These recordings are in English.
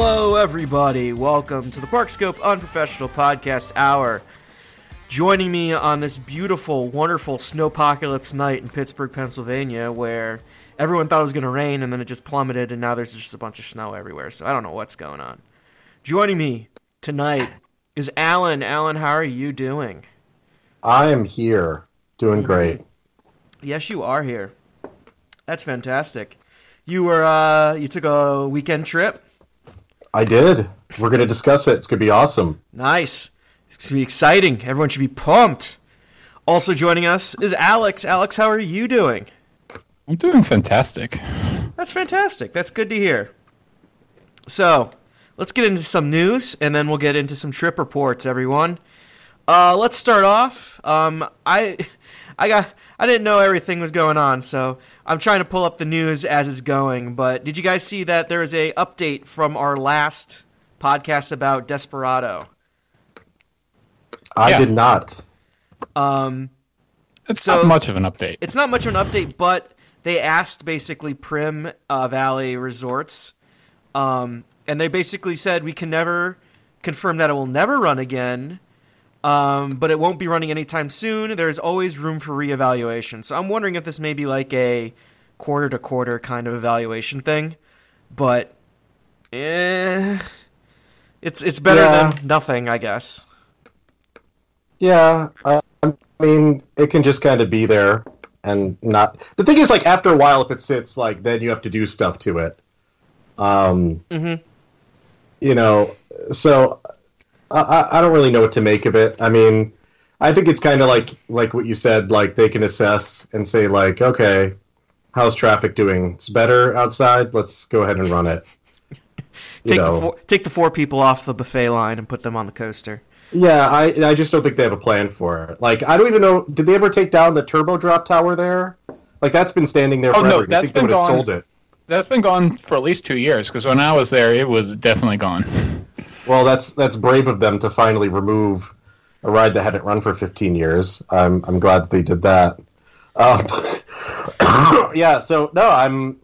Hello, everybody. Welcome to the Parkscope Unprofessional Podcast Hour. Joining me on this beautiful, wonderful snowpocalypse night in Pittsburgh, Pennsylvania, where everyone thought it was going to rain and then it just plummeted and now there's just a bunch of snow everywhere. So I don't know what's going on. Joining me tonight is Alan. Alan, how are you doing? I am here, doing great. Yes, you are here. That's fantastic. You were uh you took a weekend trip? I did. We're going to discuss it. It's going to be awesome. Nice. It's going to be exciting. Everyone should be pumped. Also joining us is Alex. Alex, how are you doing? I'm doing fantastic. That's fantastic. That's good to hear. So, let's get into some news and then we'll get into some trip reports, everyone. Uh, let's start off. Um, I, I got, I didn't know everything was going on, so I'm trying to pull up the news as it's going. But did you guys see that there is a update from our last podcast about Desperado? I Yeah. did not. Um, It's So- not much of an update. it's not much of an update, but they asked basically Primm uh, Valley Resorts, um, and they basically said we can never confirm that it will never run again, um, but it won't be running anytime soon. There's always room for reevaluation. So I'm wondering if this may be like a quarter to quarter kind of evaluation thing, but eh, it's it's better Yeah. than nothing, I guess. Yeah, I, I mean, it can just kind of be there and not. The thing is, like, after a while, if it sits, like, then you have to do stuff to it. Um, Mhm. You know, so I- I, I don't really know what to make of it. I mean, I think it's kind of like like what you said. Like they can assess and say, like, okay, how's traffic doing? It's better outside. Let's go ahead and run it. Take know. the four, take the four people off the buffet line and put them on the coaster. Yeah, I I just don't think they have a plan for it. Like I don't even know. Did they ever take down the turbo drop tower there? Like that's been standing there Oh, forever. no, Do you that's think they been would have gone. sold it? That's been gone for at least two years because when I was there, it was definitely gone. Well, that's that's brave of them to finally remove a ride that hadn't run for 15 years. I'm I'm glad they did that. Um, yeah. So no, I'm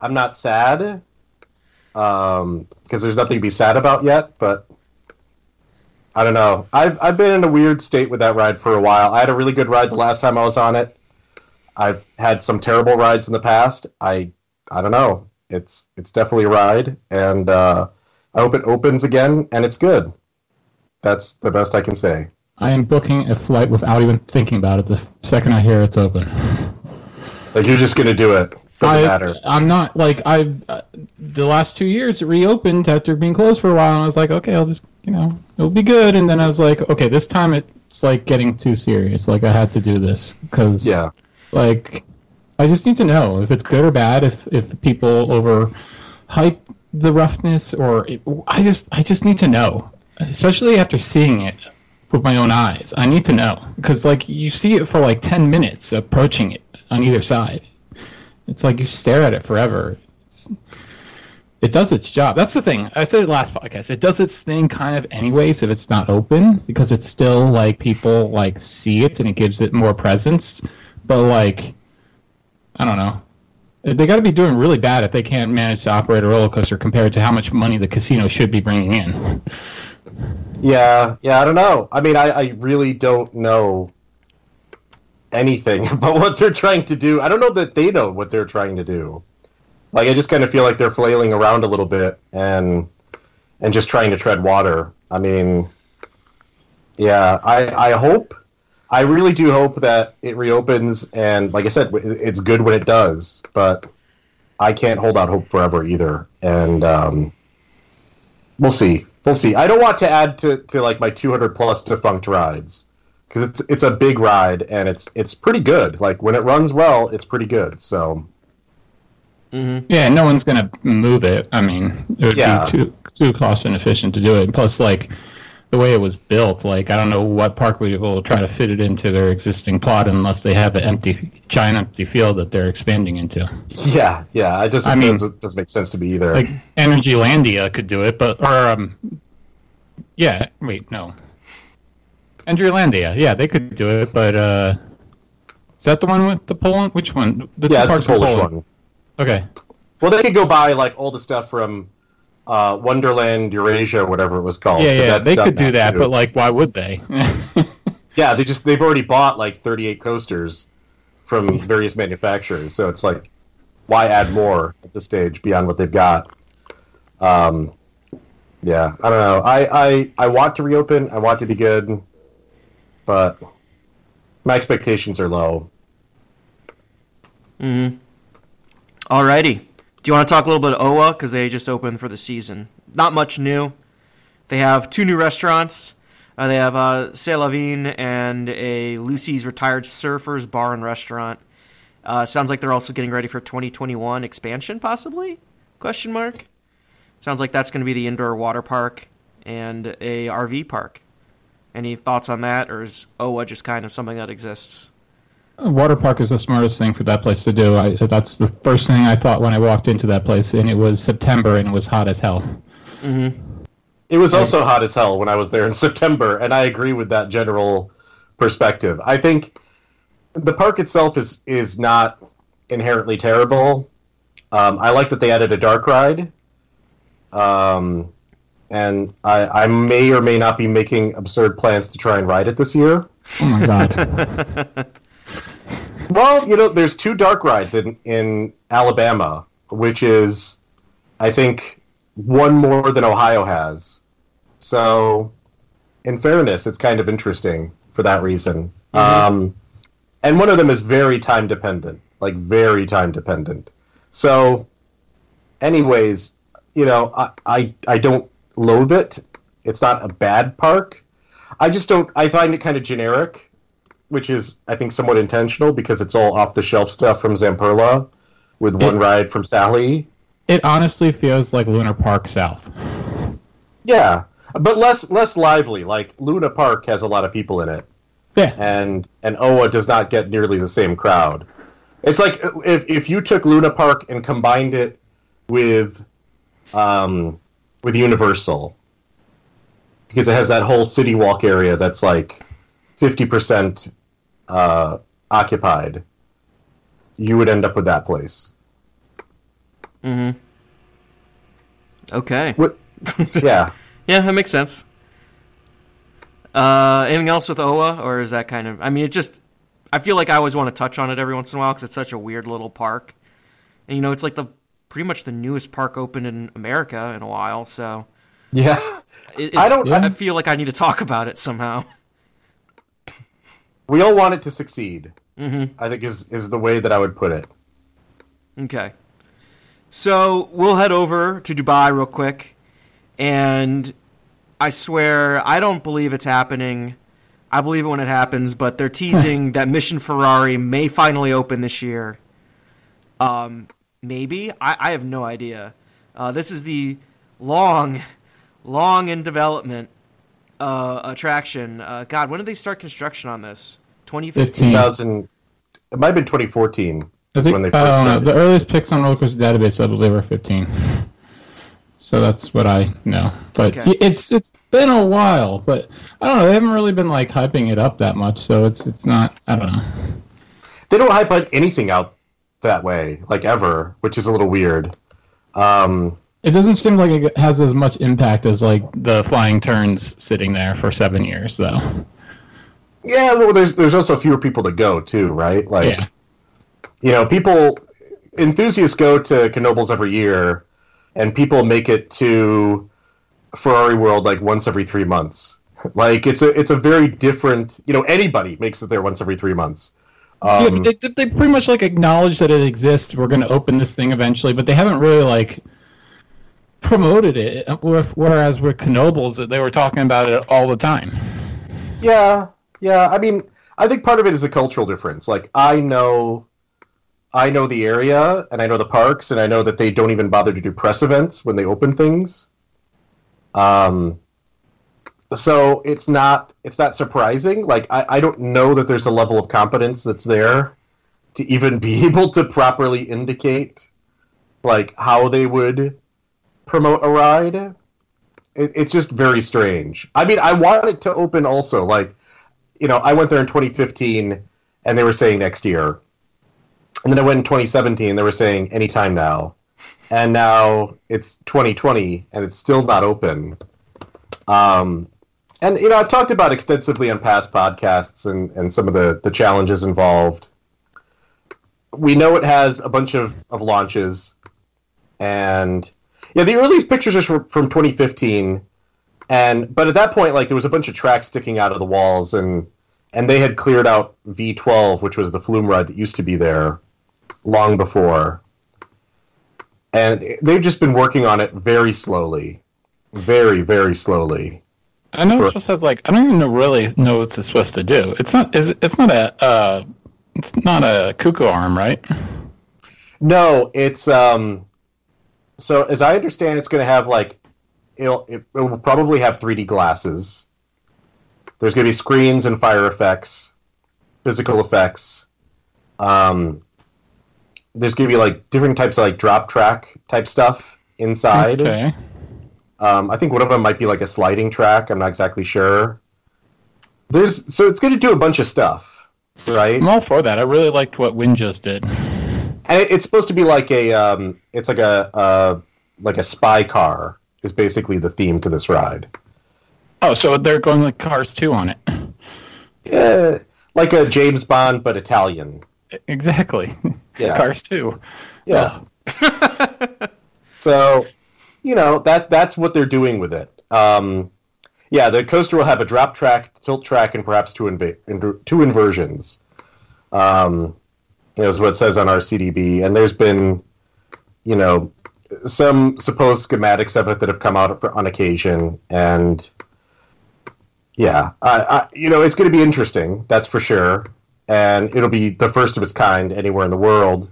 I'm not sad because there's nothing to be sad about yet. But I don't know. I've I've been in a weird state with that ride for a while. I had a really good ride the last time I was on it. I've had some terrible rides in the past. I I don't know. It's it's definitely a ride, and uh, I hope it opens again and it's good. That's the best I can say. I am booking a flight without even thinking about it the second I hear it's open. Like you're just gonna do it. Doesn't I, matter. I'm not like I. Uh, the last two years it reopened after being closed for a while, and I was like, okay, I'll just you know it'll be good. And then I was like, okay, this time it's like getting too serious. Like I had to do this because Yeah. like I just need to know if it's good or bad. If if people over hype the roughness, or I just I just need to know, especially after seeing it with my own eyes. I need to know because like you see it for like ten minutes approaching it on either side. It's like you stare at it forever. It's, it does its job. That's the thing. I said it last podcast. It does its thing kind of anyways if it's not open because it's still like people like see it and it gives it more presence. But like, I don't know. They got to be doing really bad if they can't manage to operate a roller coaster compared to how much money the casino should be bringing in. Yeah, yeah, I don't know. I mean I, I really don't know anything about what they're trying to do. I don't know that they know what they're trying to do. Like I just kind of feel like they're flailing around a little bit and and just trying to tread water. I mean yeah, I I hope I really do hope that it reopens and like I said it's good when it does, but I can't hold out hope forever either. And um we'll see. We'll see. I don't want to add to, to like my 200 plus defunct rides because it's it's a big ride and it's it's pretty good. Like when it runs well, it's pretty good. So Yeah, no one's gonna move it. I mean, it would Yeah. be too too cost inefficient to do it. Plus, like the way it was built, like I don't know what park will try to fit it into their existing plot unless they have an empty giant empty field that they're expanding into. yeah, yeah. I just I mean- doesn't, doesn't make sense to me either. Like Energylandia could do it, but or um, yeah. Wait, no. Energylandia, yeah, they could do it, but uh, is that the one with the Poland? Which one? The yeah, it's the Polish Poland. one. Okay. Well, they could go buy like all the stuff from uh, Wonderland Eurasia, whatever it was called. Yeah, 'cause yeah, they could do that, too. but like, why would they? yeah, they just they've already bought like 38 coasters from various manufacturers, so it's like, why add more at this stage beyond what they've got? Um, yeah, I don't know. I, I I want to reopen. I want to be good, but my expectations are low. Hmm. Alrighty. Do you want to talk a little bit of Owa because they just opened for the season? Not much new. They have two new restaurants. Uh, they have uh, C'est La and a Lucy's Retired Surfers Bar and Restaurant. Uh, sounds like they're also getting ready for 2021 expansion, possibly? Question mark. Sounds like that's going to be the indoor water park and a RV park. Any thoughts on that, or is Owa just kind of something that exists? Water park is the smartest thing for that place to do. I, that's the first thing I thought when I walked into that place, and it was September and it was hot as hell. It was also hot as hell when I was there in September, and I agree with that general perspective. I think the park itself is is not inherently terrible. Um, I like that they added a dark ride, um, and I, I may or may not be making absurd plans to try and ride it this year. Oh my god! Well, you know, there's two dark rides in in Alabama, which is, I think, one more than Ohio has. So, in fairness, it's kind of interesting for that reason. Um, and one of them is very time dependent, like very time dependent. So, anyways, you know, I, I I don't loathe it. It's not a bad park. I just don't. I find it kind of generic which is I think somewhat intentional because it's all off the shelf stuff from Zamperla, with one It- ride from Sally. it honestly feels like Luna Park South. Yeah, but less less lively. Like Luna Park has a lot of people in it, Yeah, and and Owa does not get nearly the same crowd. It's like if if you took Luna Park and combined it with um with Universal because it has that whole city walk area that's like 50% uh, occupied you would end up with that place Mm-hmm. Okay. what yeah Yeah, that makes sense. Uh, anything else with Owa, or is that kind of? I mean, it just. I feel like I always want to touch on it every once in a while because it's such a weird little park, and you know, it's like the pretty much the newest park open in America in a while. So yeah it, I don't- I feel like I need to talk about it somehow. We all want it to succeed mm-hmm. i think is is the way that i would put it Okay. So we'll head over to Dubai real quick, and I swear I don't believe it's happening. I believe it when it happens, but they're teasing that Mission Ferrari may finally open this year. Um, maybe I, I have no idea. Uh, this is the long, long in development uh, attraction. Uh, God, when did they start construction on this? 2015. 2000 it might have been 2014 I think when they I don't know. The earliest picks on Roller Coaster Database, I believe, are 15. So that's what I know. But Okay. it's it's been a while. But I don't know. They haven't really been like hyping it up that much. So it's it's not. I don't know. they don't hype like anything out that way like ever which is a little weird um It doesn't seem like it has as much impact as like the flying turns sitting there for seven years, though. Yeah, well, there's there's also fewer people to go too, right? Like, Yeah. you know, people enthusiasts go to Knoebels every year, and people make it to Ferrari World like once every three months. Like, it's a it's a very different. You know, anybody makes it there once every three months. yeah, Um, but they, they pretty much like acknowledge that it exists. We're going to open this thing eventually, but they haven't really like promoted it. Whereas with Knoebels, they were talking about it all the time. Yeah, yeah. I mean, I think part of it is a cultural difference. Like, I know, I know the area, and I know the parks, and I know that they don't even bother to do press events when they open things. Um, so it's not it's not surprising. Like, I, I don't know that there's a level of competence that's there to even be able to properly indicate like how they would promote a ride it, it's just very strange. I mean, I want it to open also. Like, you know, I went there in 2015, and they were saying next year, and then I went in 2017, they were saying anytime now. and now it's 2020 and it's still not open. Um, and you know, I've talked about extensively on past podcasts and, and some of the, the challenges involved. We know it has a bunch of, of launches, and yeah, the earliest pictures are from, from 2015, and but at that point, like there was a bunch of tracks sticking out of the walls, and and they had cleared out V12, which was the flume ride that used to be there long before, and they've just been working on it very slowly, very very slowly. I know it's supposed to have like I don't even know really know what it's supposed to do. It's not is it's not a uh, it's not a KUKA arm, right? No, it's um. So as I understand, it's going to have like it'll it, it will probably have 3D glasses. There's going to be screens and fire effects, physical effects. Um, there's going to be like different types of like drop track type stuff inside. Okay. Um, I think one of them might be like a sliding track. I'm not exactly sure. There's so it's going to do a bunch of stuff, right? I'm all for that. I really liked what Win just did. And it- it's supposed to be like a, um, it's like a, uh, like a spy car is basically the theme to this ride. Oh, so they're going like Cars 2 on it. Yeah, like a James Bond but Italian. Exactly. Yeah. Cars 2. Yeah. so, you know that that's what they're doing with it. Um, yeah, the coaster will have a drop track, tilt track, and perhaps two inv- two inversions. Um, is what it says on RCDB, and there's been, you know, some supposed schematics of it that have come out for, on occasion, and yeah, I, I, you know, it's going to be interesting. That's for sure, and it'll be the first of its kind anywhere in the world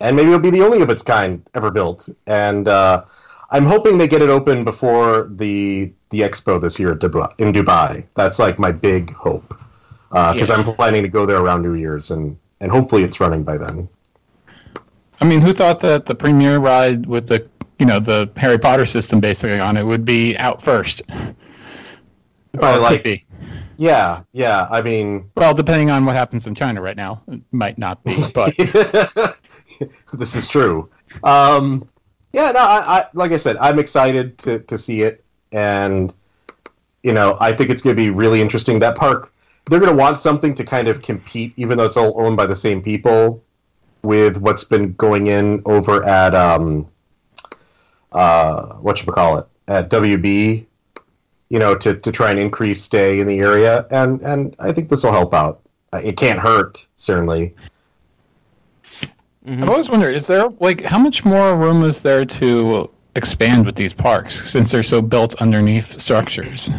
and maybe it'll be the only of its kind ever built. And uh, I'm hoping they get it open before the the expo this year at Dubai, in Dubai. That's like my big hope because Yeah. I'm planning to go there around New Year's, and and hopefully it's running by then. I mean, who thought that the premiere ride with the, you know, the Harry Potter system basically on it would be out first? But could like, be. yeah, yeah. I mean, Well, depending on what happens in China right now, it might not be, but this is true. Um, yeah, no, I, I like I said, I'm excited to to see it, and you know, I think it's going to be really interesting. That park, they're going to want something to kind of compete, even though it's all owned by the same people, with what's been going in over at um, uh, what you call it at WB. You know, to, to try and increase stay in the area, and and I think this will help out. Uh, It can't hurt, certainly. I've always wondered: is there like how much more room is there to expand with these parks since they're so built underneath structures?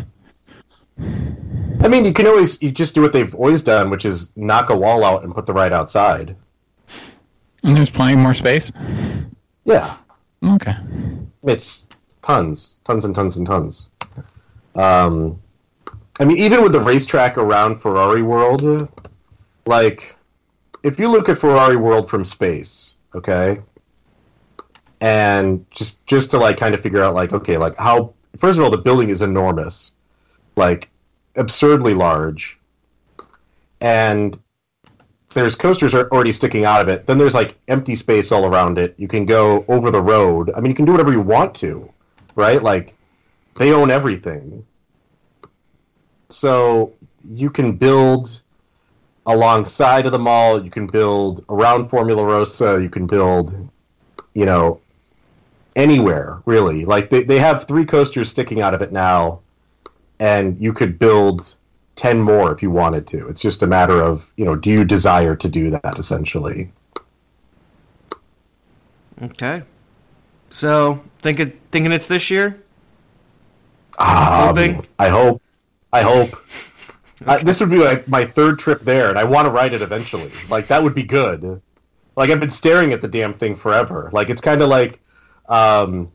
I mean, you can always you just do what they've always done, which is knock a wall out and put the ride outside. And there's plenty more space. Yeah, Okay. it's tons, tons and tons and tons. Um, I mean, even with the racetrack around Ferrari World, like if you look at Ferrari World from space, okay, and just just to like kind of figure out like okay, like how first of all the building is enormous, like absurdly large, and there's coasters are already sticking out of it. Then there's like empty space all around it. You can go over the road. I mean, you can do whatever you want to, right? Like they own everything. So you can build alongside of the mall. You can build around Formula Rosa. You can build, you know, anywhere really. Like they, they have three coasters sticking out of it now, and you could build 10 more if you wanted to. It's just a matter of, you know, do you desire to do that essentially? Okay. So thinking thinking it's this year. Um, Hoping. I hope. I hope. I, this would be like my third trip there, and I want to ride it eventually. Like that would be good. Like I've been staring at the damn thing forever. Like it's kind of like um,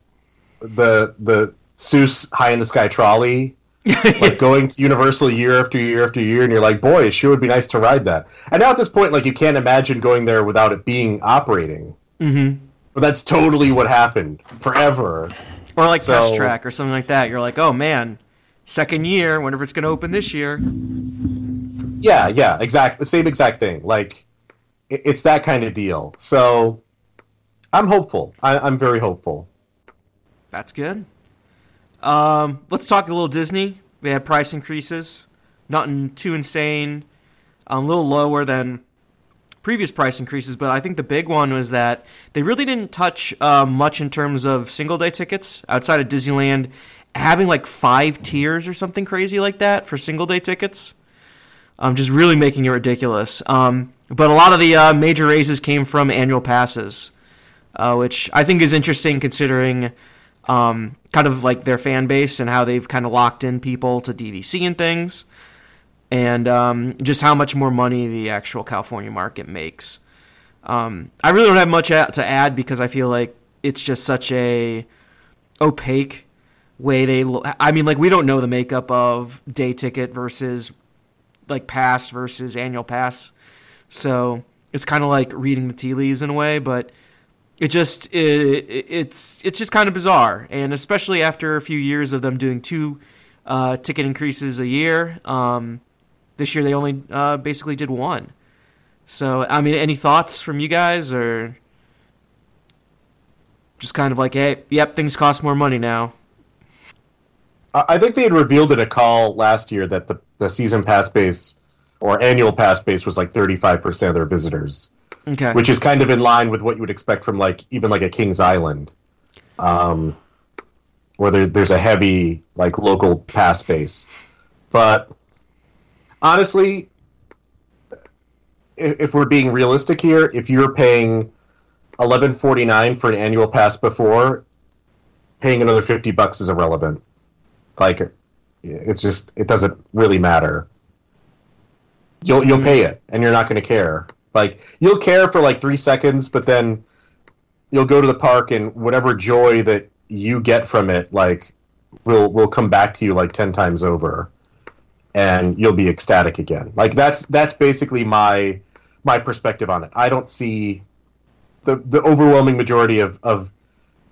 the the Seuss High in the Sky trolley. like going to Universal year after year after year, and you're like, boy, it sure would be nice to ride that. And now at this point, like you can't imagine going there without it being operating. Mm-hmm. But that's totally what happened forever. Or like test track or something like that. You're like, oh man, second year. Whenever it's going to open this year. Yeah, yeah, exact the same exact thing. Like it, it's that kind of deal. So I'm hopeful. I, I'm very hopeful. That's good. Um, let's talk a little Disney. We had price increases, nothing too insane, a little lower than previous price increases, but I think the big one was that they really didn't touch uh, much in terms of single day tickets outside of Disneyland having like five tiers or something crazy like that for single day tickets. Um, just really making it ridiculous. Um, but a lot of the uh, major raises came from annual passes, uh, which I think is interesting considering um, kind of like their fan base and how they've kind of locked in people to DVC and things, and um, just how much more money the actual California market makes. Um, I really don't have much to add because I feel like it's just such a opaque way they. I mean, like we don't know the makeup of day ticket versus like pass versus annual pass, so it's kind of like reading the tea leaves in a way, but it just it, it's it's just kind of bizarre, and especially after a few years of them doing two uh, ticket increases a year, um, this year they only uh, basically did one. So I mean, any thoughts from you guys, or just kind of like, hey, yep, things cost more money now. I think they had revealed in a call last year that the, the season pass base or annual pass base was like 35% of their visitors. Okay. Which is kind of in line with what you would expect from like even like a Kings Island, um, where there, there's a heavy like local pass base. But honestly, if, if we're being realistic here, if you're paying eleven forty nine for an annual pass before, paying another fifty bucks is irrelevant. Like, it's just it doesn't really matter. You'll you'll pay it, and you're not going to care. Like you'll care for like three seconds, but then you'll go to the park and whatever joy that you get from it, like will will come back to you like ten times over, and you'll be ecstatic again. Like that's that's basically my my perspective on it. I don't see the the overwhelming majority of of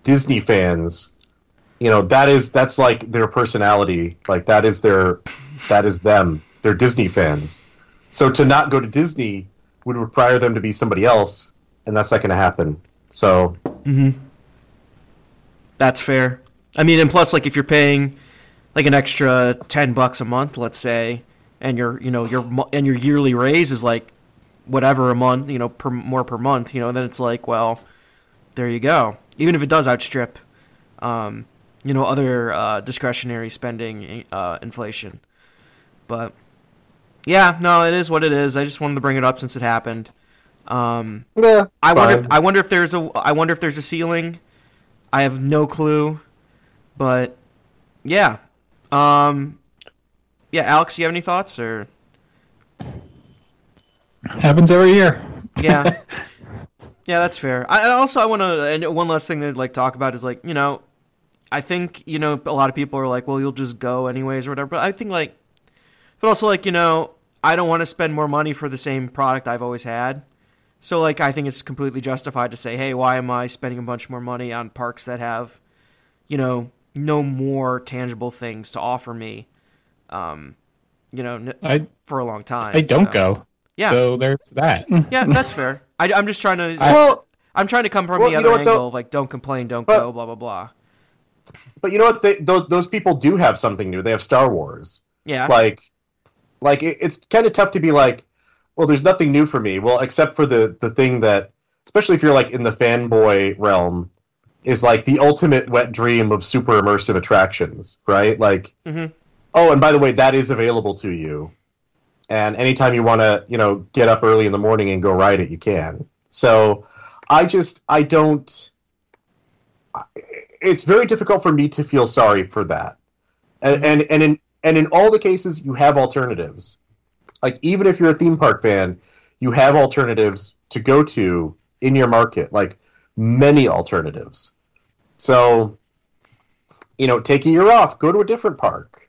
Disney fans. You know that is that's like their personality. Like that is their that is them. They're Disney fans. So to not go to Disney would require them to be somebody else, and that's not going to happen. So, mm-hmm. that's fair. I mean, and plus, like if you're paying like an extra ten bucks a month, let's say, and your you know your and your yearly raise is like whatever a month, you know, per, more per month, you know, then it's like, well, there you go. Even if it does outstrip, um, you know, other uh, discretionary spending uh, inflation, but yeah, no, it is what it is. I just wanted to bring it up since it happened. Um, yeah, I wonder. If, I wonder if there's a. I wonder if there's a ceiling. I have no clue, but yeah, um, yeah. Alex, you have any thoughts or? Happens every year. yeah, yeah, that's fair. I also I want to. And one last thing to like talk about is like you know, I think you know a lot of people are like, well, you'll just go anyways or whatever. But I think like, but also like you know, I don't want to spend more money for the same product I've always had. So like I think it's completely justified to say, "Hey, why am I spending a bunch more money on parks that have, you know, no more tangible things to offer me?" Um, you know, I, for a long time. I don't so. go. Yeah. So there's that. yeah, that's fair. I, am just trying to. Well, I'm trying to come from well, the other angle of like, don't complain, don't but, go, blah blah blah. But you know what? They, those, those people do have something new. They have Star Wars. Yeah. Like like it, it's kind of tough to be like, well, there's nothing new for me. Well, except for the the thing that, especially if you're like in the fanboy realm, is like the ultimate wet dream of super immersive attractions, right? Like, mm-hmm. oh, and by the way, that is available to you. And anytime you want to, you know, get up early in the morning and go ride it, you can. So, I just I don't. It's very difficult for me to feel sorry for that, and mm-hmm. and, and in and in all the cases, you have alternatives. Like even if you're a theme park fan, you have alternatives to go to in your market, like many alternatives. So, you know, take a year off, go to a different park.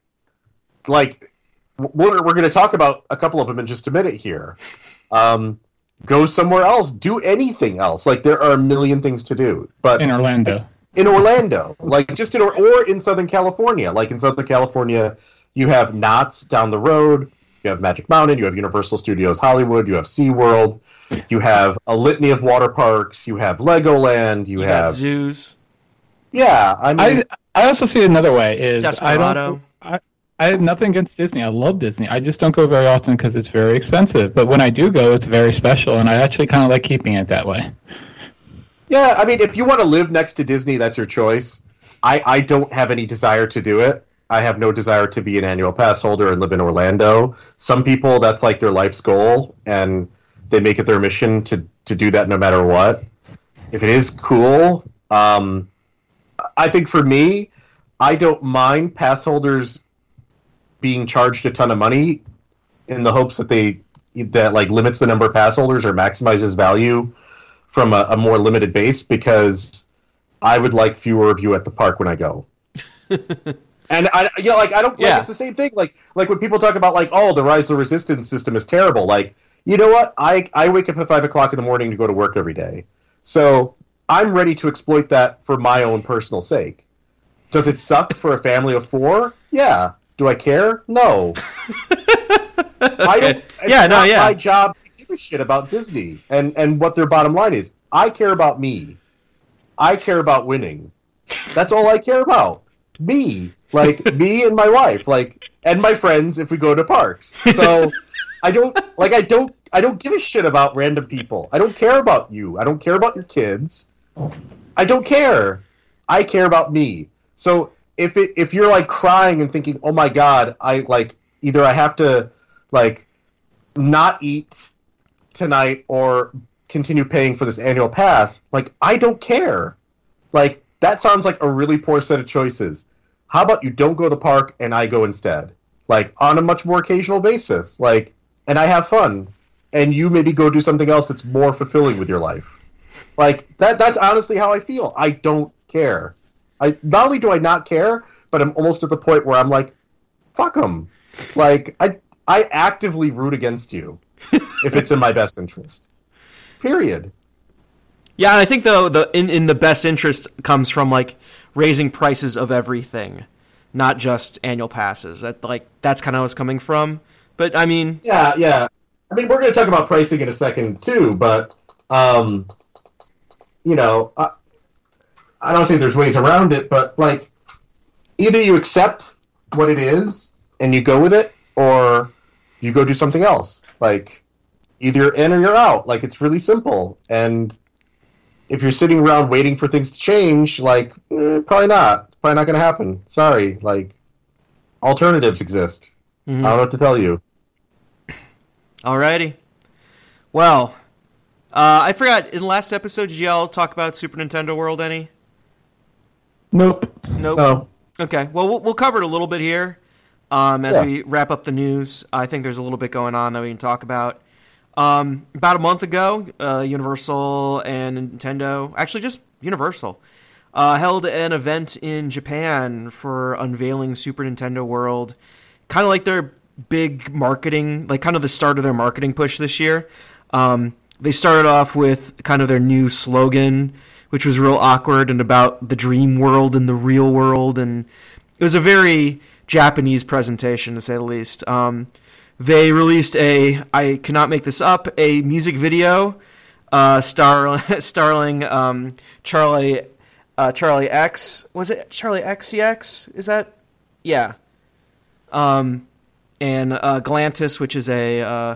Like we're, we're going to talk about a couple of them in just a minute here. Um, go somewhere else, do anything else. Like there are a million things to do. But in Orlando, in Orlando, like just in or, or in Southern California, like in Southern California, you have Knott's down the road. You have Magic Mountain, you have Universal Studios Hollywood, you have SeaWorld, you have a litany of water parks, you have Legoland, you, You have got zoos. Yeah, I mean I I also see it another way is I don't I, I have nothing against Disney. I love Disney. I just don't go very often because it's very expensive. But when I do go, it's very special, and I actually kind of like keeping it that way. Yeah, I mean, if you want to live next to Disney, that's your choice. I, I don't have any desire to do it. I have no desire to be an annual pass holder and live in Orlando. Some people, that's like their life's goal, and they make it their mission to, to do that no matter what. If it is cool, um, I think for me, I don't mind pass holders being charged a ton of money in the hopes that they that like limits the number of pass holders or maximizes value from a, a more limited base because I would like fewer of you at the park when I go. and I, you know, like I don't. Like, Yeah. it's the same thing. Like, like when people talk about like, oh, the Rise of the Resistance system is terrible. Like, you know what? I I wake up at five o'clock in the morning to go to work every day, so I'm ready to exploit that for my own personal sake. Does it suck for a family of four? Yeah. Do I care? No. I don't. Yeah, no, yeah. My job to give a shit about Disney and and what their bottom line is. I care about me. I care about winning. That's all I care about. Me, like me and my wife, like and my friends if we go to parks. So I don't like. I don't. I don't give a shit about random people. I don't care about you. I don't care about your kids. I don't care. I care about me. So if it if you're like crying and thinking, "Oh my god, I like either I have to like not eat tonight or continue paying for this annual pass," like I don't care. Like that sounds like a really poor set of choices. How about you don't go to the park and I go instead? Like on a much more occasional basis. Like and I have fun and you maybe go do something else that's more fulfilling with your life. Like that that's honestly how I feel. I don't care. I not only do I not care, but I'm almost at the point where I'm like, fuck them. Like I I actively root against you if it's in my best interest. Period. Yeah, I think though the in, in the best interest comes from like raising prices of everything, not just annual passes. That like that's kind of what's coming from. But I mean, Yeah, yeah. I mean, we're going to talk about pricing in a second too, but um, you know, I, I don't think there's ways around it, but like, either you accept what it is and you go with it, or you go do something else. Like, either you're in or you're out. Like, it's really simple. And if you're sitting around waiting for things to change, like, eh, probably not. It's probably not going to happen. Sorry. Like, alternatives exist. I don't know what to tell you. alrighty. Well, uh, I forgot in the last episode, did y'all talk about Super Nintendo World any? Nope. Nope. No. Okay. Well, we'll, we'll cover it a little bit here um, as Yeah. we wrap up the news. I think there's a little bit going on that we can talk about. Um, about a month ago, uh, Universal and Nintendo, actually just Universal, uh, held an event in Japan for unveiling Super Nintendo World. Kind of like their big marketing, like kind of the start of their marketing push this year. Um, they started off with kind of their new slogan, which was real awkward and about the dream world and the real world. And it was a very Japanese presentation, to say the least. Um, they released a, I cannot make this up, a music video uh, star, starring um, Charli uh, Charli X. Was it Charli XCX? Is that? Yeah. Um, and uh, Galantis, which is a uh,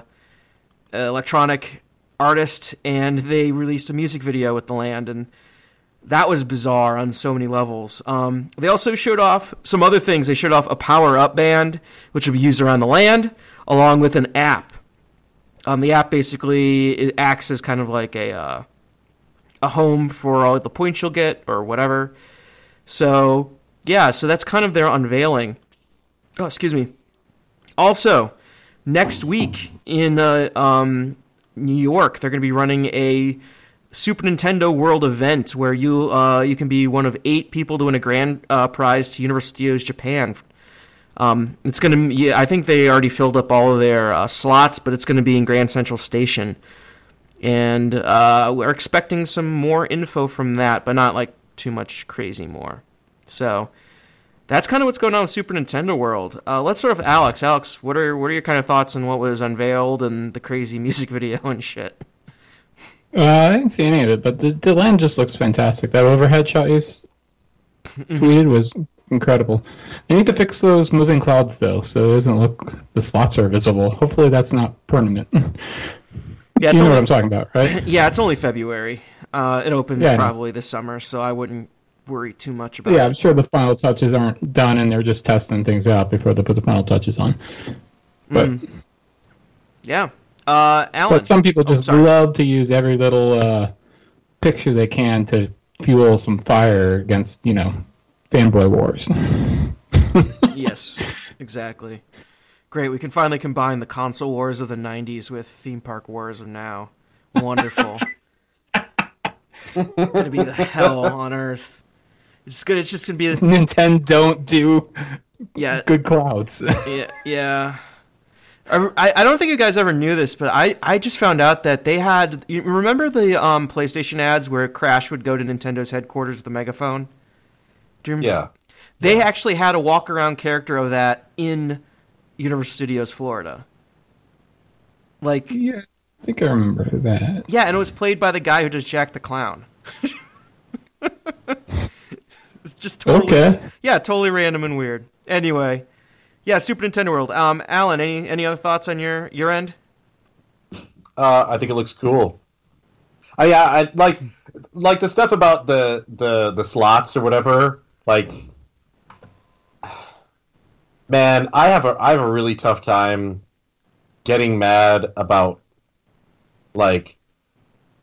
electronic artist, and they released a music video with the land, and that was bizarre on so many levels. Um, they also showed off some other things. They showed off a power up band, which would be used around the land, along with an app. Um, the app basically it acts as kind of like a uh, a home for all the points you'll get or whatever. So yeah, so that's kind of their unveiling. Oh, excuse me. Also, next week in uh, um, New York, they're going to be running a Super Nintendo World event where you uh, you can be one of eight people to win a grand uh, prize to Universal Studios Japan. Um, it's going to. Yeah, I think they already filled up all of their uh, slots, but it's going to be in Grand Central Station, and uh, we're expecting some more info from that, but not like too much crazy more. So that's kind of what's going on with Super Nintendo World. Uh, let's start with Alex. Alex, what are what are your kind of thoughts on what was unveiled and the crazy music video and shit? Uh, I didn't see any of it, but the, the land just looks fantastic. That overhead shot you tweeted was incredible. They need to fix those moving clouds though, so it doesn't look the slots are visible. Hopefully, that's not permanent. Yeah, it's know only, what I'm talking about, right? yeah, it's only February. Uh, it opens Yeah, probably this summer, so I wouldn't worry too much about it. Yeah, it. I'm sure the final touches aren't done, and they're just testing things out before they put the final touches on. But Yeah. Uh, Alan. but some people just sorry. love to use every little uh, picture they can to fuel some fire against you know fanboy wars. yes, exactly. Great. We can finally combine the console wars of the '90s with theme park wars of now. Wonderful. gonna be the hell on earth. It's good. It's just gonna be Nintendo don't do yeah, good clouds. yeah, yeah. I, I don't think you guys ever knew this, but I, I just found out that they had. You remember the um, PlayStation ads where Crash would go to Nintendo's headquarters with a megaphone? Do you remember? Yeah. They actually had a walk around character of that in Universal Studios Florida. Like, yeah, I think I remember that. yeah, and it was played by the guy who does Jack the Clown. it's just totally, Okay. yeah, totally random and weird. Anyway, yeah, Super Nintendo World. Um, Alan, any any other thoughts on your your end? Uh, I think it looks cool. I yeah, I like like the stuff about the the the slots or whatever. Like, man, I have a I have a really tough time getting mad about like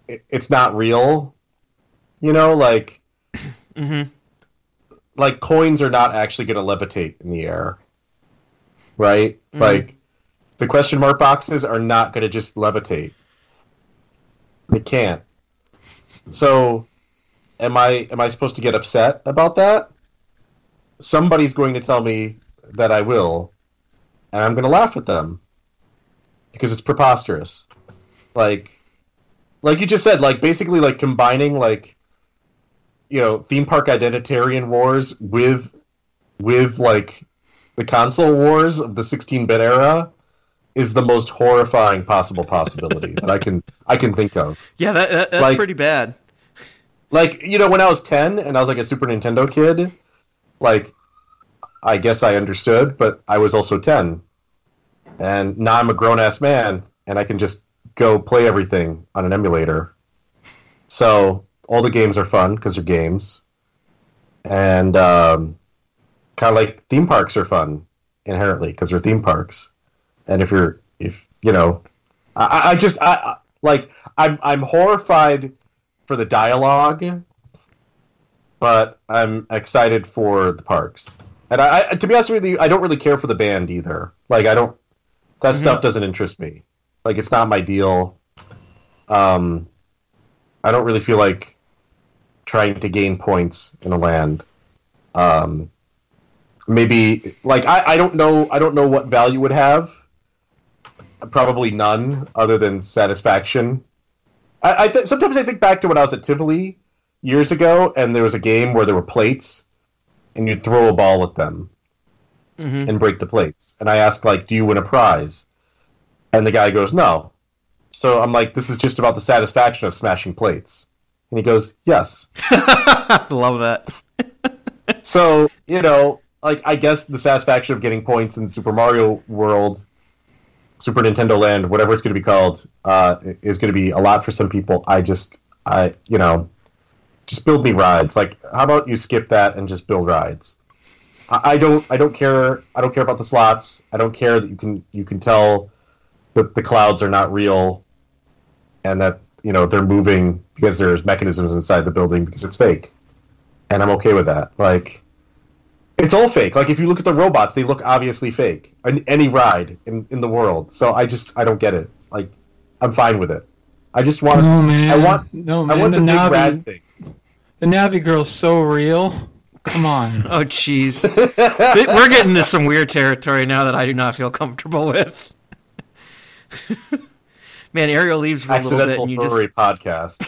it, it's not real. You know, like Mm-hmm. like coins are not actually going to levitate in the air, right? Like the question mark boxes are not going to just levitate. They can't. So, am I am I supposed to get upset about that? Somebody's going to tell me that I will, and I'm going to laugh at them because it's preposterous. Like, like you just said, like basically like combining like you know theme park identitarian wars with with like the console wars of the 16-bit era is the most horrifying possible possibility that I can I can think of. Yeah, that, that that's Like- pretty bad. Like you know when I was 10 and I was like a Super Nintendo kid, like I guess I understood, but I was also 10. And now I'm a grown ass man and I can just go play everything on an emulator. So all the games are fun because they're games. And um, kind of like theme parks are fun inherently because they're theme parks. And if you're, if you know, I, I- I just, I, I like, I'm, I'm horrified for the dialogue, but I'm excited for the parks. And I, I, to be honest with you, I don't really care for the band either. Like, I don't. That stuff doesn't interest me. Like, it's not my deal. Um, I don't really feel like trying to gain points in a land. Um, maybe like I, I don't know I don't know what value would have. Probably none, other than satisfaction. I, I th- sometimes I think back to when I was at Tivoli years ago, and there was a game where there were plates, and you'd throw a ball at them Mhm. and break the plates. And I asked like, "Do you win a prize?" And the guy goes, "No." So I'm like, "This is just about the satisfaction of smashing plates." And he goes, "Yes." Love that. so you know, like I guess the satisfaction of getting points in Super Mario World, Super Nintendo Land, whatever it's going to be called, uh, is going to be a lot for some people. I just, I, you know, just build me rides. Like, how about you skip that and just build rides? I, I don't, I don't care. I don't care about the slots. I don't care that you can, you can tell that the clouds are not real, and that you know they're moving because there's mechanisms inside the building because it's fake and I'm okay with that. Like, it's all fake. Like, if you look at the robots, they look obviously fake. An- Any ride in, in the world. So I just I don't get it. Like, I'm fine with it. I just want No man, I want no I man. want the the big Navi, rad thing. the Navi girl's so real. Come on. Oh, jeez. We're getting into some weird territory now that I do not feel comfortable with. Man, Ariel leaves for a little bit, Accidental and you just furry podcast.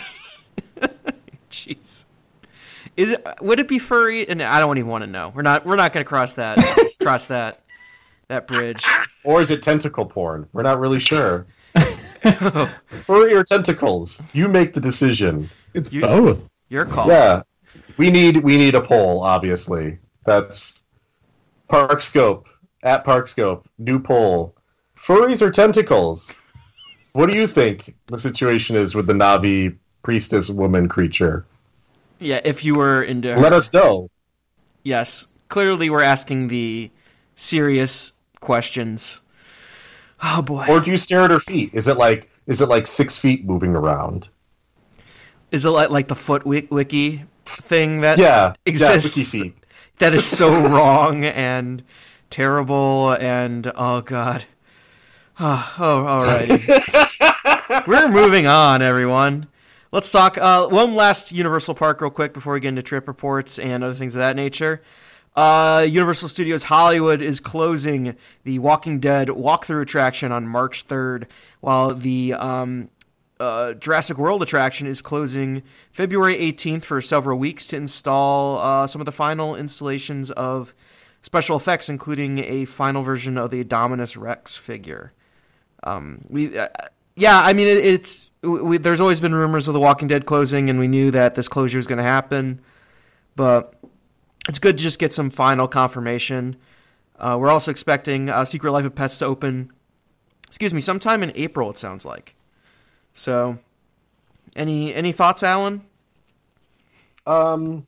Jeez. Is it? Would it be furry? And I don't even want to know. We're not. We're not going to cross that. cross that. That bridge. Or is it tentacle porn? We're not really sure. Furry or tentacles? You make the decision. It's You- both. Your call. Yeah, we need we need a poll. Obviously, that's Parkscope at Parkscope. New poll: furries or tentacles? What do you think the situation is with the Navi priestess woman creature? Yeah. If you were into. Let us know. Yes. Clearly, we're asking the serious questions. Oh boy. Or do you stare at her feet? Is it like is it like six feet moving around? Is it like, like the foot wi- wiki thing that Yeah, exists? Yeah, that is so wrong and terrible and oh god. Oh, oh alrighty. We're moving on, everyone. Let's talk uh, one last Universal Park real quick before we get into trip reports and other things of that nature. Uh, Universal Studios Hollywood is closing the Walking Dead walkthrough attraction on March 3rd, while the um, uh, Jurassic World attraction is closing February 18th for several weeks to install uh, some of the final installations of special effects, including a final version of the Dominus Rex figure. Um, we, uh, yeah, I mean, it, it's we, there's always been rumors of The Walking Dead closing, and we knew that this closure was going to happen, but it's good to just get some final confirmation. Uh, we're also expecting uh, Secret Life of Pets to open, excuse me, sometime in April. It sounds like. So, any any thoughts, Alan? Um,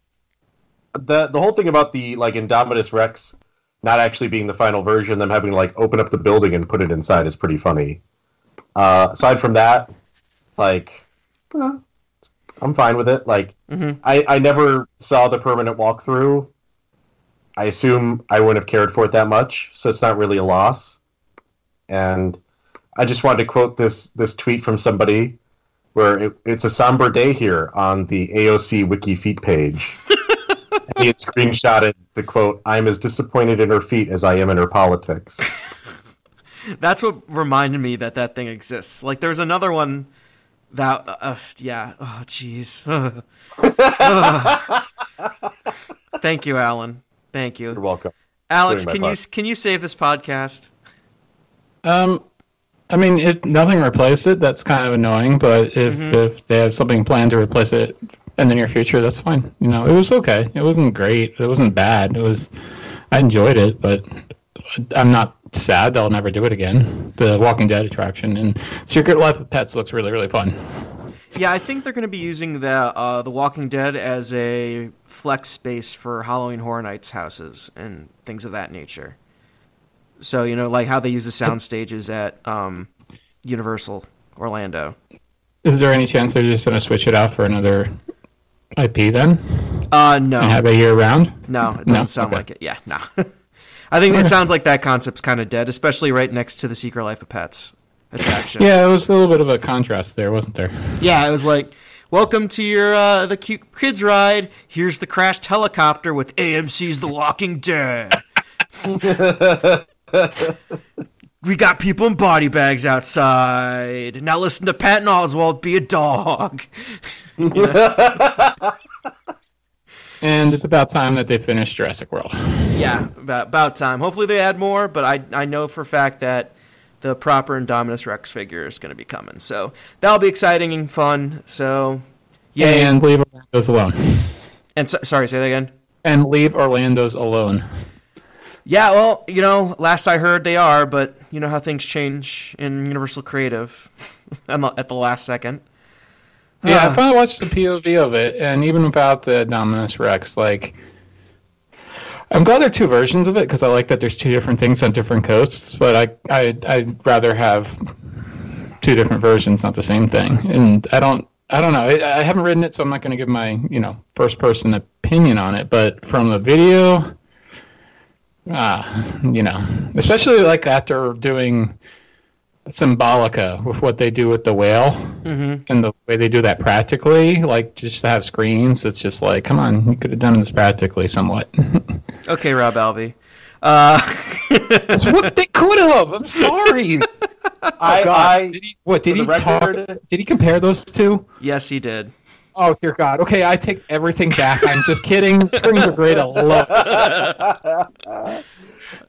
the the whole thing about the like Indominus Rex not actually being the final version, them having to like open up the building and put it inside is pretty funny. Uh, aside from that, like, eh, I'm fine with it. Like, Mhm. I I never saw the permanent walkthrough. I assume I wouldn't have cared for it that much, so it's not really a loss. And I just wanted to quote this this tweet from somebody where it, it's a somber day here on the AOC Wiki Feet page. and he had screenshotted the quote, I'm as disappointed in her feet as I am in her politics. That's what reminded me that that thing exists. Like, there's another one that, uh, uh, yeah. Oh, jeez. Thank you, Alan. Thank you. You're welcome. Alex. Doing my Can you can you save this podcast? Um, I mean, if nothing replaced it, that's kind of annoying. But if Mhm. if they have something planned to replace it in the near future, that's fine. You know, it was okay. It wasn't great. It wasn't bad. It was. I enjoyed it, but I'm not sad they'll never do it again. The Walking Dead attraction and Secret Life of Pets looks really really fun. Yeah, I think they're going to be using the uh, the Walking Dead as a flex space for Halloween Horror Nights houses and things of that nature. So you know, like how they use the sound stages at um, Universal Orlando. Is there any chance they're just going to switch it out for another IP then Uh, no, and have it year round? no, it doesn't No? sound Okay. like it. Yeah, no. I think it sounds like that concept's kind of dead, especially right next to the Secret Life of Pets attraction. Yeah, it was a little bit of a contrast there, wasn't there? Yeah, it was like, welcome to your uh, the cute kids ride. Here's the crashed helicopter with AMC's The Walking Dead. we got people in body bags outside. Now listen to Patton Oswalt be a dog. And it's about time that they finish Jurassic World. Yeah, about, about time. Hopefully they add more, but I I know for a fact that the proper Indominus Rex figure is going to be coming. So that'll be exciting and fun. So yeah, and, And leave Orlando's alone. so, sorry, say that again. And leave Orlando's alone. Yeah, well, you know, last I heard they are, but you know how things change in Universal Creative at the last second. Yeah, Ah. I finally watched the POV of it, and even without the Dominus Rex, like, I'm glad there are two versions of it because I like that there's two different things on different coasts. But I, I, I'd rather have two different versions, not the same thing. And I don't, I don't know. I, I haven't ridden it, so I'm not going to give my, you know, first person opinion on it. But from the video, ah, you know, especially like after doing Symbolica with what they do with the whale Mm-hmm. and the way they do that practically, like just to have screens, it's just like, come on, you could have done this practically somewhat. Okay, Rob Alvey. Uh, That's what they could have. I'm sorry. I, I did he, what did he the talk? Did he compare those two? yes, he did. Oh dear God. Okay, I take everything back. I'm just kidding. Screens are great. I love.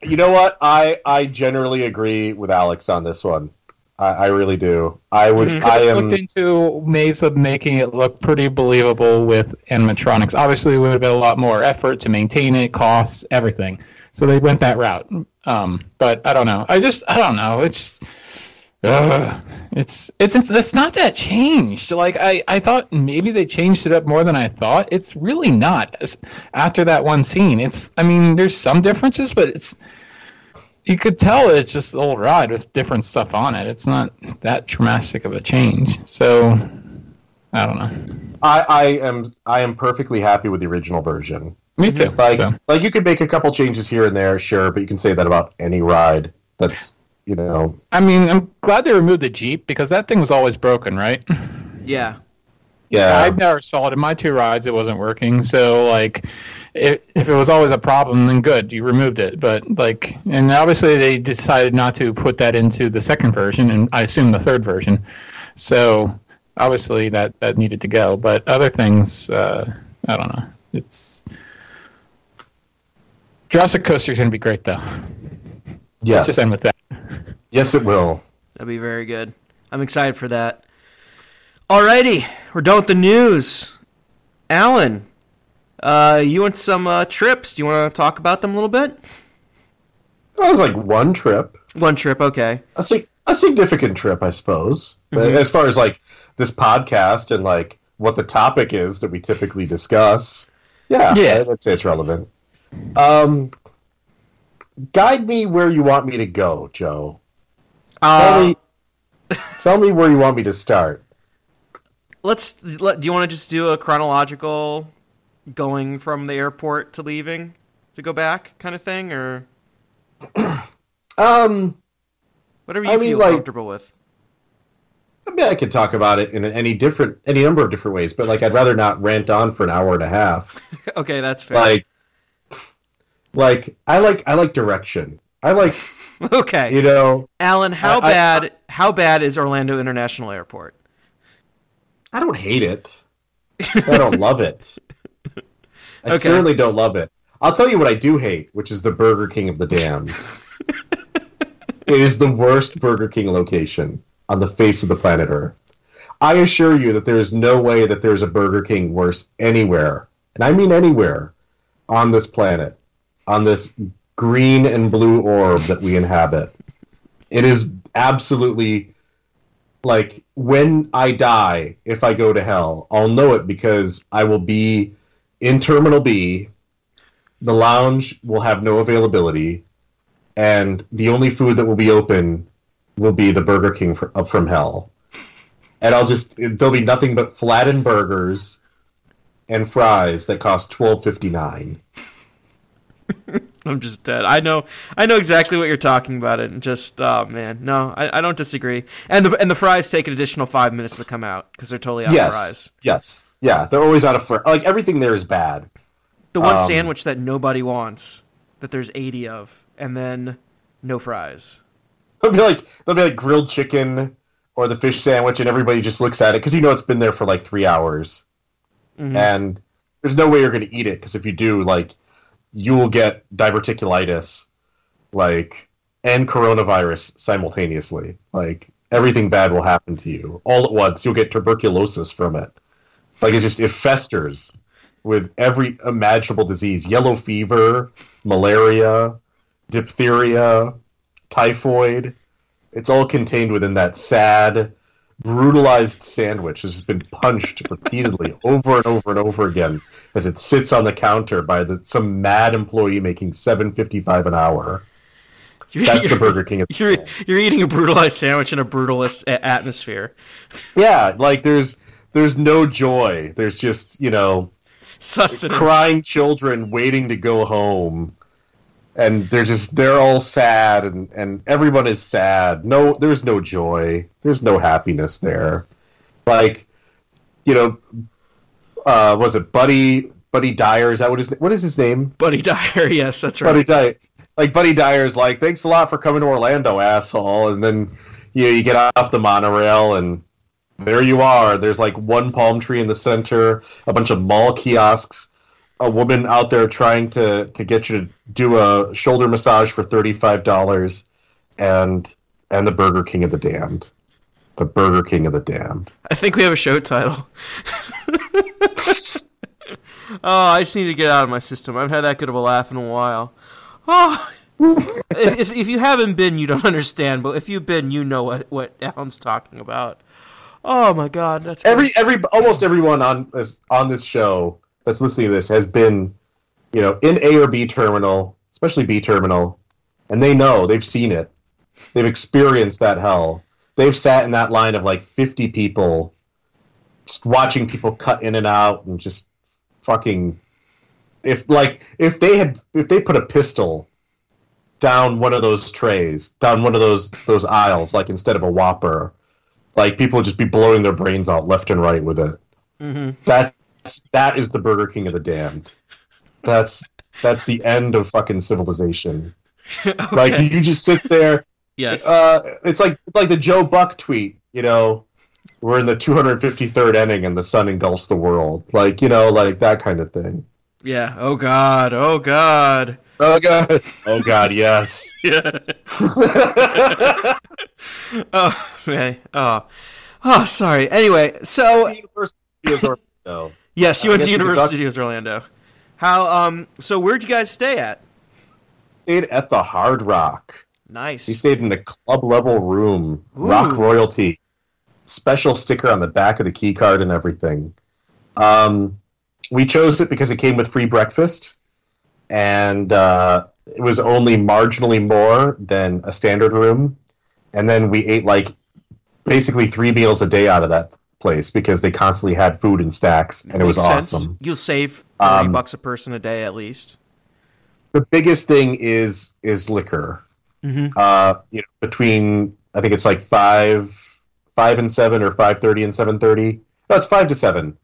You know what? I I generally agree with Alex on this one. I, I really do. I would. Mhm. I am. looked into ways of making it look pretty believable with animatronics. Obviously, it would have been a lot more effort to maintain it, costs, everything. So they went that route. Um, but I don't know. I just I don't know. It's uh, it's it's it's it's not that changed. Like I I thought maybe they changed it up more than I thought. It's really not. As- After that one scene, it's I mean there's some differences, but it's you could tell it's just an old ride with different stuff on it. It's not that dramatic of a change. So I don't know. I, I am. I am perfectly happy with the original version. Me too. Like, so. like you could make a couple changes here and there, sure, but you can say that about any ride. That's you know. I mean, I'm glad they removed the Jeep because that thing was always broken, right? Yeah. Yeah. I never saw it in my two rides; it wasn't working. So, like, if, if it was always a problem, then good, you removed it. But like, and obviously they decided not to put that into the second version, and I assume the third version. So, obviously that that needed to go. But other things, uh, I don't know. It's Jurassic Coaster is going to be great, though. yes. Just end with that. Yes, it will. That'd be very good. I'm excited for that. Alrighty, we're done with the news. Alan, uh, you went some uh, trips. Do you want to talk about them a little bit? That was like one trip. One trip, okay. a, sig- a significant trip, I suppose. Mhm. As far as like this podcast and like what the topic is that we typically discuss. Yeah, Yeah. I'd say it's relevant. Um, guide me where you want me to go, Joe. Tell Uh, me, tell me where you want me to start. let's. Let, do you want to just do a chronological going from the airport to leaving to go back kind of thing, or Um, whatever you I mean, feel like- comfortable with? I mean, I could talk about it in any different, any number of different ways, but like, I'd rather not rant on for an hour and a half. okay, that's fair. Like, like I like, I like direction. I like, okay, you know, Alan, how I- I- bad? how bad is Orlando International Airport? I don't hate it. I don't love it. I Okay. certainly don't love it. I'll tell you what I do hate, which is the Burger King of the Dam. it is the worst Burger King location on the face of the planet Earth. I assure you that there is no way that there's a Burger King worse anywhere, and I mean anywhere, on this planet, on this green and blue orb that we inhabit. It is absolutely like when I die, if I go to hell, I'll know it because I will be in Terminal B. The lounge will have no availability, and the only food that will be open will be the Burger King fr- uh, from hell. And I'll just there'll be nothing but flattened burgers and fries that cost twelve fifty nine. I'm just dead. I know. I know exactly what you're talking about. It and just, oh man, no, I, I don't disagree. And the and the fries take an additional five minutes to come out because they're totally out Yes, of fries. yes, yeah. They're always out of fr- like everything there is bad. The one Um, sandwich that nobody wants, that there's 80 of, and then no fries. They'll be like they'll be like grilled chicken or the fish sandwich, and everybody just looks at it because you know it's been there for like three hours, Mhm. and there's no way you're going to eat it because if you do, like, you will get diverticulitis, like, and coronavirus simultaneously. Like everything bad will happen to you all at once. You'll get tuberculosis from it. Like it just it festers with every imaginable disease: yellow fever, malaria, diphtheria, typhoid. It's all contained within that sad, brutalized sandwich has been punched repeatedly over and over and over again as it sits on the counter by the, some mad employee making seven fifty five an hour. You're, That's the Burger King. Of You're you're eating a brutalized sandwich in a brutalist atmosphere. yeah, like there's there's no joy. There's just you know Sustenance. crying children waiting to go home and they're just they're all sad and and everyone is sad. No there's no joy. There's no happiness there. Like you know uh was it buddy buddy dyer? Is that what his what is his name? Buddy Dyer. Yes, that's right. buddy dyer. Like buddy dyer's like thanks a lot for coming to orlando asshole. And then you know, you get off the monorail and there you are. There's like one palm tree in the center, a bunch of mall kiosks, a woman out there trying to to get you to do a shoulder massage for thirty five dollars, and and the Burger King of the Damned, the Burger King of the Damned. I think we have a show title. oh, I just need to get out of my system. I've had that good of a laugh in a while. Oh, if, if, if you haven't been, you don't understand. But if you've been, you know what what Alan's talking about. Oh my God, that's every every almost everyone on this on this show that's listening to this has been, you know, in A or B terminal, especially B terminal, and they know they've seen it, they've experienced that hell. They've sat in that line of like fifty people, just watching people cut in and out and just fucking. If like if they had if they put a pistol down one of those trays, down one of those those aisles, like instead of a Whopper, like people would just be blowing their brains out left and right with it. Mm-hmm. That's that is the Burger King of the damned. That's that's the end of fucking civilization. okay. Like you just sit there. yes. Uh, it's like it's like the Joe Buck tweet. You know, we're in the 253rd inning and the sun engulfs the world. Like you know, like that kind of thing. yeah. Oh God. Oh God. Oh god. Oh god. Yes. Yeah. oh man. Oh. Oh, sorry. Anyway, so University of Orlando. Yes, you went to guess we could Universal talk- Studios Orlando. How? Um. So where'd you guys stay at? Stayed at the Hard Rock. Nice. We stayed in the club level room, Ooh. rock royalty, special sticker on the back of the key card and everything. Um, we chose it because it came with free breakfast, and uh, it was only marginally more than a standard room. And then we ate like basically three meals a day out of that place because they constantly had food in stacks, and it was sense. awesome. You'll save thirty Um, bucks a person a day at least. the biggest thing is is liquor. Mhm. Uh, you know, between I think it's like five, five and seven, or five thirty and seven thirty. No, it's five to seven.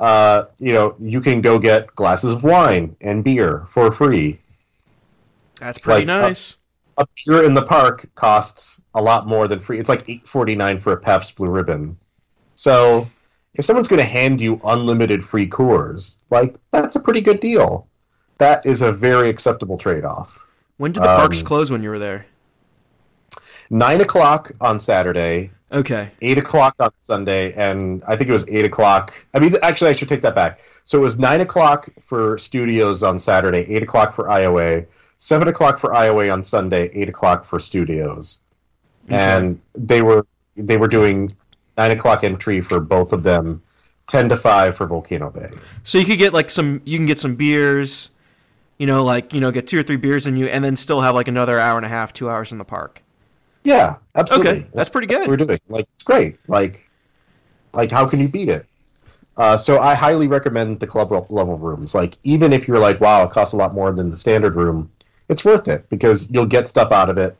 Uh, you know, you can go get glasses of wine and beer for free. That's pretty like, nice. A beer in the park costs a lot more than free. It's like eight forty nine for a Pabst Blue Ribbon. So, if someone's going to hand you unlimited free cores, like that's a pretty good deal. That is a very acceptable trade off. when did the parks um, close when you were there? nine o'clock on Saturday, Okay. eight o'clock on Sunday, and I think it was eight o'clock. I mean, actually, I should take that back. So it was nine o'clock for studios on Saturday, eight o'clock for IOA, seven o'clock for IOA on Sunday, eight o'clock for studios, Okay. and they were they were doing nine o'clock entry for both of them, ten to five for Volcano Bay. So you could get like some. You can get some beers. You know, like you know, get two or three beers in you, and then still have like another hour and a half, two hours in the park. Yeah, absolutely. Okay, that's pretty what we're doing. Like it's great. Like like how can you beat it? Uh, so I highly recommend the club level rooms. Like even if you're like, wow, it costs a lot more than the standard room, it's worth it because you'll get stuff out of it.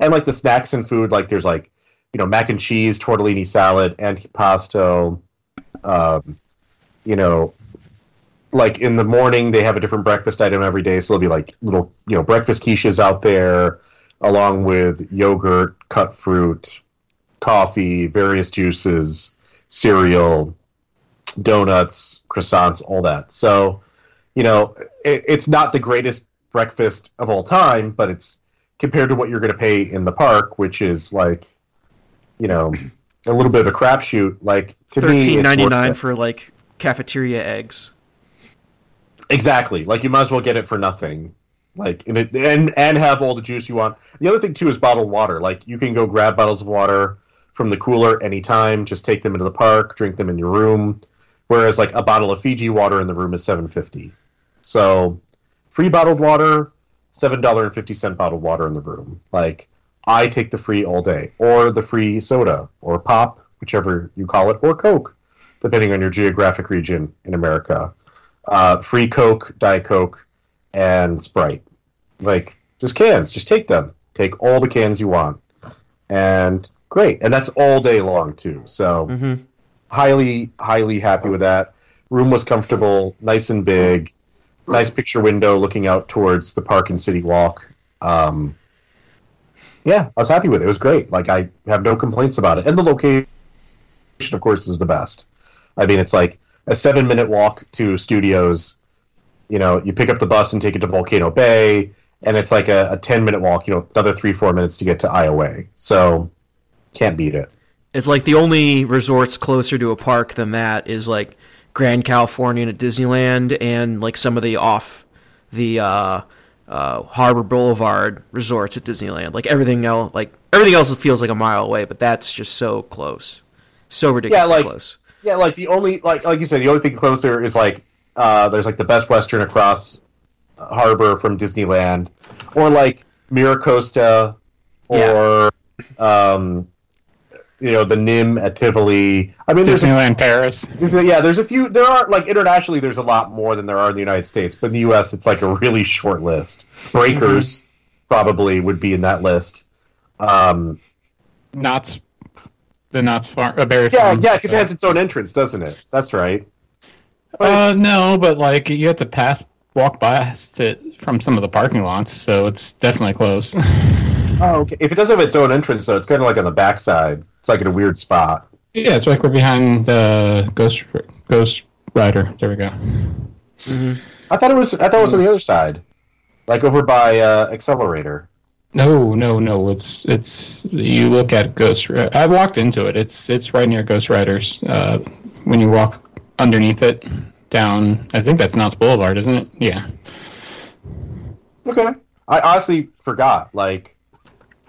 And like the snacks and food, like there's like you know mac and cheese, tortellini salad, antipasto. Um, you know, like in the morning they have a different breakfast item every day, so there'll be like little you know breakfast quiches out there along with yogurt, cut fruit, coffee, various juices, cereal, donuts, croissants, all that. So, you know, it, it's not the greatest breakfast of all time, but it's compared to what you're going to pay in the park, which is like, you know, a little bit of a crapshoot. Like to me, it's Thirteen ninety nine for like cafeteria eggs. Exactly. Like you might as well get it for nothing. Like and it, and and have all the juice you want. The other thing too is bottled water. Like you can go grab bottles of water from the cooler anytime. Just take them into the park, drink them in your room. Whereas like a bottle of Fiji water in the room is seven fifty. So free bottled water, seven dollar and fifty cent bottled water in the room. Like I take the free all day, or the free soda, or pop, whichever you call it, or Coke, depending on your geographic region in America uh, free Coke, Diet Coke, and Sprite. Like just cans, just take them. Take all the cans you want, and great. And that's all day long too. So hmm highly, highly happy with that. Room was comfortable, nice and big, nice picture window looking out towards the park and city walk. Um, yeah, I was happy with it. It was great. Like I have no complaints about it, and the location of course, is the best. I mean, it's like a seven minute walk to studios. You know, you pick up the bus and take it to Volcano Bay, and it's like a, a 10 minute walk, you know, another three, four minutes to get to IOA. So, can't beat it. It's like the only resorts closer to a park than that is like Grand Californian at Disneyland and like some of the off the uh, uh, Harbor Boulevard resorts at Disneyland. Like everything else, like everything else feels like a mile away, but that's just so close, so ridiculously like- close. Yeah, like the only like like you said, the only thing closer is like uh, there's like the Best Western across harbor from Disneyland, or like Miracosta, or um, you know the Nimb at Tivoli. I mean, there's a, Disneyland Paris. yeah, there's a few. There are like internationally, there's a lot more than there are in the United States, but in the U.S., it's like a really short list. Breakers probably would be in that list. Um, Knott's the Knott's Farm. Uh, Berry yeah, Farm. yeah, because it has its own entrance, doesn't it? That's right. Uh, no, but like you have to pass, walk past it from some of the parking lots, so it's definitely close. Oh, okay. If it does have its own entrance, though, it's kind of like on the backside. It's like in a weird spot. yeah, it's like we're behind the Ghost Ghost Rider. There we go. I thought it was. I thought it was on the other side, like over by uh, Xcelerator. No, no, no. It's it's you look at Ghost. Ri- I walked into it. It's it's right near Ghost Riders. Uh, when you walk underneath it, down. I think that's Knott's Boulevard, isn't it? Yeah. Okay. I honestly forgot. Like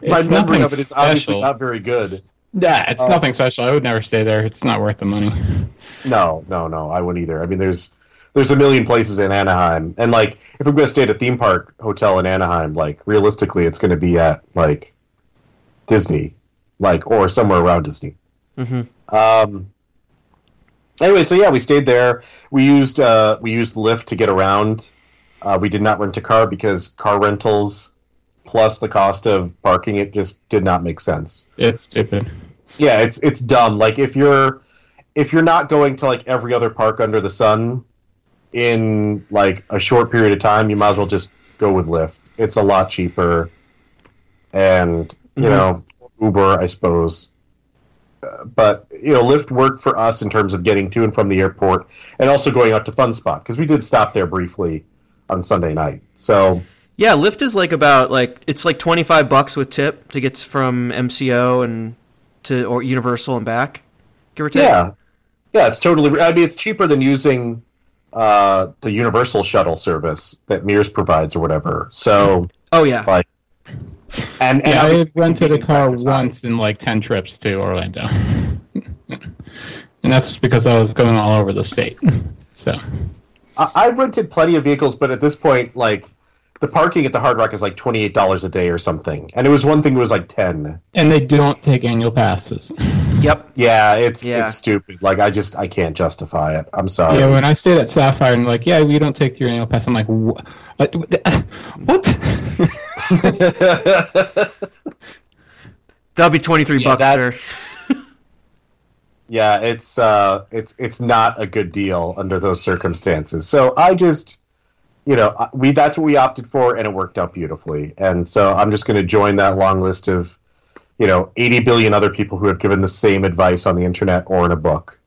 my It's memory nothing of it is obviously not very good. Yeah, it's Oh. nothing special. I would never stay there. It's not worth the money. No, no, no. I wouldn't either. I mean, there's there's a million places in Anaheim, and like if I'm going to stay at a theme park hotel in Anaheim, like realistically, it's going to be at like Disney, like or somewhere around Disney. Mhm. Um. Anyway, so yeah, we stayed there. We used uh, we used Lyft to get around. Uh, we did not rent a car because car rentals plus the cost of parking it just did not make sense. It's stupid. Yeah, it's it's dumb. Like if you're if you're not going to like every other park under the sun in like a short period of time, you might as well just go with Lyft. It's a lot cheaper, and you Mhm. know Uber, I suppose. Uh, but you know, Lyft worked for us in terms of getting to and from the airport, and also going out to Fun Spot because we did stop there briefly on Sunday night. So Yeah, Lyft is like about like it's like twenty five bucks with tip to get from MCO and to or Universal and back, give or take. Yeah, yeah, it's totally. I mean, it's cheaper than using uh, the Universal shuttle service that Mears provides or whatever. So, Oh yeah. like, and, and Yeah, I obviously rented a car once in like ten trips to Orlando, and that's because I was going all over the state. So I, I've rented plenty of vehicles, but at this point, like, the parking at the Hard Rock is like twenty eight dollars a day or something, and it was one thing that was like ten. and they don't take annual passes. Yep. Yeah, it's Yeah. it's stupid. Like, I just I can't justify it. I'm sorry. Yeah, when I stayed at Sapphire and like, yeah, we don't take your annual pass. I'm like, "Wha- uh, what? That'll be twenty three Yeah, bucks, that- sir. yeah, it's uh, it's it's not a good deal under those circumstances. So I just, you know, we that's what we opted for, and it worked out beautifully. And so I'm just going to join that long list of, you know, 80 billion other people who have given the same advice on the internet or in a book.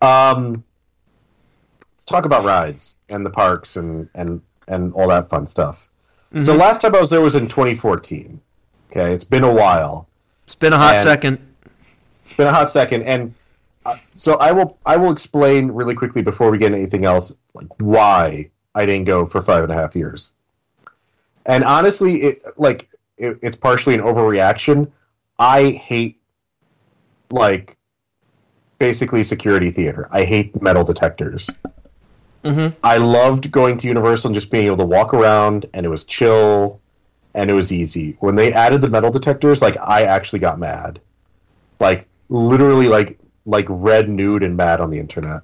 Um, let's talk about rides and the parks and and and all that fun stuff. So Mhm. last time I was there was in 2014. Okay, it's been a while. It's been a hot second. It's been a hot second, and uh, so I will I will explain really quickly before we get into anything else, like why I didn't go for five and a half years. And honestly, it like it, it's partially an overreaction. I hate like basically security theater. I hate metal detectors. hmm I loved going to Universal and just being able to walk around, and it was chill, and it was easy. When they added the metal detectors, like I actually got mad, like literally, like like red, nude, and mad on the internet.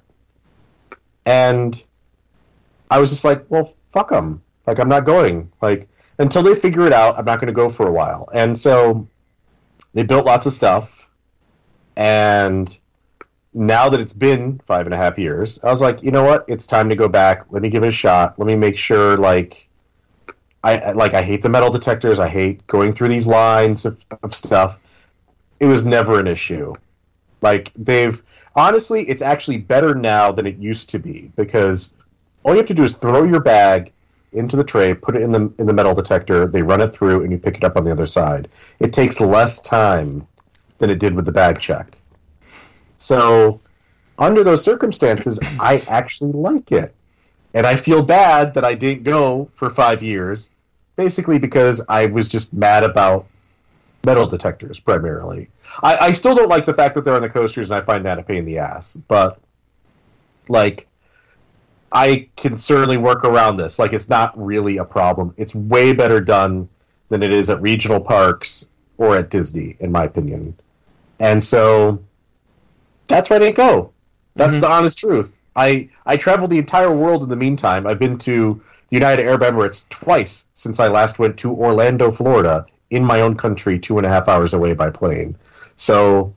And I was just like, well, fuck them. Like I'm not going. Like until they figure it out, I'm not going to go for a while. And so they built lots of stuff, and now that it's been five and a half years, I was like, you know what? It's time to go back. Let me give it a shot. Let me make sure, like, I like I hate the metal detectors. I hate going through these lines of, of stuff. It was never an issue. Like they've honestly, it's actually better now than it used to be because all you have to do is throw your bag into the tray, put it in the in the metal detector, they run it through, and you pick it up on the other side. It takes less time than it did with the bag check. So, under those circumstances, I actually like it, and I feel bad that I didn't go for five years, basically because I was just mad about metal detectors primarily. I, I still don't like the fact that they're on the coasters, and I find that a pain in the ass. But like, I can certainly work around this. Like, it's not really a problem. It's way better done than it is at regional parks or at Disney, in my opinion. And so that's where I didn't go. That's Mhm. the honest truth. I I traveled the entire world in the meantime. I've been to the United Arab Emirates twice since I last went to Orlando, Florida, in my own country, two and a half hours away by plane. So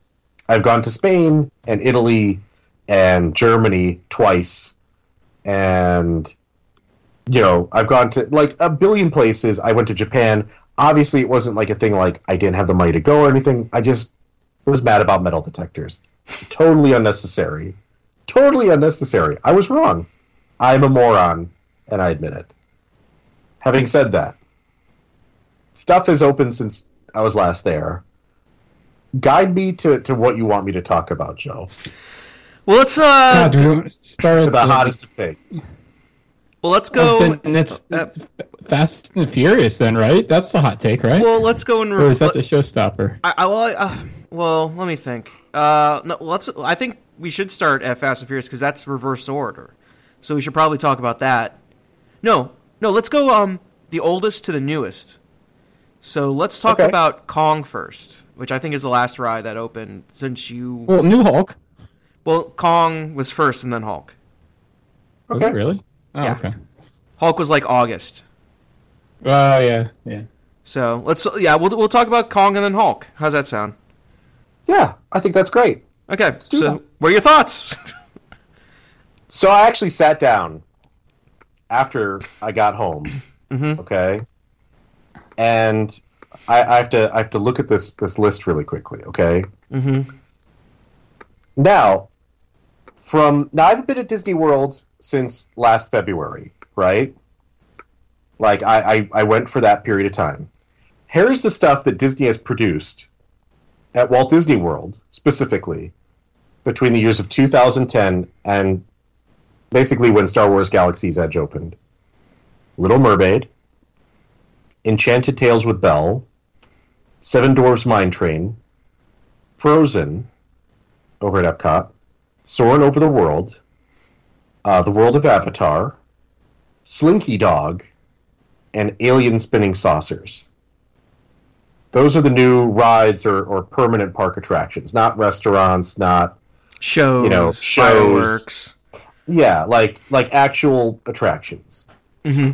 I've gone to Spain and Italy and Germany twice, and you know I've gone to like a billion places. I went to Japan. Obviously, it wasn't like a thing like I didn't have the money to go or anything. I just was mad about metal detectors. totally unnecessary. Totally unnecessary. I was wrong. I'm a moron, and I admit it. Having said that, stuff has opened since I was last there. Guide me to, to what you want me to talk about, Joe. Well, let's uh, God, do we start To at the hottest of takes. well, let's go. Then, and it's uh, Fast and Furious, then, right? That's the hot take, right? well, let's go and. or is that re- the showstopper? I, I, well, uh, well, let me think. Uh, no, let's. I think we should start at Fast and Furious because that's reverse order. So we should probably talk about that. No, no, let's go. Um, the oldest to the newest. So let's talk Okay. about Kong first, which I think is the last ride that opened since you. Well, New Hulk. Well, Kong was first and then Hulk. Was Okay. it really? Oh, Yeah. okay. Hulk was like August. Oh, yeah, yeah. So let's. Yeah, we'll we'll talk about Kong and then Hulk. How's that sound? Yeah, I think that's great. Okay. do So that. what are your thoughts? So I actually sat down after I got home. Mhm. Okay, and I, I have to I have to look at this this list really quickly. Okay, mm-hmm. now from now I haven't been at Disney World since last February, right? Like I, I, I went for that period of time. Here's the stuff that Disney has produced at Walt Disney World specifically between the years of 2010 and basically when Star Wars Galaxy's Edge opened. Little Mermaid, Enchanted Tales with Belle, Seven Dwarfs Mine Train, Frozen over at Epcot, Soarin' Over the World, uh, The World of Avatar, Slinky Dog, and Alien Spinning Saucers. Those are the new rides or, or permanent park attractions, not restaurants, not Shows, You know, shows. fireworks. yeah, like like actual attractions. Mm-hmm.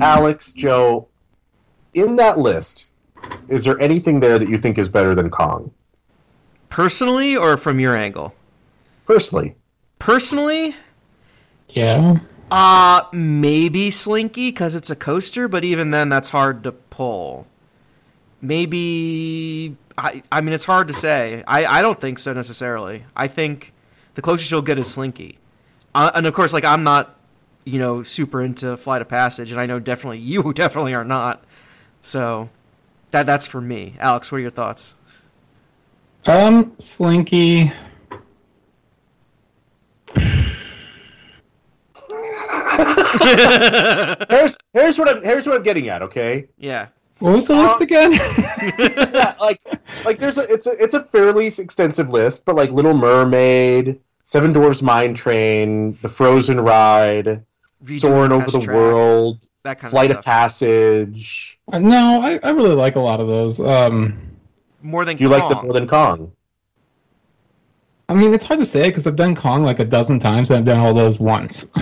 Alex, Joe, in that list, is there anything there that you think is better than Kong? Personally, or from your angle? Personally, Personally, Yeah. uh maybe Slinky because it's a coaster, but even then, that's hard to pull. Maybe I. I mean, it's hard to say. I. I don't think so necessarily. I think the closest you'll get is Slinky, uh, and of course, like I'm not, you know, super into Flight of Passage, and I know definitely you definitely are not. So, that that's for me. Alex, what are your thoughts? Um, Slinky. here's here's what I'm here's what I'm getting at. Okay, Yeah. What was the list Uh, again? yeah, like like there's a it's a it's a fairly extensive list, but like Little Mermaid, Seven Dwarfs Mine Train, The Frozen Ride, Redoing Soaring Over the Track, World, that kind Flight of of. Passage. no, I, I really like a lot of those. Um, More than Do you like them Kong. more than Kong? I mean, it's hard to say because I've done Kong like a dozen times and I've done all those once.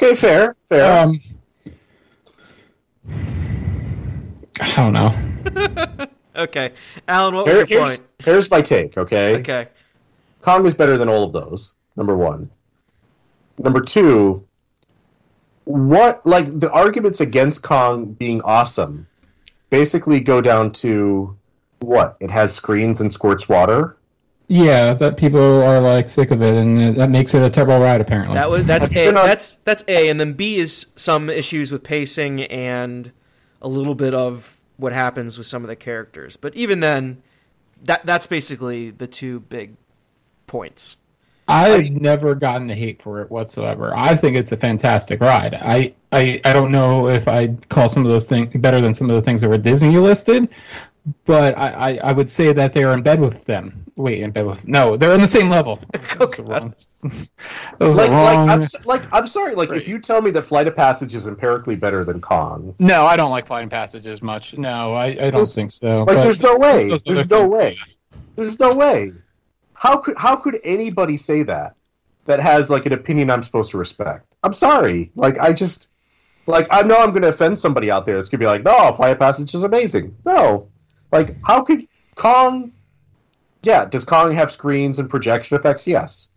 Okay, fair, fair. Um, I don't know. Okay, Alan, what was Here- your here's, point? here's my take. Okay, Okay, Kong is better than all of those. Number one. Number two. What like the arguments against Kong being awesome basically go down to What? It has screens and squirts water. Yeah, that people are like sick of it, and that makes it a terrible ride. Apparently, That was that's a you been on- that's that's a, and then B is some issues with pacing and a little bit of what happens with some of the characters. But even then, that that's basically the two big points. I've never gotten a hate for it whatsoever. I think it's a fantastic ride. I, I, I don't know if I'd call some of those things better than some of the things that were Disney listed, but I, I, I would say that they are in bed with them. Wait, in bed with no, they're on the same level. Oh, those are wrong. Those Like, like. I'm, like, I'm sorry. Like, if you tell me that Flight of Passage is empirically better than Kong, No, I don't like Flying Passage as much. No, I, I don't There's- think so. like, but- there's no way. There's no things- way. There's no way. How could how could anybody say that? That has like an opinion I'm supposed to respect. I'm sorry. Like I just like I know I'm going to offend somebody out there. It's going to be like, no, Flight of Passage is amazing. No, like how could Kong? Yeah, does Kong have screens and projection effects? Yes.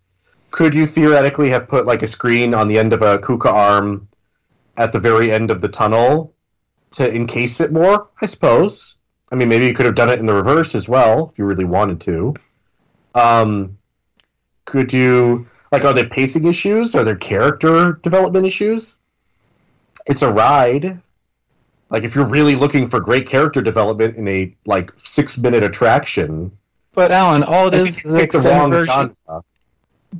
Could you theoretically have put like a screen on the end of a KUKA arm at the very end of the tunnel to encase it more? I suppose. I mean, maybe you could have done it in the reverse as well if you really wanted to. Um, could you like? Are there pacing issues? Are there character development issues? It's a ride. Like if you're really looking for great character development in a like six minute attraction, But Alan, all it is think an extended version. genre.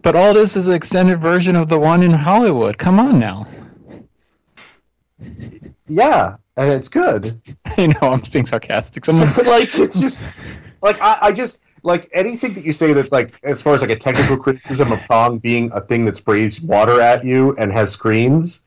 But all this is an extended version of the one in Hollywood. Come on now. Yeah, and it's good. I know I'm being sarcastic. Someone, like it's just like I, I just like anything that you say that like as far as like a technical criticism of Kong being a thing that sprays water at you and has screens,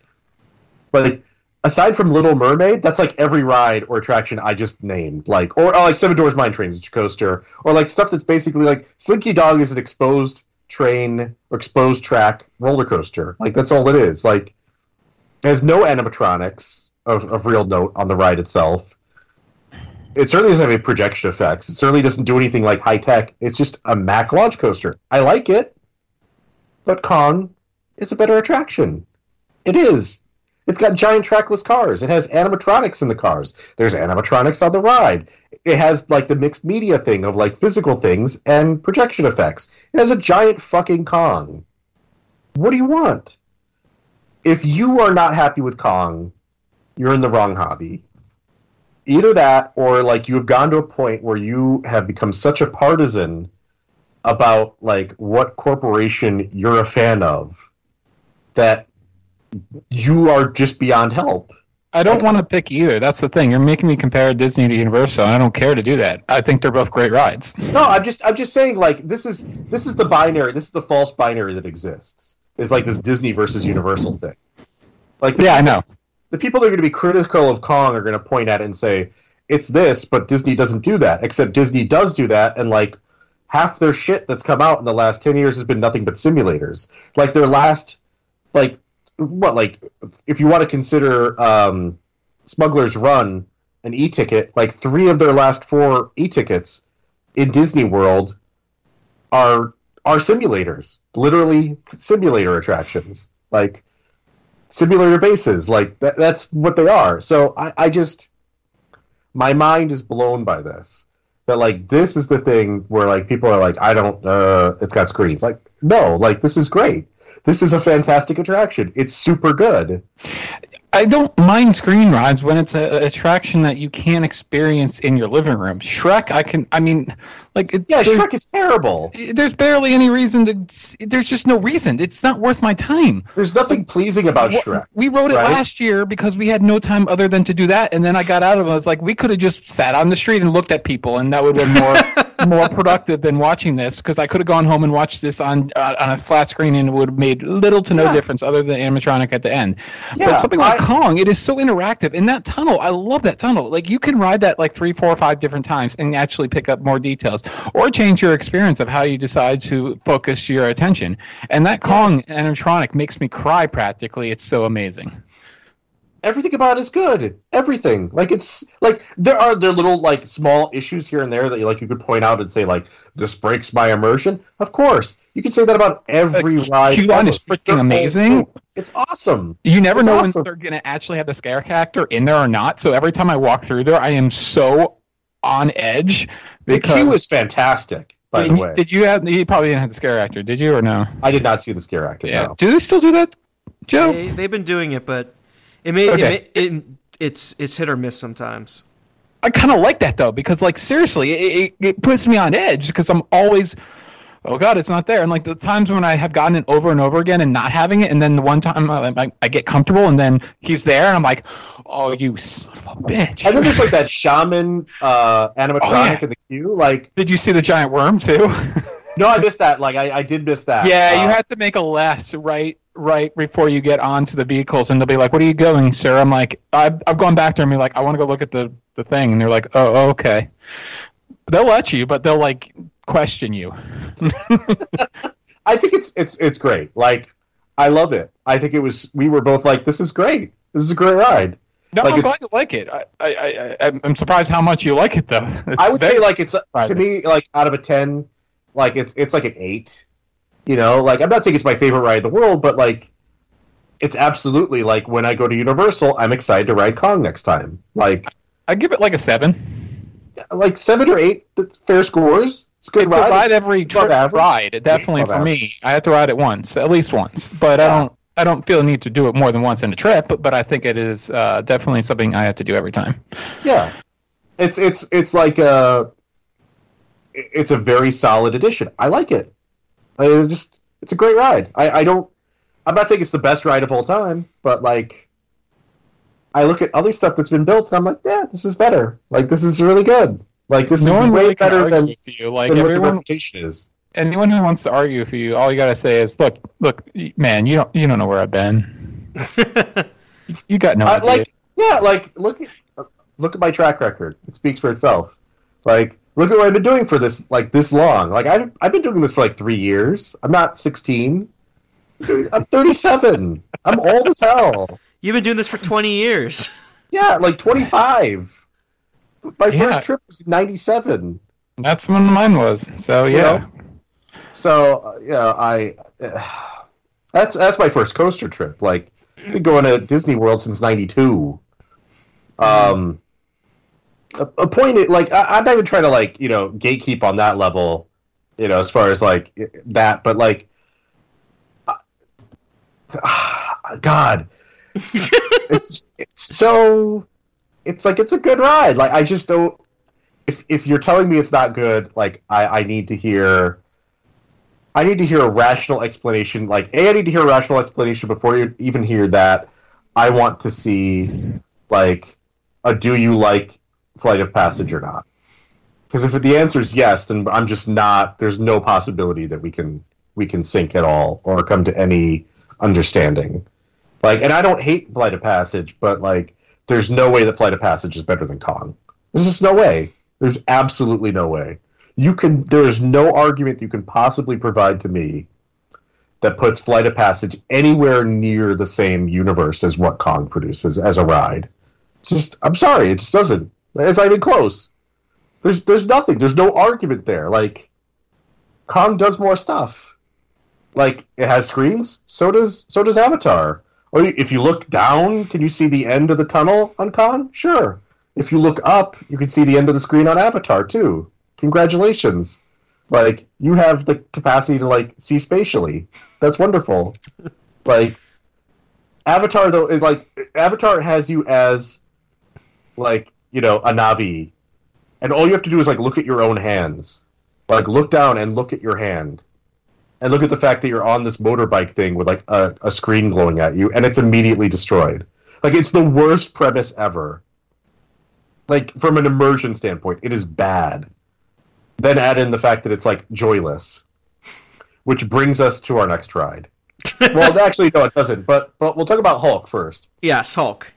like aside from Little Mermaid, that's like every ride or attraction I just named, like or, or like Seven Dwarfs Mine Train is a coaster, or like stuff that's basically like Slinky Dog is an exposed train or exposed track roller coaster. Like that's all it is. Like it has no animatronics of, of real note on the ride itself it certainly doesn't have any projection effects. It certainly doesn't do anything like high tech. It's just a mag launch coaster. I like it, but Kong is a better attraction. It is. It's got giant trackless cars. It has animatronics in the cars. There's animatronics on the ride. It has like the mixed media thing of like physical things and projection effects. It has a giant fucking Kong. What do you want? If you are not happy with Kong, you're in the wrong hobby either that or like you have gone to a point where you have become such a partisan about like what corporation you're a fan of that you are just beyond help. I don't want to pick either. That's the thing. You're making me compare Disney to Universal, and I don't care to do that. I think they're both great rides. No, I'm just I'm just saying like this is this is the binary. This is the false binary that exists. It's like this Disney versus Universal thing. Like Yeah, I know. The people that are going to be critical of Kong are going to point at it and say it's this, but Disney doesn't do that. Except Disney does do that, and like half their shit that's come out in the last ten years has been nothing but simulators. Like their last, like what, like if you want to consider um, Smuggler's Run an e-ticket, like three of their last four e-tickets in Disney World are are simulators, literally simulator attractions, like simulator bases. Like that, that's what they are. So I, I just my mind is blown by this. That like this is the thing where like people are like I don't uh it's got screens. Like no, like this is great. This is a fantastic attraction. It's super good. I don't mind screen rides when it's an attraction that you can't experience in your living room. Shrek, I can. I mean, like it, Yeah, Shrek is terrible. there's barely any reason to. There's just no reason. It's not worth my time. There's nothing pleasing about Wha- Shrek. We wrote it right? last year because we had no time other than to do that, and then I got out of it. I was like, we could have just sat on the street and looked at people, and that would have been more more productive than watching this. Because I could have gone home and watched this on uh, on a flat screen, and it would have made little to no Yeah. difference other than animatronic at the end. Yeah, but something like I- Kong, it is so interactive. In that tunnel, I love that tunnel. Like you can ride that like three, four, or five different times and actually pick up more details, or change your experience of how you decide to focus your attention. And that Kong animatronic makes me cry practically. It's so amazing. Everything about it is good. Everything. Like it's like there are there are little like small issues here and there that you like you could point out and say like this breaks my immersion. Of course, you can say that about every Uh, ride. Q1 ever. is freaking They're amazing. cool. It's awesome. You never It's know awesome. when they're going to actually have the scare character in there or not. So every time I walk through there, I am so on edge The because queue was fantastic, by did, the you- way. did you have you probably didn't have the scare actor, did you or no? I did not see the scare actor. Yeah. no. Do they still do that, Joe? They, they've been doing it, but it may, Okay. it may it, it's it's hit or miss sometimes. I kind of like that though because like seriously, it, it, it puts me on edge because I'm always, oh god, it's not there. And like the times when I have gotten it over and over again and not having it, and then the one time I, I, I get comfortable and then he's there and I'm like, oh you son of a bitch. And then there's like that shaman uh, animatronic Oh, yeah. in the queue. Like, Did you see the giant worm too? no, I missed that. Like, I, I did miss that. yeah, you Uh, had to make a left right right before you get onto the vehicles, and they'll be like, "What are you going, sir?" I'm like, "I've, I've gone back there and be like, I want to go look at the the thing," and they're like, "Oh, okay." They'll let you, but they'll like question you. I think it's it's it's great. Like, I love it. I think it was. We were both like, "This is great. This is a great ride." No, Like I'm glad you like it. I, I, I, I'm- I'm surprised how much you like it, though. It's I would say like it's to me like out of a ten, like it's it's like an eight. You know, like I'm not saying it's my favorite ride in the world, but like it's absolutely like when I go to Universal, I'm excited to ride Kong next time. Like I give it like a seven. like seven or eight fair scores. It's good It's ride. a ride every trip ride. Definitely for me, I have to ride it once, at least once. But I don't. I don't feel a need to do it more than once in a trip. But, but I think it is uh, definitely something I have to do every time. Yeah, it's it's it's like a it's a very solid addition. I like it. I it just it's a great ride. I, I don't. I'm not saying it's the best ride of all time, but like I look at other stuff that's been built, and I'm like, yeah, this is better. Like this is really good. Like this no is way really better than, with you. Like than what the everyone, reputation is. anyone who wants to argue for you, all you gotta say is, "Look, look, man, you don't, you don't know where I've been. You got no I, idea." like yeah, like look at look at my track record. It speaks for itself. Like look at what I've been doing for this like this long. Like I've I've been doing this for like three years. I'm not 16. I'm 37. I'm old as hell. You've been doing this for 20 years. Yeah, like 25. My Yeah. first trip was 97. That's when mine was. So You yeah, know? So uh, yeah, I that's that's my first coaster trip. Like been going to Disney World since '92. Um, a, a point like I, I'm not even trying to like you know gatekeep on that level, you know, as far as like that, but like, uh, God, it's just, it's so it's like it's a good ride. Like I just don't. If if you're telling me it's not good, like I I need to hear. I need to hear a rational explanation. Like, A, I need to hear a rational explanation before you even hear that. I want to see, like, a do you like Flight of Passage or not? Because if the answer is yes, then I'm just not. There's no possibility that we can we can sync at all or come to any understanding. Like, and I don't hate Flight of Passage, but like, there's no way that Flight of Passage is better than Kong. There's just no way. There's absolutely no way you can there is no argument you can possibly provide to me that puts Flight of Passage anywhere near the same universe as what Kong produces as a ride. Just I'm sorry, it just doesn't. It's not even close. There's there's nothing. There's no argument there. Like Kong does more stuff. Like it has screens. So does so does Avatar. Oh, or if you look down, can you see the end of the tunnel on Kong? Sure. If you look up, you can see the end of the screen on Avatar too congratulations like you have the capacity to like see spatially that's wonderful like avatar though is like avatar has you as like you know a Na'vi and all you have to do is like look at your own hands like look down and look at your hand and look at the fact that you're on this motorbike thing with like a, a screen glowing at you and it's immediately destroyed like it's the worst premise ever like from an immersion standpoint it is bad then add in the fact that it's like joyless, which brings us to our next ride. well, actually, no, it doesn't. But but we'll talk about Hulk first. Yes, Hulk.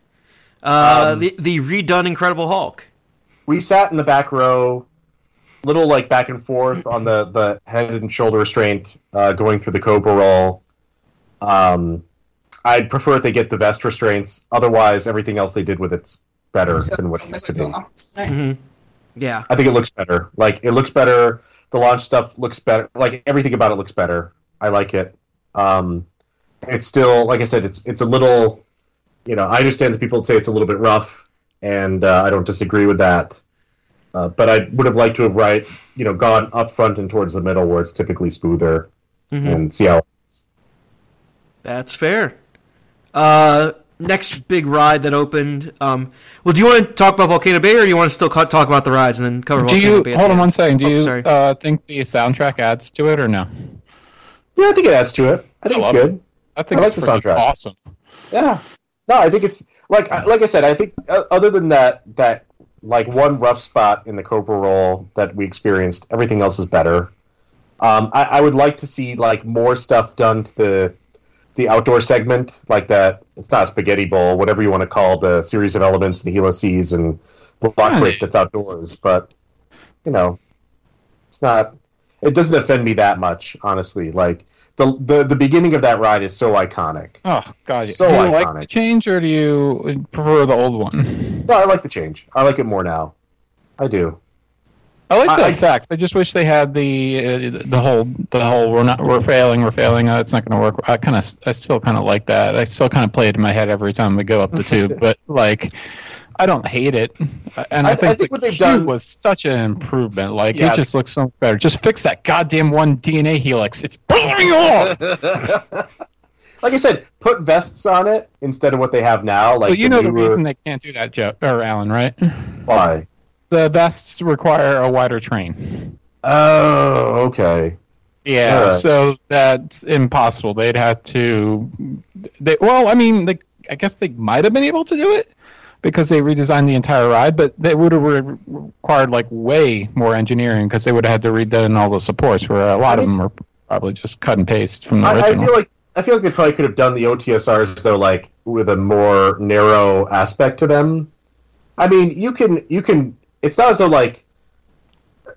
Uh, Um, the the redone Incredible Hulk. We sat in the back row, little like back and forth on the the head and shoulder restraint, uh, going through the Cobra roll. Um, I'd prefer if they get the vest restraints. Otherwise, everything else they did with it's better than what it used to be. hmm Yeah. I think it looks better. Like it looks better. The launch stuff looks better. Like everything about it looks better. I like it. Um, it's still, like I said, it's it's a little. You know, I understand that people say it's a little bit rough, and uh, I don't disagree with that. Uh, but I would have liked to have right, you know, gone up front and towards the middle where it's typically smoother, and see how. That's fair. Uh, next big ride that opened. Um, well, do you want to talk about Volcano Bay, or do you want to still co- talk about the rides and then cover Do Volcano you Bay? hold on one second? Do Oh, you sorry. uh, think the soundtrack adds to it or no? Yeah, I think it adds to it. I think I it's love good. I think I like it's the soundtrack. awesome. Yeah. No, I think it's like I- like I said. I think uh, other than that that like one rough spot in the Cobra roll that we experienced, everything else is better. Um, I, I would like to see like more stuff done to the the outdoor segment, like that. It's not a spaghetti bowl, whatever you want to call the series of elements and helices and block break that's outdoors. But you know, it's not. It doesn't offend me that much, honestly. Like the the the beginning of that ride is so iconic. Oh god! So do you like the iconic. change or do you prefer the old one? No, I like the change. I like it more now. I do. I like the I- effects. I just wish they had the uh, the whole the whole we're not we're failing we're failing uh, it's not going to work. I kind of I still kind of like that. I still kind of play it in my head every time we go up the tube, but like I don't hate it. And I, I- I think, think the what they've done- was such an improvement. Like Yeah. it just looks so much better. Just fix that goddamn one DNA helix. It's me off. Like I said, put vests on it instead of what they have now. Like well, you the know the newer- reason they can't do that, Joe or Alan, right? why? The vests require a wider train. Oh, okay. Yeah, so that's impossible. They'd have to. They, well, I mean, they, I guess they might have been able to do it because they redesigned the entire ride, but they would have re- required like way more engineering because they would have had to redo all the supports. Where a lot of them were probably just cut and paste from the I, I feel like I feel like they probably could have done the OTSRs though, like with a more narrow aspect to them. I mean, you can you can. It's not as though like,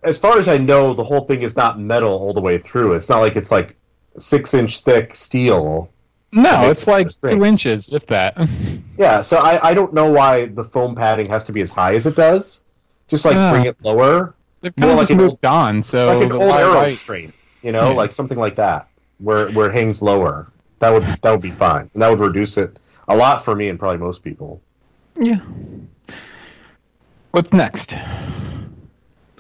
as far as I know, the whole thing is not metal all the way through. It's not like it's like six inch thick steel. No, it's like two inches, if that. Yeah, so I, I don't know why the foam padding has to be as high as it does. Just like Yeah. bring it lower, They've More kind of like just an moved on. So like an old arrow right- straight. You know, Yeah. like something like that, where where it hangs lower. That would that would be fine, and that would reduce it a lot for me and probably most people. Yeah. What's next?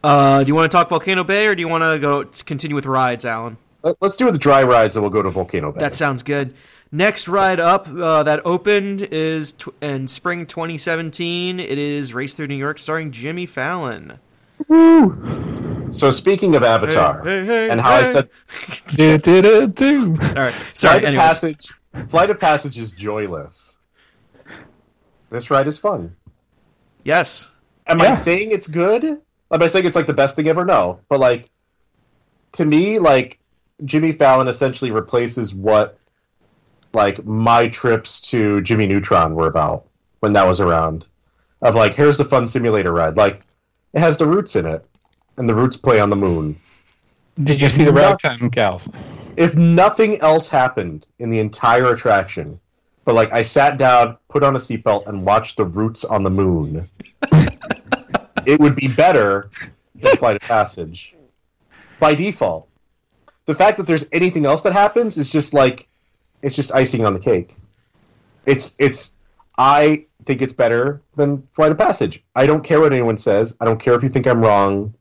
Uh, do you want to talk Volcano Bay, or do you want to go continue with rides, Alan? Let, us do the dry rides, and we'll go to Volcano Bay. That sounds good. Next ride up uh, that opened is tw- in spring 2017. It is Race Through New York, starring Jimmy Fallon. so speaking of Avatar, Hey, hey, hey, and how I said do, do, do, do. All right, sorry. Flight of Passage, Flight of Passage is joyless. This ride is fun. yes. Am Yeah. I saying it's good? Am I saying it's like the best thing ever? No, but like to me, like Jimmy Fallon essentially replaces what like my trips to Jimmy Neutron were about when that was around. Of like, here's the fun simulator ride. Like, it has the roots in it, and the roots play on the moon. Did you see the ragtime gals? If nothing else happened in the entire attraction, but like I sat down, put on a seatbelt, and watched the roots on the moon, it would be better than Flight of Passage by default. The fact that there's anything else that happens is just like it's just icing on the cake. It's it's I think it's better than Flight of Passage. I don't care what anyone says. I don't care if you think I'm wrong.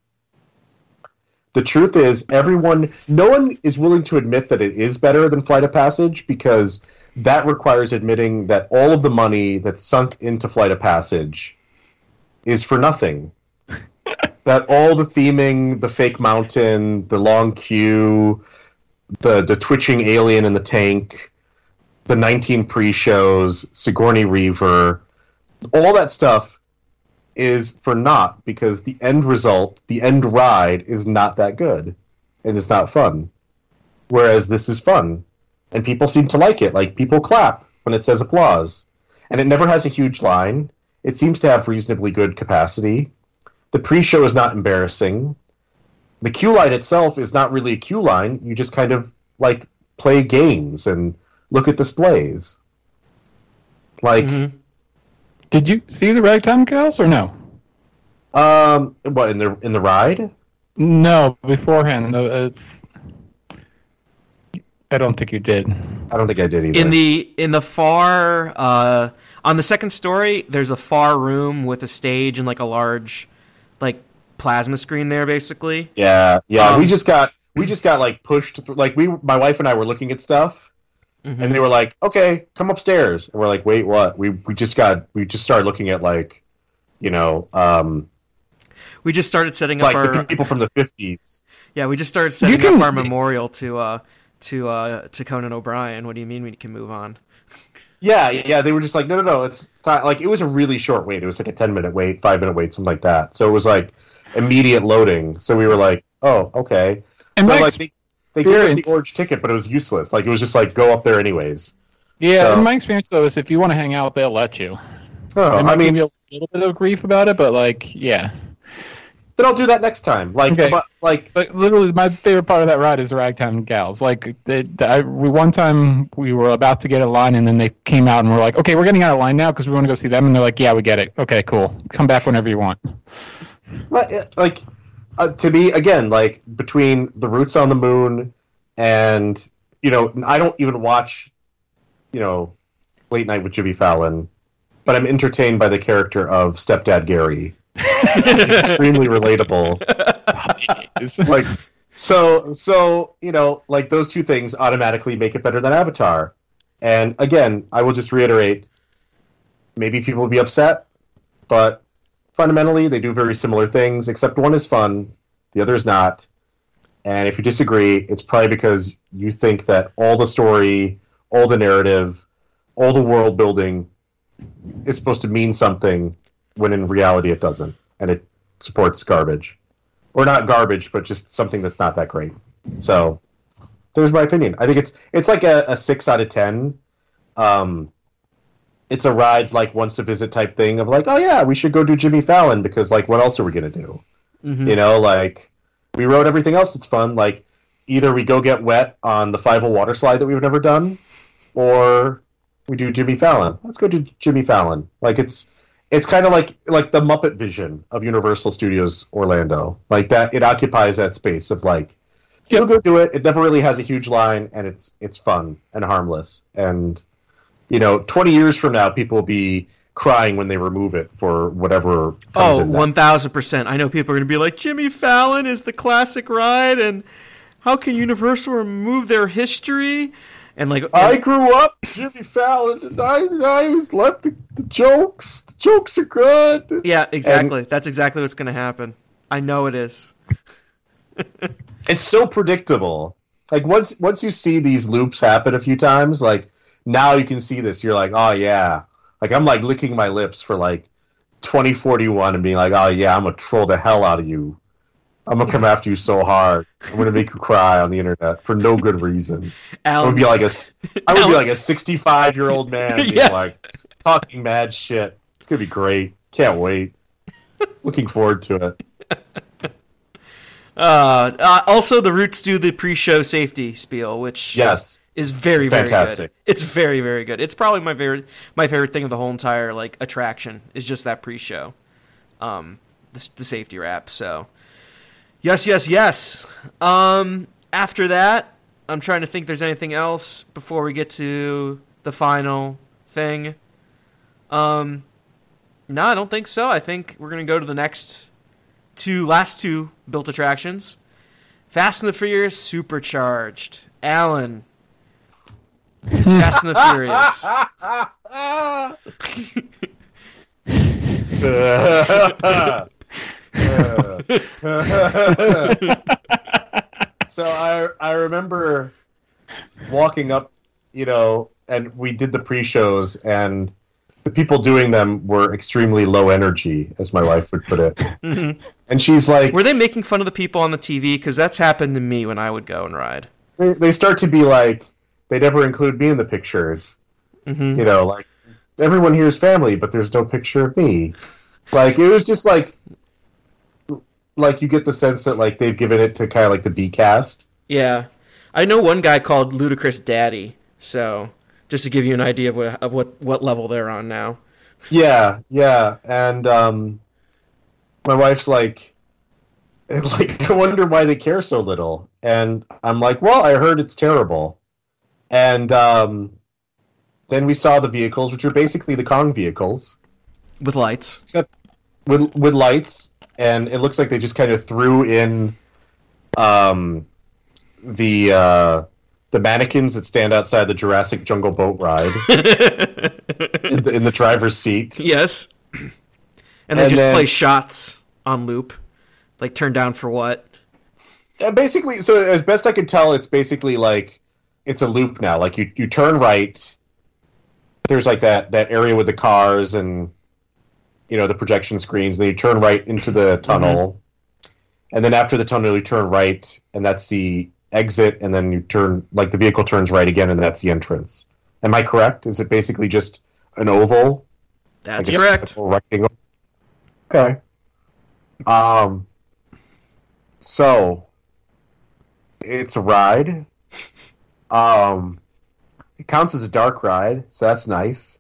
The truth is, everyone, no one is willing to admit that it is better than Flight of Passage because that requires admitting that all of the money that's sunk into Flight of Passage is for nothing. that all the theming, the fake mountain, the long queue, the the twitching alien in the tank, the 19 pre-shows, Sigourney Weaver, all that stuff is for naught because the end result, the end ride, is not that good and it's not fun. Whereas this is fun, and people seem to like it. Like people clap when it says applause, and it never has a huge line. It seems to have reasonably good capacity. The pre-show is not embarrassing. The queue line itself is not really a queue line. You just kind of like play games and look at displays. Like Mhm. Did you see the ragtime gals or no? Um, what in the in the ride? No, beforehand. No, it's. I don't think you did. I don't think I did either. In the in the far uh, on the second story, there's a far room with a stage and like a large, like plasma screen there, basically. Yeah, yeah. Um, we just got we just got like pushed through. Like we, my wife and I were looking at stuff, Mhm. and they were like, "Okay, come upstairs." And we're like, "Wait, what?" We we just got we just started looking at like, you know, um, We just started setting up like our people from the fifties. yeah. We just started setting can- up our memorial to uh to uh to Conan O'Brien. What do you mean we can move on? Yeah, yeah. They were just like, "No, no, no." It's, it's not like it was a really short wait. It was like a ten minute wait, five minute wait, something like that. So it was like immediate loading. So we were like, "Oh, okay." And so my like they, they gave us the orange ticket, but it was useless. Like it was just like go up there anyways. Yeah, So- in my experience though is if you want to hang out, they'll let you. Oh, I mean, a little bit of grief about it, but like, yeah. then I'll do that next time. Like, Okay. but like, But literally, my favorite part of that ride is the ragtime gals. Like, they, they- I, we one time we were about to get a line, and then they came out and we're like, "Okay, we're getting out of line now because we want to go see them." And they're like, "Yeah, we get it. Okay, cool. Come back whenever you want." like uh, to me again, like between the roots on the moon and you know, I don't even watch, you know, late night with Jimmy Fallon, but I'm entertained by the character of stepdad Gary. Extremely relatable. like so so you know like those two things automatically make it better than avatar and again i will just reiterate maybe people will be upset but fundamentally they do very similar things except one is fun the other is not and if you disagree it's probably because you think that all the story all the narrative all the world building is supposed to mean something when in reality it doesn't and it supports garbage or not garbage, but just something that's not that great. So there's my opinion. I think it's it's like a, a six out of ten. Um, it's a ride like once a visit type thing of like, oh yeah, we should go do Jimmy Fallon because like what else are we gonna do? Mhm. You know, like we rode everything else that's fun. Like either we go get wet on the five hole water slide that we've never done, or we do Jimmy Fallon. Let's go do Jimmy Fallon. Like it's it's kind of like like the Muppet vision of Universal Studios Orlando. Like that, it occupies that space of like you'll go do it. It never really has a huge line, and it's it's fun and harmless. And you know, twenty years from now, people will be crying when they remove it for whatever. Oh, one thousand percent. I know people are going to be like, Jimmy Fallon is the classic ride, and how can Universal remove their history? And like, I grew up Jimmy Fallon, and I I was left the, the jokes. The jokes are good. yeah, exactly. That's exactly what's going to happen. I know it is. It's so predictable. Like once once you see these loops happen a few times, like now you can see this. You're like, oh yeah. Like I'm like licking my lips for like 2041 and being like, oh yeah, I'm gonna troll the hell out of you. I'm gonna come after you so hard. I'm gonna make you cry on the internet for no good reason. I would be like a, I would be like a 65 year old man being Yes. like talking mad shit. It's gonna be great. Can't wait. Looking forward to it. uh, uh, also, the Roots do the pre-show safety spiel, which Yes. Is very It's very fantastic. good. It's very very good. It's probably my favorite my favorite thing of the whole entire like attraction is just that pre-show, um, the, the safety wrap. So, yes, yes, yes. Um, after that, I'm trying to think. There's anything else before we get to the final thing. Um, no, I don't think so. I think we're gonna go to the next two last two built attractions. Fast and the Furious Supercharged. Alan. Fast and the Furious. so I I remember walking up, you know, and we did the pre-shows, and the people doing them were extremely low energy, as my wife would put it. Mhm. And she's like, Were they making fun of the people on the TV? Because that's happened to me when I would go and ride. they, they start to be like, they never include me in the pictures. hmm You know, like everyone here is family, but there's no picture of me. Like it was just like, like you get the sense that like they've given it to kind of like the B cast. Yeah, I know one guy called Ludacris Daddy. So just to give you an idea of what of what, what level they're on now. Yeah, yeah, and um, my wife's like, like, I wonder why they care so little. And I'm like, well, I heard it's terrible. And um, then we saw the vehicles, which are basically the Kong vehicles, With lights. except with with lights. and it looks like they just kind of threw in um, the uh, the mannequins that stand outside the Jurassic Jungle boat ride in, the, in the driver's seat. Yes. And they And just then- play shots on loop. Like turn down for what? Uh, basically, so as best I can tell, it's basically like it's a loop now. Like you, you turn right. There's like that that area with the cars and you know the projection screens. Then you turn right into the tunnel, and then after the tunnel, you turn right, and that's the exit. And then you turn like the vehicle turns right again, and that's the entrance. Am I correct? Is it basically just an oval? That's Like correct. rectangle? Okay. Um. So, it's a ride. Um, it counts as a dark ride, so that's nice.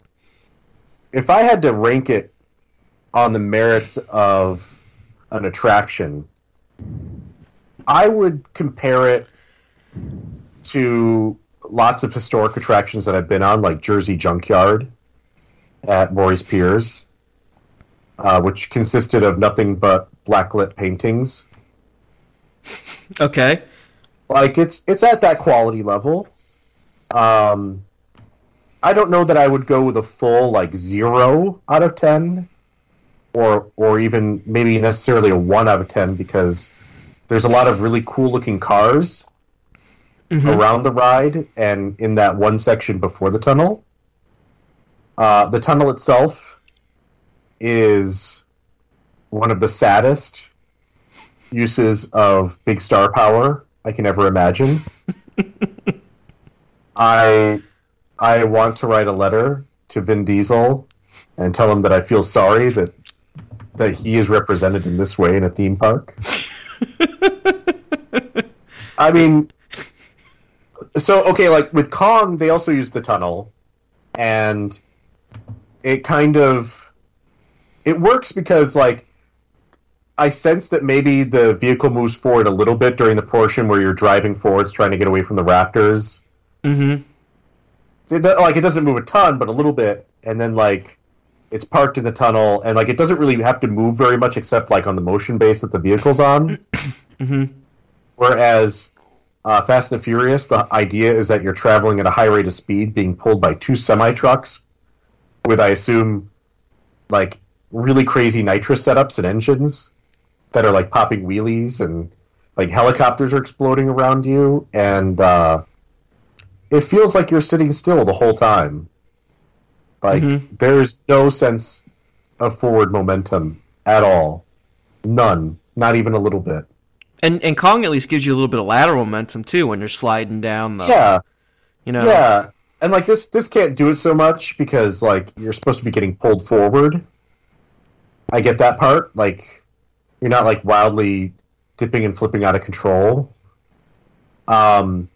If I had to rank it on the merits of an attraction, I would compare it to lots of historic attractions that I've been on, like Jersey Junkyard at Morey's Piers, uh, which consisted of nothing but blacklit paintings. Okay. Like it's it's at that quality level. Um, I don't know that I would go with a full like zero out of ten, or or even maybe necessarily a one out of ten because there's a lot of really cool looking cars around the ride and in that one section before the tunnel. Uh, the tunnel itself is one of the saddest uses of big star power I can ever imagine. I I want to write a letter to Vin Diesel and tell him that I feel sorry that that he is represented in this way in a theme park. I mean, so okay, like with Kong, they also use the tunnel, and it kind of it works because like I sense that maybe the vehicle moves forward a little bit during the portion where you're driving forwards, trying to get away from the raptors. Mm-hmm. It, like it doesn't move a ton, but a little bit, and then like it's parked in the tunnel, and like it doesn't really have to move very much except like on the motion base that the vehicle's on. Mm-hmm. Whereas uh, Fast and Furious, the idea is that you're traveling at a high rate of speed, being pulled by two semi trucks with, I assume, like really crazy nitrous setups and engines that are like popping wheelies and like helicopters are exploding around you, and uh, it feels like you're sitting still the whole time. Like Mhm. there's no sense of forward momentum at all, none, not even a little bit. And and Kong at least gives you a little bit of lateral momentum too when you're sliding down the. Yeah, You know. Yeah, and like this, this can't do it so much because like you're supposed to be getting pulled forward. I get that part. Like you're not like wildly dipping and flipping out of control. Um,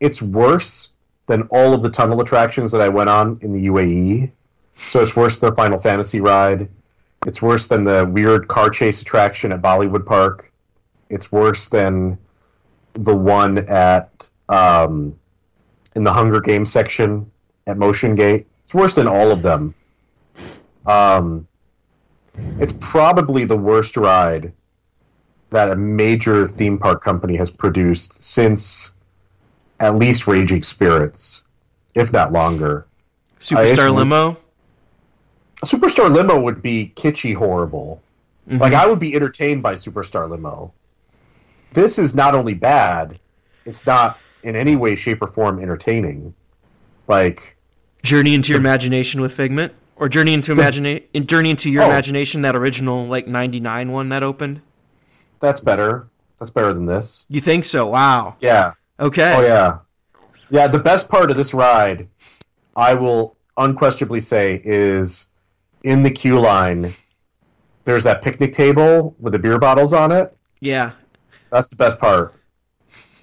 it's worse than all of the tunnel attractions that I went on in the UAE. So it's worse than the Final Fantasy ride. It's worse than the weird car chase attraction at Bollywood Park. It's worse than the one at um, in the Hunger Games section at Motiongate. It's worse than all of them. Um, it's probably the worst ride that a major theme park company has produced since at least Raging Spirits, if not longer. Superstar limo. Superstar Limo would be kitschy horrible. Mm-hmm. Like I would be entertained by Superstar Limo. This is not only bad, it's not in any way, shape, or form entertaining. Like Journey into your imagination with Figment, or Journey into imagine in Journey into your Oh. imagination, that original like '99 one that opened. that's better. That's better than this. You think so? Wow. Yeah. Okay. Oh yeah. Yeah, the best part of this ride, I will unquestionably say, is in the queue line. There's that picnic table with the beer bottles on it. Yeah. That's the best part.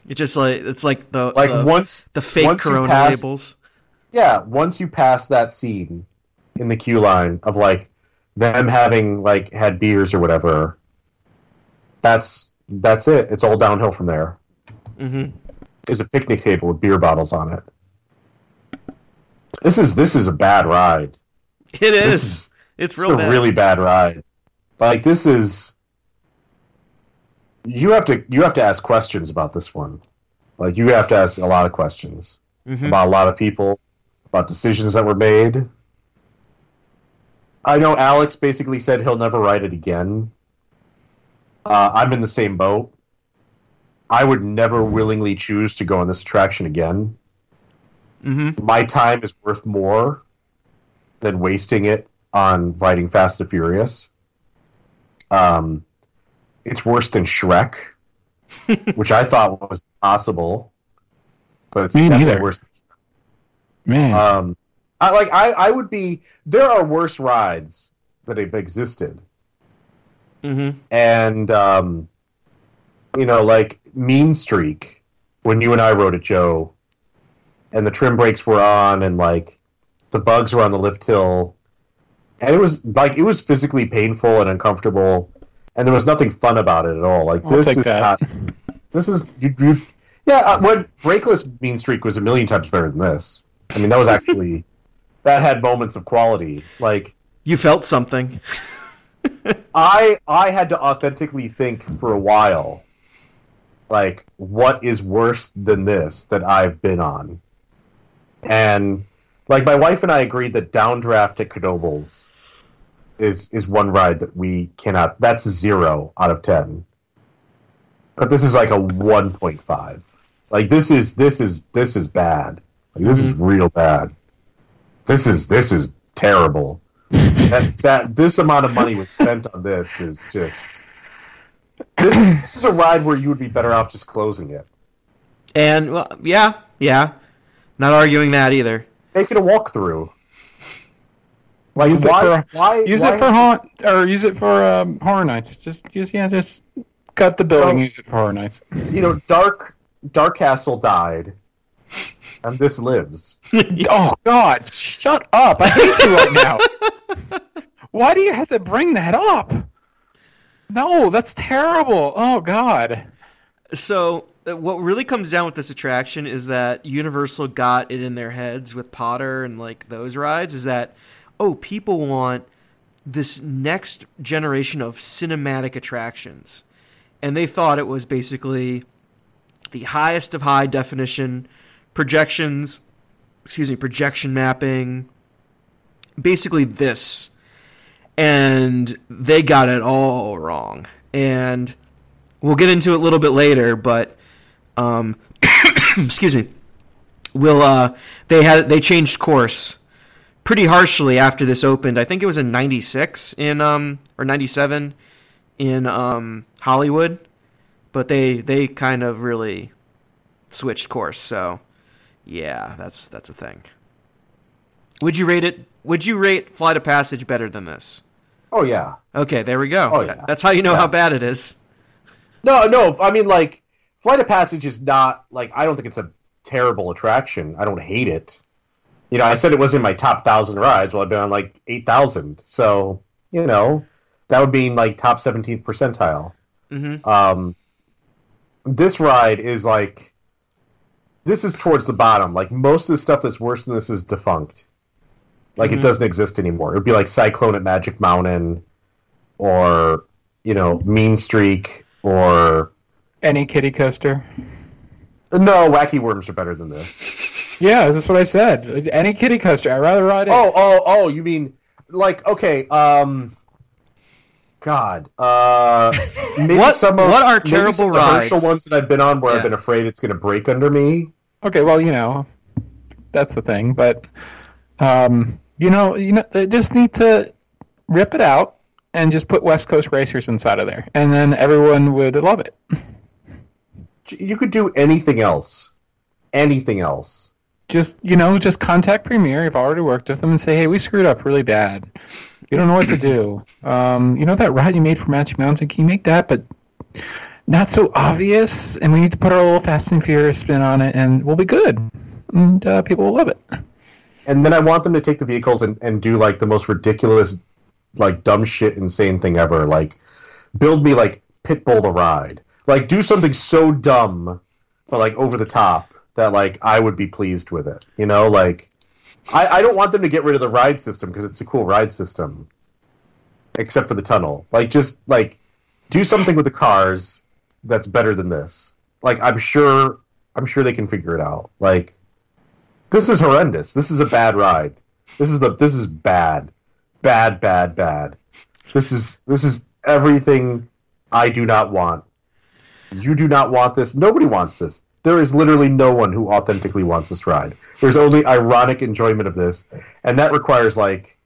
It's just like it's like the Like the, once the fake once Corona pass- labels. Yeah, once you pass that scene in the queue line of like them having like had beers or whatever, that's that's it. It's all downhill from there. Mm-hmm. There's a picnic table with beer bottles on it. This is this is a bad ride. It is. Is it's It's a bad. really bad ride. Like this is you have to you have to ask questions about this one. Like you have to ask a lot of questions Mhm. about a lot of people, about decisions that were made. I know Alex basically said he'll never ride it again. Uh, I'm in the same boat. I would never willingly choose to go on this attraction again. Mm-hmm. My time is worth more than wasting it on riding Fast and Furious. Um, it's worse than Shrek, which I thought was possible, but it's Me definitely neither. worse. Man, Um, I like I, I would be. There are worse rides that have existed, Mm-hmm. and um, you know, like Mean Streak when you and I rode it, Joe, and the trim brakes were on, and like the bugs were on the lift hill, and it was like it was physically painful and uncomfortable, and there was nothing fun about it at all. Like I'll this is that. not. This is you. you yeah, uh, when Brakeless Mean Streak was a million times better than this. I mean, that was actually that had moments of quality. Like You felt something. I I had to authentically think for a while, like what is worse than this that I've been on, and like my wife and I agreed that Downdraft at Knoebels is is one ride that we cannot. That's zero out of ten. But this is like a one point five. Like this is this is this is bad. Like this is mm-hmm. real bad. This is this is terrible. that that this amount of money was spent on this is just. This is, this is a ride where you would be better off just closing it. And well, yeah, yeah. Not arguing that either. Make it a walkthrough. Like use it for why use why- it for haunt or use it for um, horror nights. Just, just yeah, just cut the building. Well- use it for horror nights. you know, Dark Dark Castle died, and this lives. oh God, shut up! I hate you right now. Why do you have to bring that up? No, that's terrible. Oh God. So uh, what really comes down with this attraction is that Universal got it in their heads with Potter and like those rides is that oh people want this next generation of cinematic attractions. And they thought it was basically the highest of high definition projections, excuse me, projection mapping, basically this. And they got it all wrong. And we'll get into it a little bit later, but um, excuse me. We'll uh, they had they changed course pretty harshly after this opened. I think it was in '96 in um or '97 in um Hollywood, but they they kind of really switched course. So yeah, that's that's a thing. Would you rate it? Would you rate Flight of Passage better than this? Oh yeah. Okay, there we go. Oh, yeah. That's how you know Yeah. how bad it is. No, no. I mean, like, Flight of Passage is not like I don't think it's a terrible attraction. I don't hate it. You know, I said it was in my top thousand rides. Well, I've been on like eight thousand, so you know that would be in, like top seventeenth percentile. hmm Um, this ride is like this is towards the bottom. Like most of the stuff that's worse than this is defunct. Like Mhm. it doesn't exist anymore. It would be like Cyclone at Magic Mountain, or you know Mean Streak, or Any kitty coaster. no Wacky Worms are better than this. Yeah, that's what I said. Any kitty coaster. I'd rather ride it. Oh oh oh! You mean like okay? Um, God. Uh, What- some of what are maybe some terrible of the ones that I've been on where Yeah. I've been afraid it's going to break under me. Okay, well, you know, that's the thing. But, um, you know, you know, they just need to rip it out and just put West Coast Racers inside of there, and then everyone would love it. You could do anything else. Anything else. Just you know, just contact Premier. I've already worked with them and say, hey, we screwed up really bad. You don't know what to do. Um, you know that ride you made for Magic Mountain? Can you make that, but not so obvious? And we need to put our little Fast and Furious spin on it, and we'll be good. And uh, people will love it. And then I want them to take the vehicles and, and do like the most ridiculous, like dumb shit, insane thing ever. Like build me like Pitbull the ride. Like do something so dumb, but like over the top that like I would be pleased with it. You know, like I, I don't want them to get rid of the ride system because it's a cool ride system, except for the tunnel. Like just like do something with the cars that's better than this. Like I'm sure I'm sure they can figure it out. Like this is horrendous. This is a bad ride. This is the this is bad. Bad, bad, bad. This is this is everything I do not want. You do not want this. Nobody wants this. There is literally no one who authentically wants this ride. There's only ironic enjoyment of this, and that requires like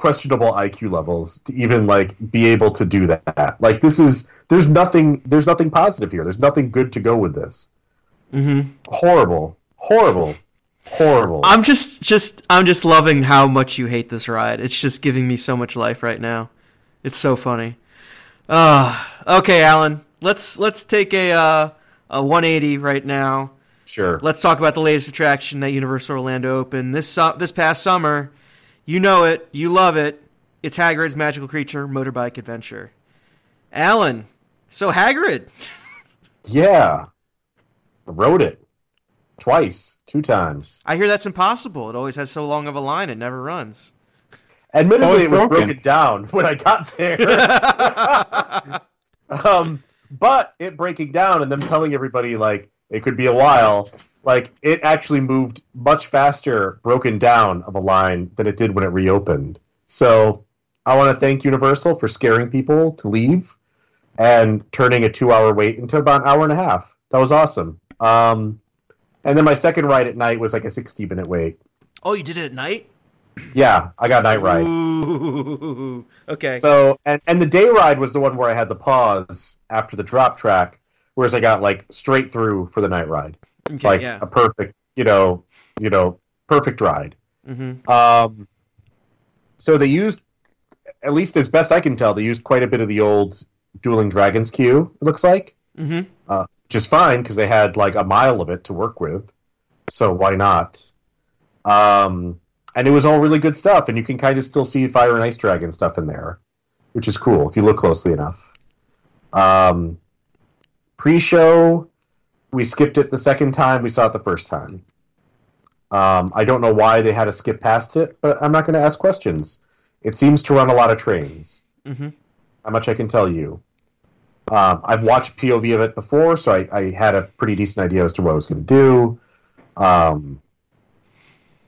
questionable IQ levels to even like be able to do that. Like this is there's nothing there's nothing positive here. There's nothing good to go with this. Mm-hmm. Horrible, horrible, horrible. I'm just just I'm just loving how much you hate this ride. It's just giving me so much life right now. It's so funny. Uh, okay, Alan. Let's let's take a uh, a 180 right now. sure. Let's talk about the latest attraction at Universal Orlando Open this su- this past summer. You know it, you love it. It's Hagrid's Magical Creature Motorbike Adventure. Alan, so Hagrid. Yeah. Wrote it twice, two times. I hear that's impossible. It always has so long of a line it never runs. Admittedly, Oh, it's it was broken. broken down when I got there. um, but it breaking down and them telling everybody like it could be a while, like it actually moved much faster, broken down of a line than it did when it reopened. So I want to thank Universal for scaring people to leave and turning a two-hour wait into about an hour and a half. That was awesome. Um, and then my second ride at night was like a 60-minute wait. Oh, you did it at night? Yeah, I got night ride. Ooh. Okay. So and and the day ride was the one where I had the pause after the drop track, whereas I got like straight through for the night ride, okay, like yeah. a perfect, you know, you know, perfect ride. Mm-hmm. Um, so they used, at least as best I can tell, they used quite a bit of the old Dueling Dragons queue. It looks like, Mm-hmm. uh, which is fine because they had like a mile of it to work with. So why not? Um, and it was all really good stuff, and you can kind of still see Fire and Ice Dragon stuff in there, which is cool if you look closely enough. Um, pre-show, we skipped it the second time. We saw it the first time. Um, I don't know why they had to skip past it, but I'm not going to ask questions. It seems to run a lot of trains. Mm-hmm. How much I can tell you. Um, I've watched POV of it before, so I, I had a pretty decent idea as to what I was going to do. Um,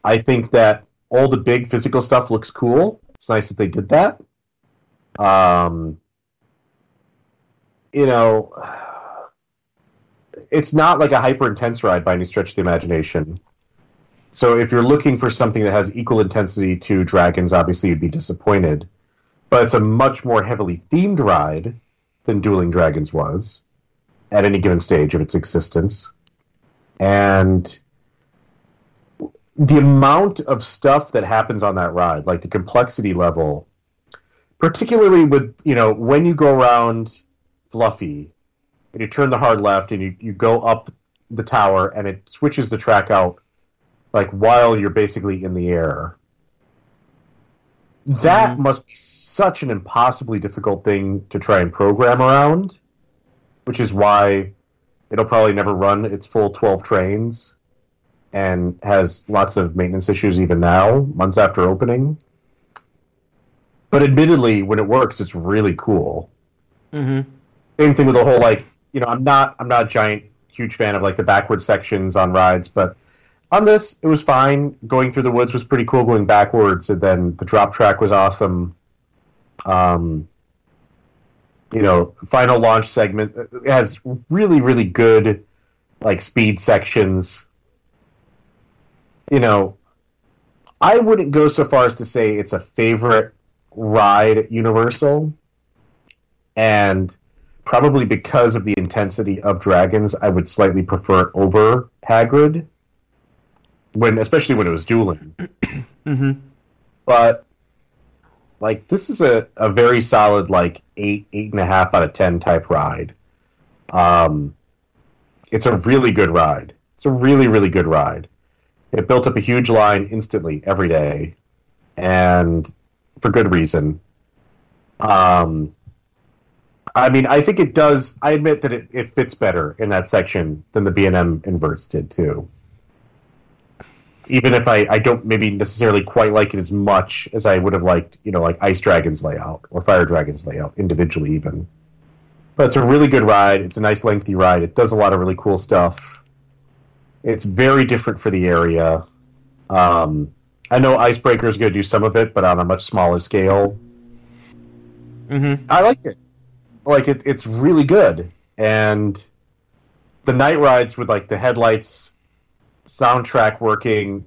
I think that all the big physical stuff looks cool. It's nice that they did that. Um, you know, it's not like a hyper intense ride by any stretch of the imagination. So if you're looking for something that has equal intensity to Dragons, obviously you'd be disappointed. But it's a much more heavily themed ride than Dueling Dragons was at any given stage of its existence. And the amount of stuff that happens on that ride, like the complexity level, particularly with, you know, when you go around Fluffy and you turn the hard left and you, you go up the tower and it switches the track out like while you're basically in the air. That mm-hmm. must be such an impossibly difficult thing to try and program around, which is why it'll probably never run its full 12 trains and has lots of maintenance issues even now, months after opening. But admittedly, when it works, it's really cool. Mm-hmm. Same thing with the whole like, you know, I'm not I'm not a giant huge fan of like the backward sections on rides, but on this it was fine. Going through the woods was pretty cool going backwards, and then the drop track was awesome. Um, you know, final launch segment it has really really good like speed sections. You know, I wouldn't go so far as to say it's a favorite ride at Universal, and probably because of the intensity of dragons, I would slightly prefer it over Hagrid. When, especially when it was dueling, Mm-hmm. but like this is a, a very solid like eight eight and a half out of ten type ride. Um, it's a really good ride. It's a really really good ride. It built up a huge line instantly every day, and for good reason. Um, I mean, I think it does. I admit that it, it fits better in that section than the B and M inverts did too. Even if I, I don't maybe necessarily quite like it as much as I would have liked, you know, like Ice Dragon's layout or Fire Dragon's layout individually, even. but it's a really good ride. It's a nice lengthy ride. It does a lot of really cool stuff. It's very different for the area. Um, I know Icebreaker is going to do some of it, but on a much smaller scale. Mm-hmm. I like it. Like it, it's really good, and the night rides with like the headlights, soundtrack working,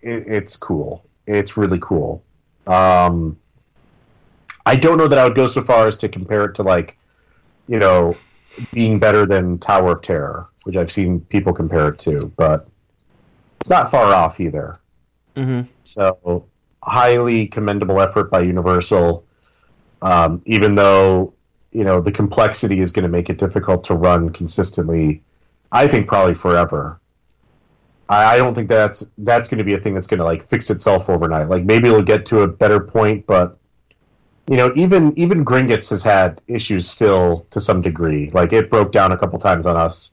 it, it's cool. It's really cool. Um, I don't know that I would go so far as to compare it to like, you know, being better than Tower of Terror, which I've seen people compare it to, but it's not far off either. Mm-hmm. So, highly commendable effort by Universal. Um, even though you know the complexity is going to make it difficult to run consistently, I think probably forever. I, I don't think that's that's going to be a thing that's going to like fix itself overnight. Like maybe it'll get to a better point, but you know, even even Gringotts has had issues still to some degree. Like it broke down a couple times on us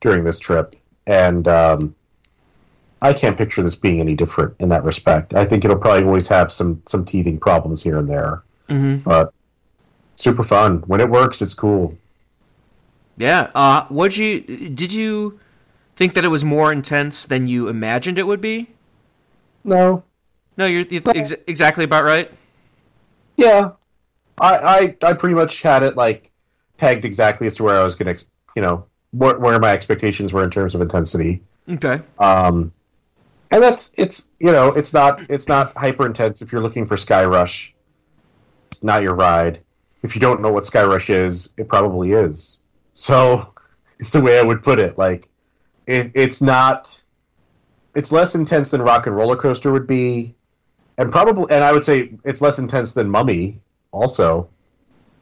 during this trip, and um, I can't picture this being any different in that respect. I think it'll probably always have some some teething problems here and there, Mm-hmm. but super fun when it works. It's cool. Yeah. Uh, what you did you think that it was more intense than you imagined it would be? No, No, you're, you're ex- exactly about right. yeah, I, I I pretty much had it like pegged exactly as to where I was going to, you know, where, where my expectations were in terms of intensity. Okay. Um, and that's it's you know it's not it's not hyper intense if you're looking for Sky Rush. It's not your ride. If you don't know what Sky Rush is, it probably is. So it's the way I would put it. Like it, it's not. It's less intense than Rock and Roller Coaster would be, and probably and I would say it's less intense than Mummy also,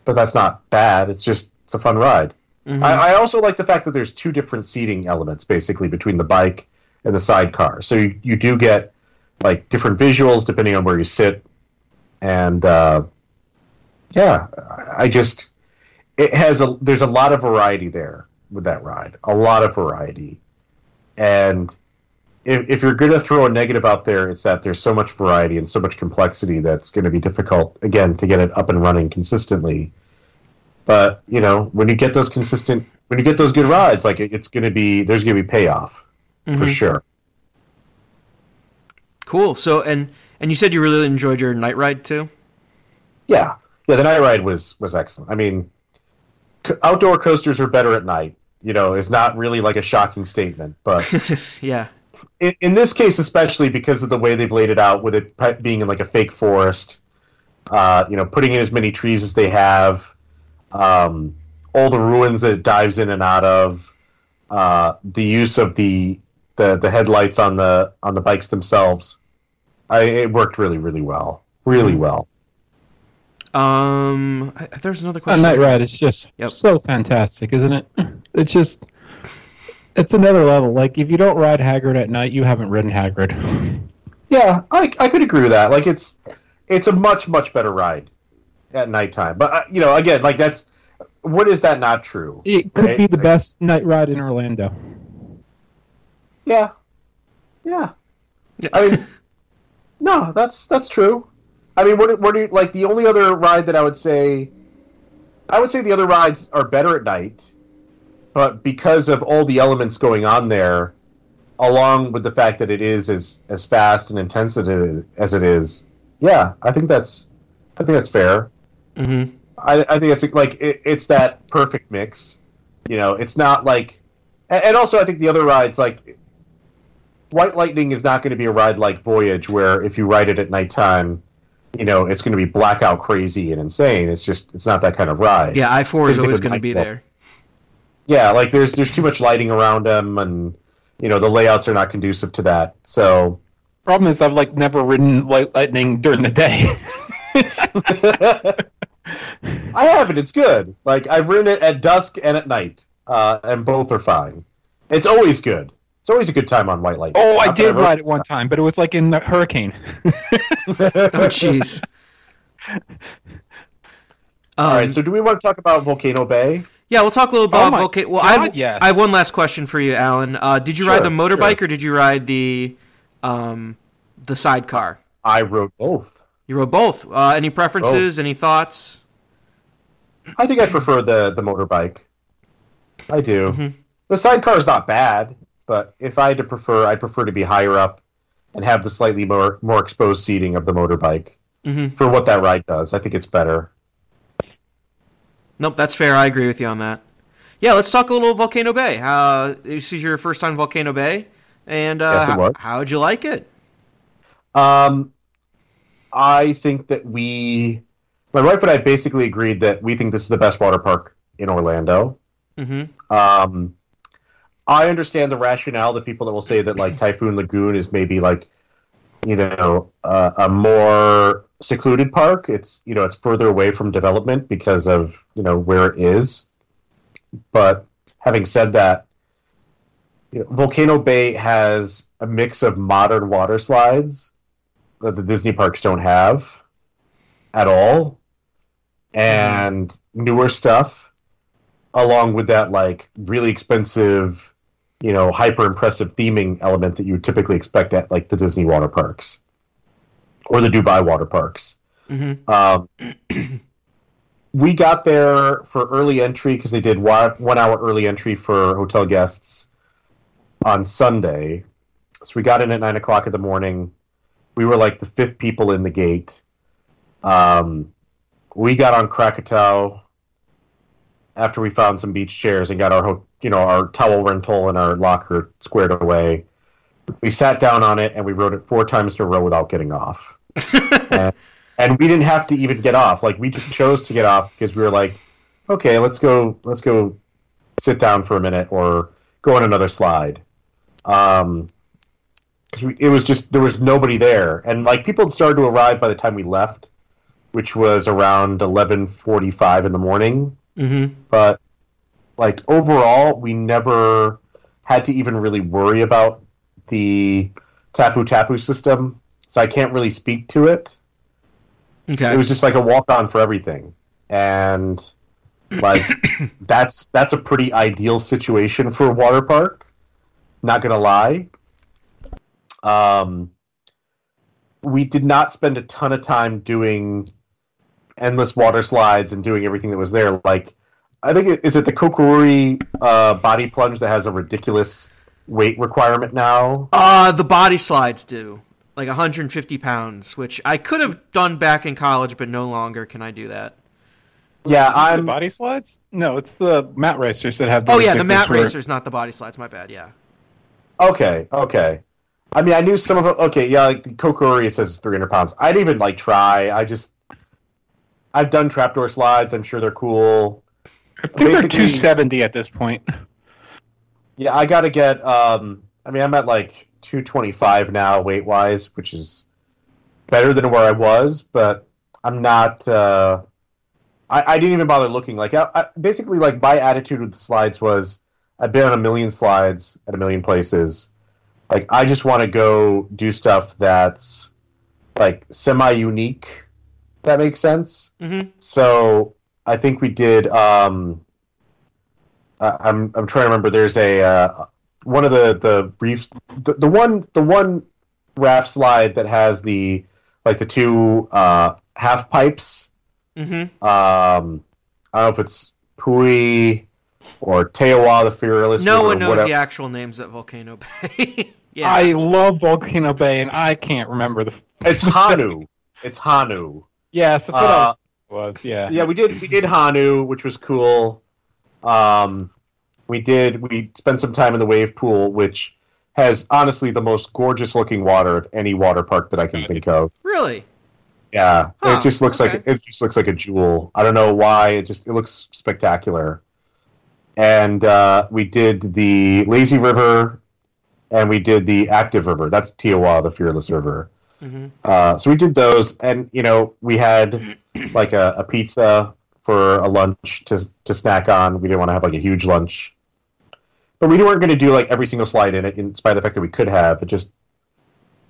but that's not bad. It's just it's a fun ride. Mhm. I, I also like the fact that there's two different seating elements basically between the bike and the sidecar. So you, you do get like different visuals depending on where you sit, and uh, yeah, I I just it has a there's a lot of variety there with that ride, a lot of variety, and if, if you're going to throw a negative out there, it's that there's so much variety and so much complexity that's going to be difficult again to get it up and running consistently. But you know, when you get those consistent, when you get those good rides, like it, it's going to be there's going to be payoff for Mhm. sure. Cool. So and and you said you really enjoyed your night ride too. Yeah, yeah. The night ride was was excellent. I mean, outdoor coasters are better at night. You know, is not really like a shocking statement, but yeah. in, in this case, especially because of the way they've laid it out, with it being in like a fake forest, uh, you know, putting in as many trees as they have, um, all the ruins that it dives in and out of, uh, the use of the, the the headlights on the on the bikes themselves, I, it worked really really well, really well. Um, I, there's another A question. night ride is just Yep. so fantastic, isn't it? It's just, it's another level. Like if you don't ride Hagrid at night, you haven't ridden Hagrid. Yeah, I, I could agree with that. Like it's it's a much much better ride at nighttime. But uh, you know, again, like that's what is that not true? It could Right, be the like- best night ride in Orlando. Yeah, yeah. I mean, no, that's that's true. I mean, what what do you like? The only other ride that I would say, I would say the other rides are better at night, but because of all the elements going on there, along with the fact that it is as as fast and intense as it is, as it is yeah, I think that's I think that's fair. Hmm I, I think it's like it, it's that perfect mix. You know, it's not like, and and also I think the other rides like White Lightning is not going to be a ride like Voyage, where if you ride it at nighttime, you know it's going to be blackout crazy and insane. It's just it's not that kind of ride. Yeah, I four is always going to be there. yeah. Like there's there's too much lighting around them, and you know the layouts are not conducive to that. So Problem is, I've like never ridden White Lightning during the day. I haven't. It's good. Like I've ridden it at dusk and at night, uh, and both are fine. It's always good. It's always a good time on White Lightning. oh, I Not that did I've- ride it one time, but it was like in the hurricane. Oh, jeez. Um, All right. So, do we want to talk about Volcano Bay? yeah, we'll talk a little about Oh my Volcano. Well, I have, yes. I have one last question for you, Alan. Uh, did you Sure, ride the motorbike sure. or did you ride the um, the sidecar? I rode both. You rode both. Uh, any preferences? Any thoughts? I think I prefer the the motorbike. I do. Mhm. The sidecar is not bad, but if I had to prefer, I prefer to be higher up and have the slightly more more exposed seating of the motorbike hmm for what that ride does. I think it's better. Nope, that's fair. I agree with you on that. Yeah, let's talk a little Volcano Bay. Uh, this is your first time Volcano Bay, and uh, Yes, how, how'd you like it? Um, I think that we, my wife and I, basically agreed that we think this is the best water park in Orlando. hmm Um, I understand the rationale. that people that will say that like Typhoon Lagoon is maybe like, you know, uh, a more secluded park. It's you know it's further away from development because of you know where it is. But having said that, you know, Volcano Bay has a mix of modern water slides that the Disney parks don't have at all, and newer stuff along with that like really expensive you know hyper impressive theming element that you would typically expect at like the disney water parks or the dubai water parks. Hmm um, we got there for early entry because they did one, one hour early entry for hotel guests on sunday. So we got in at nine o'clock in the morning we were like the fifth people in the gate. Um, we got on krakatoa after we found some beach chairs and got our you know our towel rental and our locker squared away. We sat down on it and we rode it four times in a row without getting off. And, and we didn't have to even get off. Like we just chose to get off because we were like okay let's go let's go sit down for a minute or go on another slide. Um 'cause it was just there was nobody there. And like people had started to arrive by the time we left which was around 11:45 in the morning. Hmm but like overall we never had to even really worry about the tapu tapu system. So i can't really speak to it. Okay. it was just like a walk on for everything. And like that's that's a pretty ideal situation for a water park. Not gonna lie um we did not spend a ton of time doing endless water slides and doing everything that was there like i think it, is it the Ko'okiri uh, body plunge that has a ridiculous weight requirement now Uh, the body slides do. Like 150 pounds, which I could have done back in college, but no longer can I do that. yeah i'm body slides? No, it's the mat racers that have. The Oh, yeah, the mat where- racers, not the body slides. My bad, yeah. Okay, okay. I mean, I knew some of them. Okay, yeah, like Ko'okiri, says it's 300 pounds. I didn't even like try. I just, I've done trapdoor slides. I'm sure they're cool. I think they're 270 at this point. Yeah, I got to get. Um, I mean, I'm at like 225 now, weight wise, which is better than where I was, but I'm not. Uh, I, I didn't even bother looking. Like, I, I, basically, like my attitude with the slides was, I've been on a million slides at a million places. Like, I just want to go do stuff that's like semi unique. That makes sense. hmm So I think we did. Um, I- I'm I'm trying to remember. There's a uh, one of the the reefs. The, the one the one raft slide that has the like the two uh, half pipes. hmm Um, I don't know if it's Pui or TeAwa the Fearless. No one knows whatever. the actual names at Volcano Bay. yeah. I love Volcano Bay, and I can't remember the. It's Honu. it's Honu. Yes, that's what Uh, I was, was. Yeah. yeah, we did we did Honu, which was cool. Um, we did we spent some time in the wave pool, which has honestly the most gorgeous looking water of any water park that I can think of. really? Yeah, Huh, it just looks like it just looks like a jewel. I don't know why. It just it looks spectacular. And uh, we did the lazy river, and we did the active river. That's TeAwa, the fearless river. hmm Uh, so we did those, and you know we had like a, a pizza for a lunch to to snack on. We didn't want to have like a huge lunch, but we weren't going to do like every single slide in it, in spite of the fact that we could have. It just,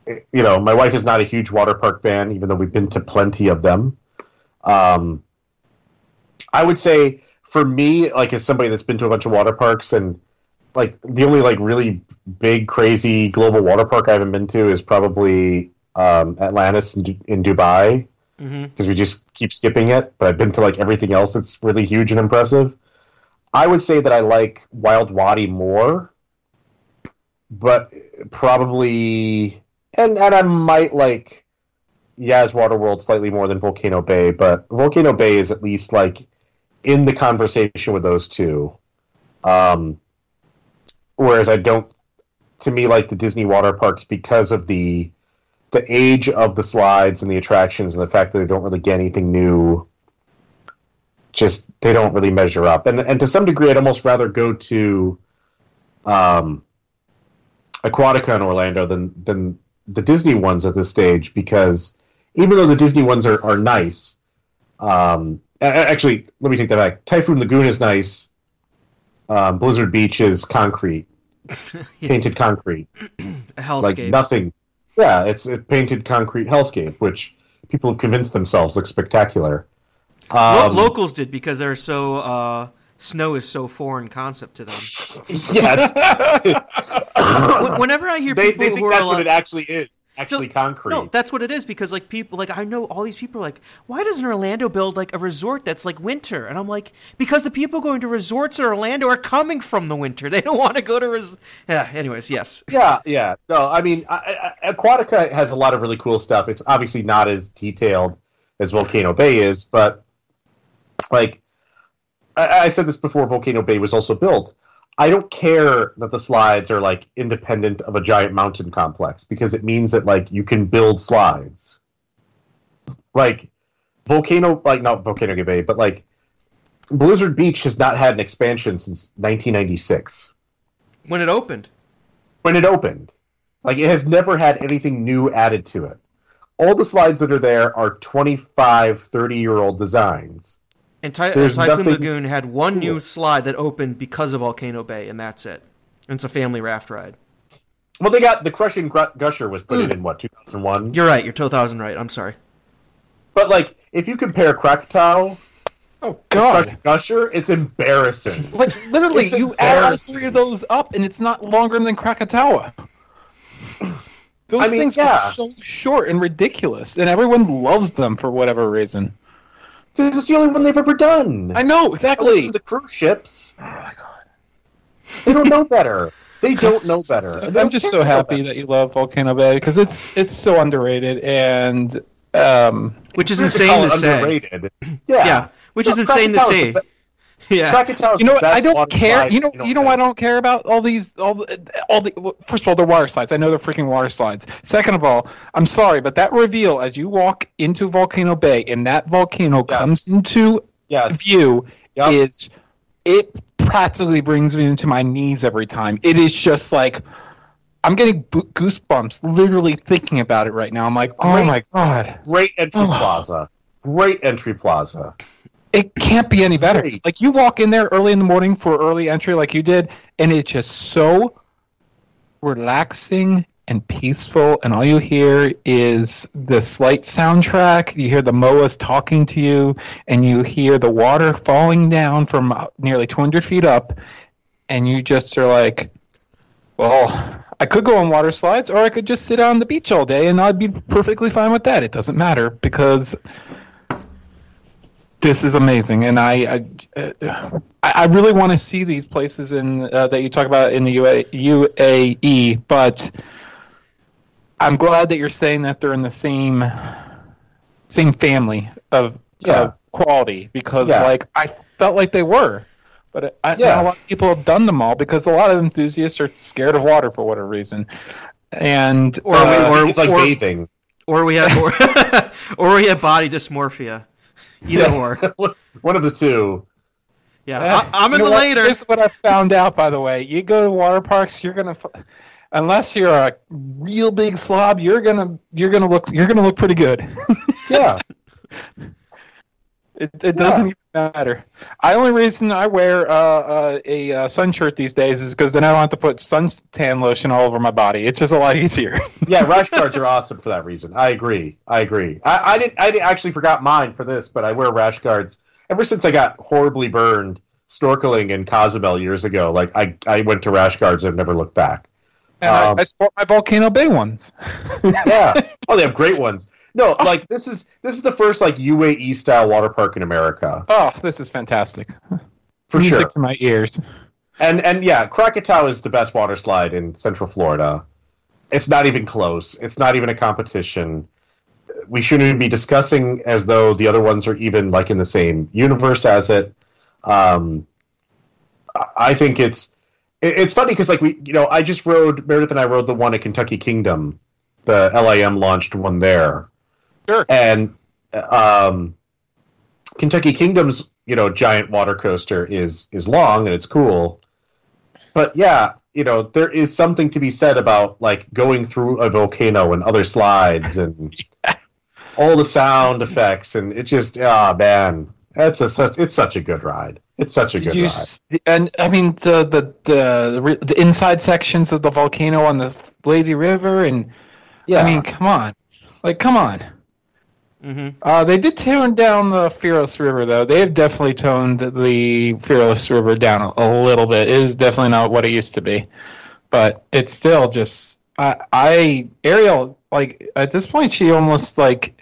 you know, my wife is not a huge water park fan, even though we've been to plenty of them. Um, I would say for me, like as somebody that's been to a bunch of water parks and like the only like really big crazy global water park I haven't been to is probably um, Atlantis in, Du- in Dubai. because we just keep skipping it. But I've been to like everything else that's really huge and impressive. I would say that I like Wild Wadi more, but probably and and I might like Yas Waterworld slightly more than Volcano Bay, but Volcano Bay is at least like in the conversation with those two. Um, whereas I don't, to me, like the Disney water parks because of the the age of the slides and the attractions and the fact that they don't really get anything new. Just they don't really measure up, and and to some degree, I'd almost rather go to, um, Aquatica in Orlando than than the Disney ones at this stage because even though the Disney ones are, are nice, um, actually, let me take that back. Typhoon Lagoon is nice. Um, Blizzard Beach is concrete, painted concrete, hellscape. like nothing. Yeah, it's a painted concrete hellscape, which people have convinced themselves looks spectacular. Um, locals did because they're so uh, snow is so foreign concept to them. yeah, Whenever I hear they, people they think that's what it actually is. Actually, No, concrete. No, that's what it is because like people like I know all these people are like why doesn't Orlando build like a resort that's like winter? And I'm like because the people going to resorts in Orlando are coming from the winter. They don't want to go to res. Yeah. Anyways, yes. Yeah, yeah. No, I mean, I, I, Aquatica has a lot of really cool stuff. It's obviously not as detailed as Volcano Bay is, but like I, I said this before, Volcano Bay was also built. I don't care that the slides are like independent of a giant mountain complex because it means that like you can build slides. Like Volcano, like not Volcano Bay, but like Blizzard Beach has not had an expansion since 1996 When it opened, when it opened. Like it has never had anything new added to it. All the slides that are there are 25, 30 year old designs. And Ty- There's Typhoon nothing Lagoon had one new slide that opened because of Volcano Bay, and that's it. And it's a family raft ride. Well, they got the Crushing Gr- Gusher was put in hmm. in what 2001. You're right. You're two thousand right. I'm sorry. But like, if you compare Krakatoa, Oh to God! Crushing Gusher, it's embarrassing. Like literally, It's you add all three of those up, and it's not longer than Krakatoa. Those I mean, things yeah. are so short and ridiculous, and everyone loves them for whatever reason. Because it's the only one they've ever done. I know exactly. the cruise ships, Oh my God! they don't know better. They don't know better. and I'm just so happy that you love Volcano Bay because it's it's so underrated and um, Which is insane call to say. underrated. Yeah. Yeah. Which is insane to Krakatoa's say. The be- Yeah. Krakatoa's you know what? I don't care. slide You know, in you know why I don't care about all these, all the, all the. well, First of all, they're water slides. I know they're freaking water slides. Second of all, I'm sorry, but that reveal as you walk into Volcano Bay and that volcano Yes. comes into Yes. view Yep. is it practically brings me into my knees every time. It is just like I'm getting bo- goosebumps literally thinking about it right now. I'm like, oh Great. my god, Great entry plaza. Great entry plaza. It can't be any better. Like you walk in there early in the morning for early entry, like you did, and it's just so relaxing and peaceful, and all you hear is the slight soundtrack. You hear the moas talking to you, and you hear the water falling down from uh, nearly 200 feet up, and you just are like, well, I could go on water slides, or I could just sit on the beach all day, and I'd be perfectly fine with that. It doesn't matter because this is amazing, and I I, uh, I I really want to see these places in uh, that you talk about in the UA, UAE, but I'm glad that you're saying that they're in the same same family of Yeah. uh, quality because Yeah. like I felt like they were, but I, Yeah. not a lot of people have done them all because a lot of enthusiasts are scared of water for whatever reason, and Or uh, we- or- it's like or- bathing. Or we have, or, or we have body dysmorphia. Either or. One of the two. Yeah, Yeah. I, I'm in the what? later. This is what I found out, by the way. You go to water parks, you're gonna, unless you're a real big slob, you're gonna you're gonna look you're gonna look pretty good. Yeah. It, it doesn't even matter. I only reason I wear uh, uh, a uh, sun shirt these days is because then I don't have to put suntan lotion all over my body. It's just a lot easier. yeah, rash guards are awesome for that reason. I agree. I agree. I, I didn't. I actually forgot mine for this, but I wear rash guards ever since I got horribly burned snorkeling in Cozumel years ago. Like I, I went to rash guards and I've never looked back. And Um, I, I sport my Volcano Bay ones. Yeah. oh, they have great ones. No, like this is this is the first like UAE style water park in America Oh, this is fantastic. for Music sure. to my ears. And and yeah, Krakatoa is the best water slide in Central Florida. It's not even close. It's not even a competition. We shouldn't even be discussing as though the other ones are even like in the same universe as it. Um, I- I think it's it's funny because like we you know I just rode Meredith and I rode the one at Kentucky Kingdom, the LIM launched one there, Sure. and um, Kentucky Kingdom's you know giant water coaster is is long and it's cool, but yeah, you know there is something to be said about like going through a volcano and other slides and all the sound effects and it just ah man, that's a such it's such a good ride. It's such a good you ride. and I mean the the the the, the inside sections of the volcano on the lazy river and Yeah, I mean come on, like come on. Hmm Uh, they did tone down the Fearless River though. They have definitely toned the Fearless River down a, a little bit. It is definitely not what it used to be, but it's still just I, I Ariel like at this point she almost like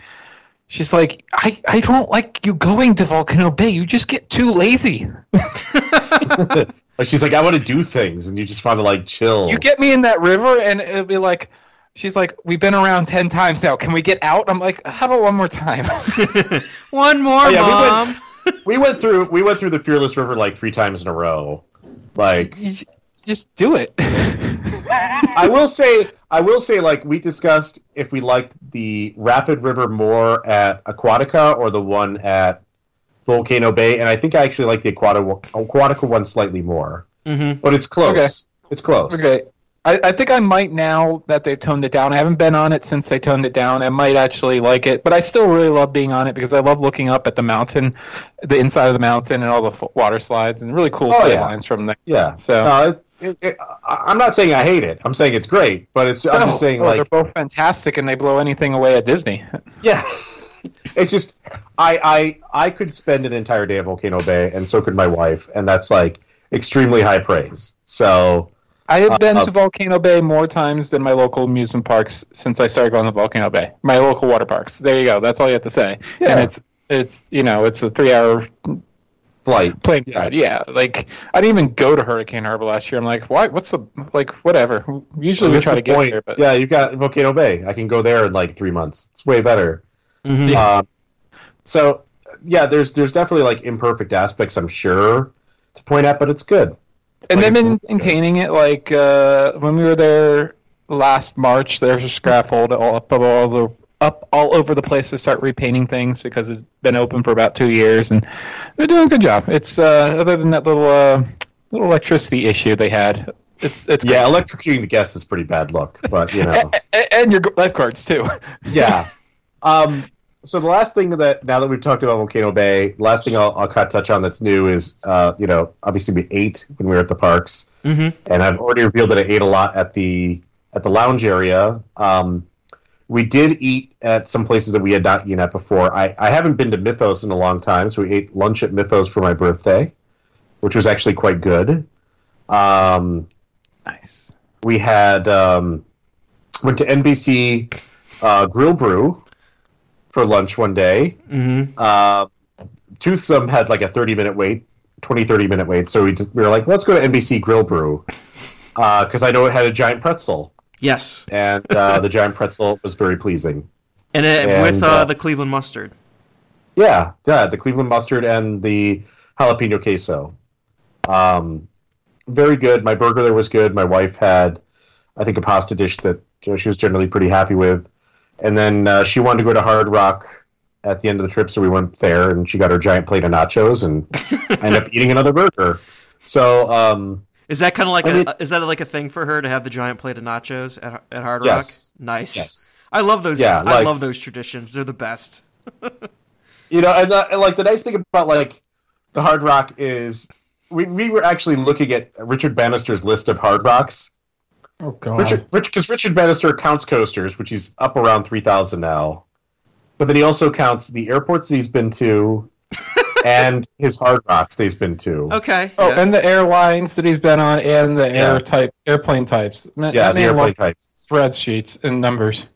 she's like I I don't like you going to Volcano Bay. You just get too lazy. like she's like I want to do things and you just want to like chill. You get me in that river, and it'll be like, she's like, we've been around ten times now. Can we get out? I'm like, how about one more time? One more, Oh, yeah, we mom. we went through we went through the Fearless River like three times in a row. Like You just do it. I will say, I will say, like we discussed, if we liked the Rapid River more at Aquatica or the one at Volcano Bay, and I think I actually like the Aquatica, Aquatica one slightly more, hmm but it's close. Okay. It's close. okay. I, I think I might now that they've toned it down. I haven't been on it since they toned it down. I might actually like it, but I still really love being on it because I love looking up at the mountain, the inside of the mountain, and all the f- water slides and really cool Oh, sight yeah. lines from there. Yeah. So- No, it, it, I'm not saying I hate it. I'm saying it's great, but it's. I'm just saying oh, they're both fantastic, and they blow anything away at Disney. Yeah. It's just I I I could spend an entire day at Volcano Bay and so could my wife and that's like extremely high praise. So I have been Uh, to Volcano Bay more times than my local amusement parks since I started going to Volcano Bay. My local water parks. There you go. That's all you have to say. Yeah. And it's it's you know it's a three hour flight. plane ride. Yeah, like I didn't even go to Hurricane Harbor last year. I'm like, why? What's the like? Whatever. Usually we try the to get there, but Yeah, you've got Volcano Bay. I can go there in like three months. It's way better. hmm Um, so yeah, there's there's definitely like imperfect aspects I'm sure to point out, but it's good. And like they've been maintaining it. Like uh, when we were there last March, there's a scaffold all up all over up all over the place to start repainting things because it's been open for about two years, and they're doing a good job. It's uh, other than that little uh, little electricity issue they had. It's it's Yeah, electrocuting the guests is pretty bad look, but you know. and, and your lifeguards too. yeah. Um, so the last thing that now that we've talked about Volcano Bay, the last thing I'll, I'll kind of touch on that's new is, uh, you know, obviously we ate when we were at the parks, hmm and I've already revealed that I ate a lot at the at the lounge area. Um, we did eat at some places that we had not eaten at before. I, I haven't been to Mythos in a long time, so we ate lunch at Mythos for my birthday, which was actually quite good. Um, Nice. we had um, went to NBC uh, Grill Brew for lunch one day. hmm Uh, Toothsome had like a 30 minute wait, 20, 30 minute wait. So we, just, we were like, let's go to NBC Grill Brew because I know it had a giant pretzel. Yes, And uh, the giant pretzel was very pleasing. and, it, And, with uh, uh, the Cleveland mustard. Yeah, yeah, the Cleveland mustard and the jalapeno queso. Um, very good. My burger there was good. My wife had, I think, a pasta dish that you know, she was generally pretty happy with. And then uh, she wanted to go to Hard Rock at the end of the trip, so we went there, and she got her giant plate of nachos, and I ended up eating another burger. So, um, Is that kind of like I a mean- is that like a thing for her to have the giant plate of nachos at at Hard Yes. Rock? Nice. yes. I love those. Yeah, I like- love those traditions. They're the best. You know, and, uh, and like the nice thing about like the Hard Rock is we, we were actually looking at Richard Bannister's list of Hard Rocks, Oh god. Richard, Rich, because Richard Bannister counts coasters, which he's up around three thousand now, but then he also counts the airports that he's been to, and his hard rocks that he's been to. Okay. Oh, yes. and the airlines that he's been on, and the Yeah. air type airplane types. Man, yeah, the airplane loves types. spreadsheets and numbers.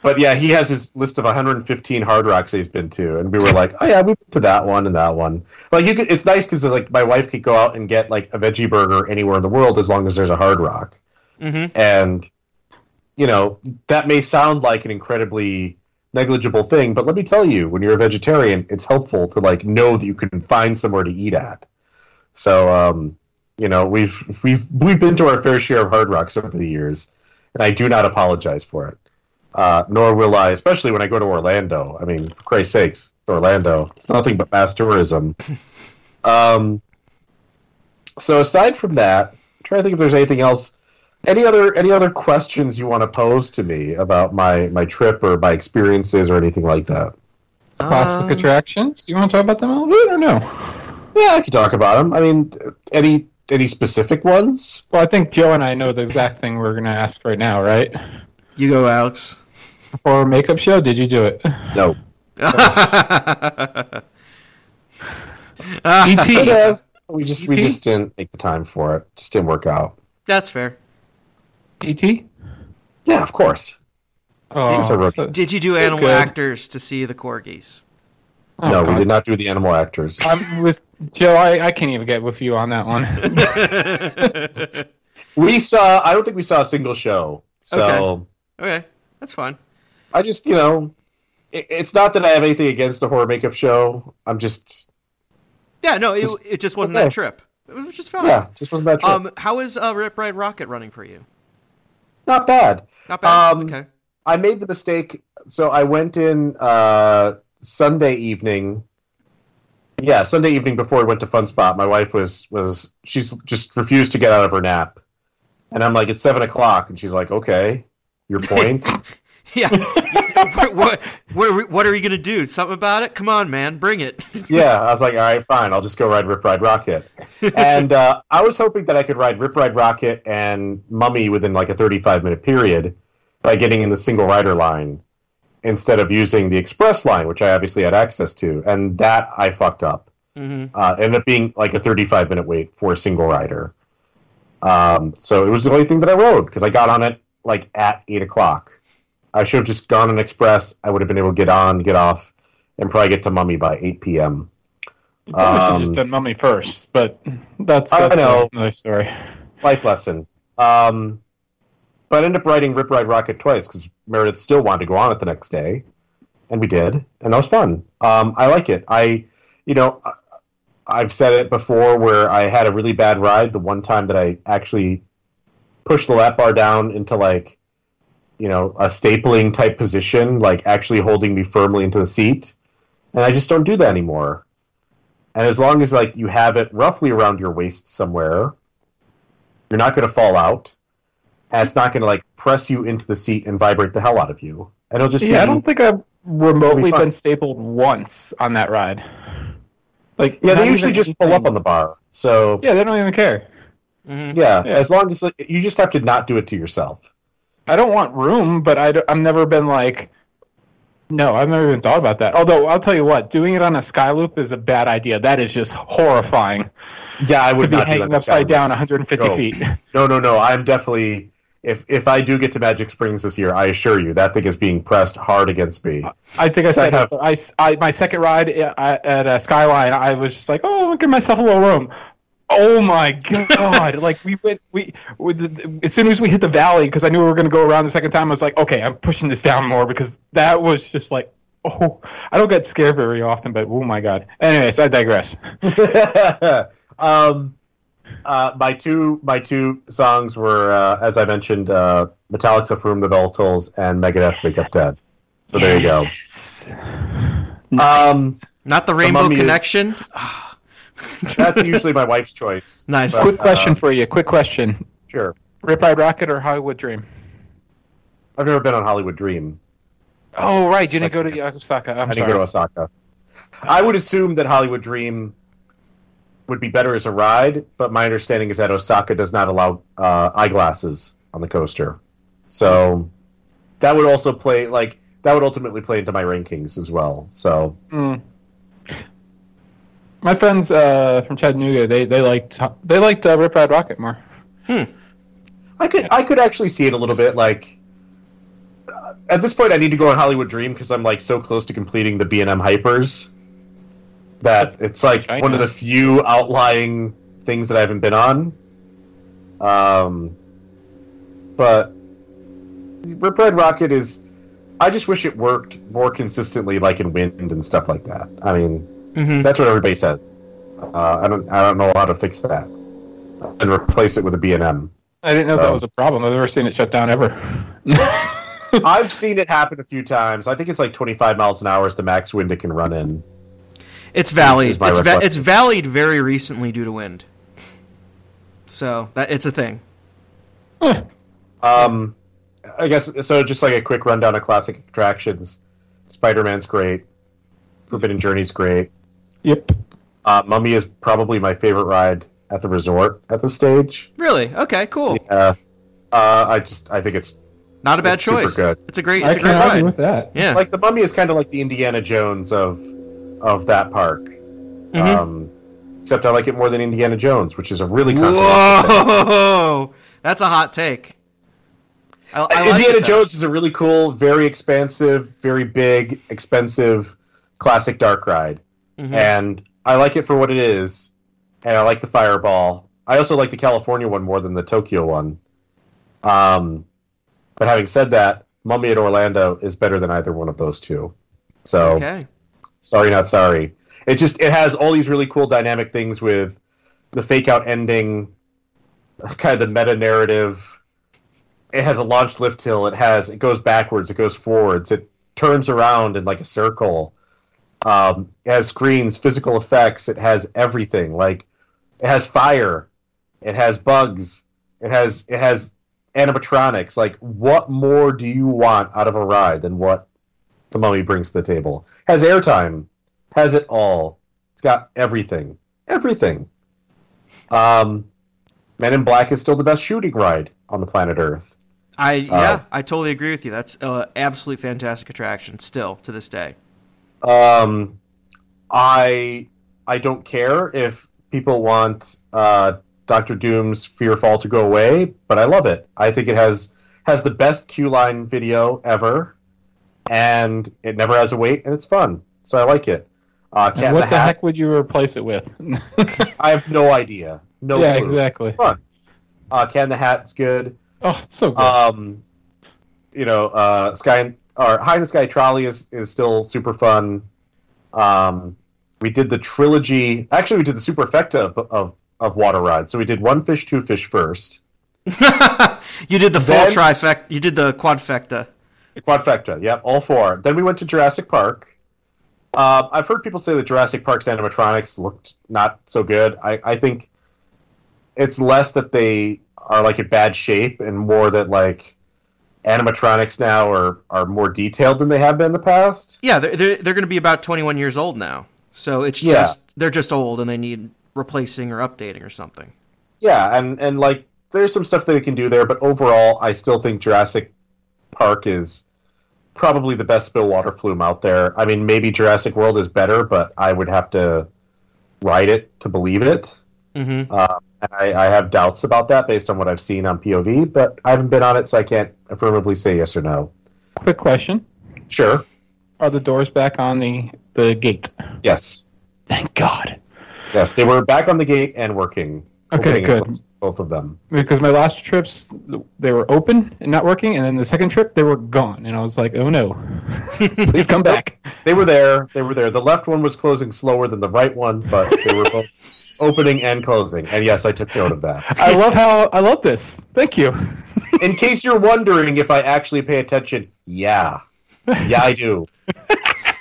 but yeah, he has his list of 115 hard rocks he's been to, and we were like, oh yeah, we've been to that one and that one. Like you could, it's nice because like my wife could go out and get like a veggie burger anywhere in the world as long as there's a hard rock, Mhm. and you know that may sound like an incredibly negligible thing, but let me tell you, when you're a vegetarian, it's helpful to like know that you can find somewhere to eat at. So, um, you know, we've we've we've been to our fair share of hard rocks over the years, and I do not apologize for it. Uh, nor will I, especially when I go to Orlando. I mean, for Christ's sakes, Orlando. It's nothing but mass tourism. um, so aside from that, I'm trying to think if there's anything else. Any other any other questions you want to pose to me about my my trip or my experiences or anything like that? Classic Um, attractions. You want to talk about them a little bit or no? Yeah, I could talk about them. I mean, any any specific ones? Well, I think Joe and I know the exact thing we're going to ask right now, right? You go, Alex. For a makeup show, did you do it? No. E.T. We just we just didn't make the time for it. Just didn't work out. That's fair. E.T.? Yeah, of course. Oh, so so- Did you do animal good. actors to see the corgis? oh, no, we did not do the animal actors. I'm with Joe. I, I can't even get with you on that one. We saw. I don't think we saw a single show. So okay, that's fine. I just, you know, it, it's not that I have anything against the horror makeup show. I'm just, Yeah, no, it, Just- it just wasn't okay. that trip. It was just fine. yeah, just wasn't that true. Um, how is uh, Rip Ride Rockit running for you? Not bad. Not bad. Um, okay. I made the mistake. So I went in uh, Sunday evening. Yeah, Sunday evening before we went to Fun Spot. My wife was was she's just refused to get out of her nap, and I'm like, it's seven o'clock, and she's like, okay, your point. Yeah. What, what, what, are we, what are we gonna do? Something about it? Come on, man, bring it. yeah, I was like, all right, fine, I'll just go ride Rip Ride Rockit. and uh, I was hoping that I could ride Rip Ride Rockit and Mummy within like a 35 minute period by getting in the single rider line instead of using the express line, which I obviously had access to. And that I fucked up. hmm Uh, ended up being like a 35 minute wait for a single rider. Um, so it was the only thing that I rode because I got on it like at 8 o'clock. I should have just gone on express. I would have been able to get on, get off, and probably get to Mummy by 8 p.m. You probably should have Um, just done Mummy first, but that's, I that's know. another story. life lesson. Um, but I ended up riding Rip Ride Rockit twice because Meredith still wanted to go on it the next day, and we did, and that was fun. Um, I like it. I, you know, I- I've said it before where I had a really bad ride. The one time that I actually pushed the lap bar down into like, you know, a stapling type position, like actually holding me firmly into the seat, and I just don't do that anymore. And as long as like you have it roughly around your waist somewhere, you're not going to fall out, and it's not going to like press you into the seat and vibrate the hell out of you. And it'll just Yeah, I don't think I've remotely fun. been stapled once on that ride. Like, yeah, they usually even just pull up on the bar. So Yeah, they don't even care. hmm yeah, Yeah. as long as like, you just have to not do it to yourself. I don't want room, but I have never been like, no, I've never even thought about that. Although I'll tell you what, doing it on a sky loop is a bad idea. That is just horrifying Yeah, I to would be not hanging upside down 150 No. feet. No, no, no. I'm definitely. If if I do get to Magic Springs this year, I assure you that thing is being pressed hard against me. I think I said have- I, I my second ride at, at uh, Skyline, I was just like, oh, give myself a little room. Oh my god! like we went, we with as soon as we hit the valley, because I knew we were going to go around the second time. I was like, okay, I'm pushing this down more because that was just like, oh, I don't get scared very often, but oh my god. Anyways, I digress. um, uh, my two my two songs were, uh, as I mentioned, uh, Metallica "From the Bell Tolls" and Megadeth "Wake Up Dead." So there you go. Um, Not the Rainbow Mummy is- Connection. that's usually my wife's choice. Nice. But, Quick question uh, for you. Quick question. sure. Rip Ride Rockit or Hollywood Dream? I've never been on Hollywood Dream. Oh right, you didn't go to Osaka. I'm I didn't sorry. go to Osaka. I would assume that Hollywood Dream would be better as a ride, but my understanding is that Osaka does not allow uh, eyeglasses on the coaster. So that would also play like that would ultimately play into my rankings as well. So Mm. My friends uh, from Chattanooga, they they liked they liked uh, Rip Ride Rockit more. Hmm. I could I could actually see it a little bit like uh, at this point, I need to go on Hollywood Dream because I'm like so close to completing the B and M hypers that it's like I one of the few outlying things that I haven't been on. Um, but Rip Ride Rockit is. I just wish it worked more consistently, like in Wind and stuff like that. I mean, hmm that's what everybody says. Uh, I don't. I don't know how to fix that and replace it with a B and M. I didn't know So- that was a problem. I've never seen it shut down ever. I've seen it happen a few times. I think it's like 25 miles an hour is the max wind it can run in. It's valid. is my It's va- it's valid very recently due to wind. So that it's a thing. Huh. Um, I guess so. Just like a quick rundown of classic attractions. Spider-Man's great. Forbidden Journey's great. Yep. Uh, Mummy is probably my favorite ride at the resort at this stage. Really? Okay, cool. Uh, uh, I just I think it's Not a bad It's super choice. good. It's, it's a great. It's a great can't argue ride. with that. Yeah. like the Mummy is kind of like the Indiana Jones of of that park. Mhm. Um, except I like it more than Indiana Jones, which is a really controversial. Whoa, that's a hot take. I, I like Indiana it. Jones is a really cool, very expansive, very big, expensive, classic dark ride, Mhm. and I like it for what it is. And I like the Fireball. I also like the California one more than the Tokyo one. Um, but having said that, Mummy at Orlando is better than either one of those two. So Okay. sorry, not sorry. It just it has all these really cool dynamic things with the fake out ending, kind of the meta narrative. It has a launched lift hill. It has it goes backwards. It goes forwards. It turns around in like a circle. Um, it has screens, physical effects. It has everything. Like it has fire. It has bugs. It has it has animatronics. Like what more do you want out of a ride than what the mummy brings to the table? Has airtime. Has it all. It's got everything. Everything. Um, Men in Black is still the best shooting ride on the planet Earth. I Uh, yeah, I totally agree with you. That's uh, absolutely fantastic attraction still to this day. Um, I I don't care if people want uh, Doctor Doom's Fear Fall to go away, but I love it. I think it has has the best queue line video ever, and it never has a wait, and it's fun. So I like it. Uh, what the the Hat. heck would you replace it with? I have no idea. No yeah, clue. exactly. Fun. Uh, Cat in the Hat's good. Oh, it's so good. Um, you know, uh, Sky or High in the Sky Trolley is is still super fun. Um, we did the trilogy. Actually, we did the superfecta of, of of water rides. So we did one fish, two fish first. you did the full Then- trifecta. You did the quadfecta. The quadfecta, yep, all four. Then we went to Jurassic Park. Uh, I've heard people say that Jurassic Park's animatronics looked not so good. I, I think it's less that they are like in bad shape and more that like animatronics now are, are more detailed than they have been in the past. Yeah, they're they're, they're going to be about 21 years old now. So it's Yeah. just they're just old and they need replacing or updating or something. Yeah, and, and like there's some stuff that they can do there, but overall, I still think Jurassic Park is probably the best Bill water flume out there. I mean, maybe Jurassic World is better, but I would have to ride it to believe it. hmm Uh, and I, I have doubts about that based on what I've seen on POV, but I haven't been on it, so I can't affirmatively say yes or no. Quick question: Sure. Are the doors back on the the gate? Yes. Thank God. Yes, they were back on the gate and working. Okay, good. Both of them. Because my last trips they were open and not working, and then the second trip they were gone, and I was like, "Oh no, please come back." They were there. They were there. The left one was closing slower than the right one, but they were both opening and closing. And yes, I took note of that. I love how I love this. Thank you. In case you're wondering if I actually pay attention, yeah. Yeah, I do.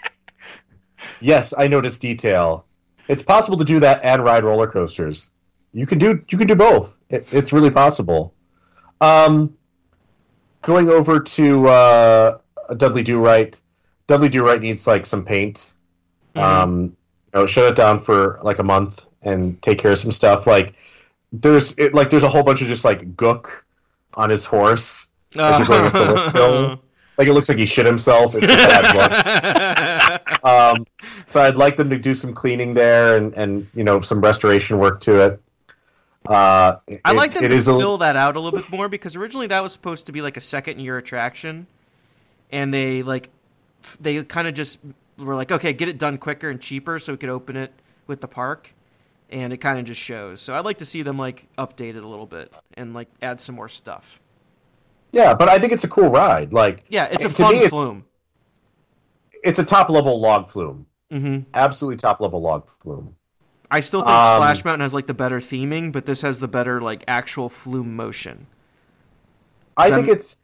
yes, I notice detail. It's possible to do that and ride roller coasters. You can do you can do both. It, it's really possible. Um, going over to uh, Dudley Do Right. Dudley Do Right needs like some paint. Um, you know, shut it down for like a month and take care of some stuff. Like there's it, like there's a whole bunch of just like gook on his horse. As you're going lift hill. Like it looks like he shit himself. It's a bad look. Um, so I'd like them to do some cleaning there and, and you know some restoration work to it. Uh, I like them it to is a- fill that out a little bit more because originally that was supposed to be like a second year attraction, and they like they kind of just were like, okay, get it done quicker and cheaper, so we could open it with the park, and it kind of just shows. So I'd like to see them like update it a little bit and like add some more stuff. Yeah, but I think it's a cool ride. Like, Yeah, it's a fun me, flume. it's a top level log flume. hmm Absolutely top level log flume. I still think Um, Splash Mountain has like the better theming, but this has the better like actual flume motion. I think that- it's.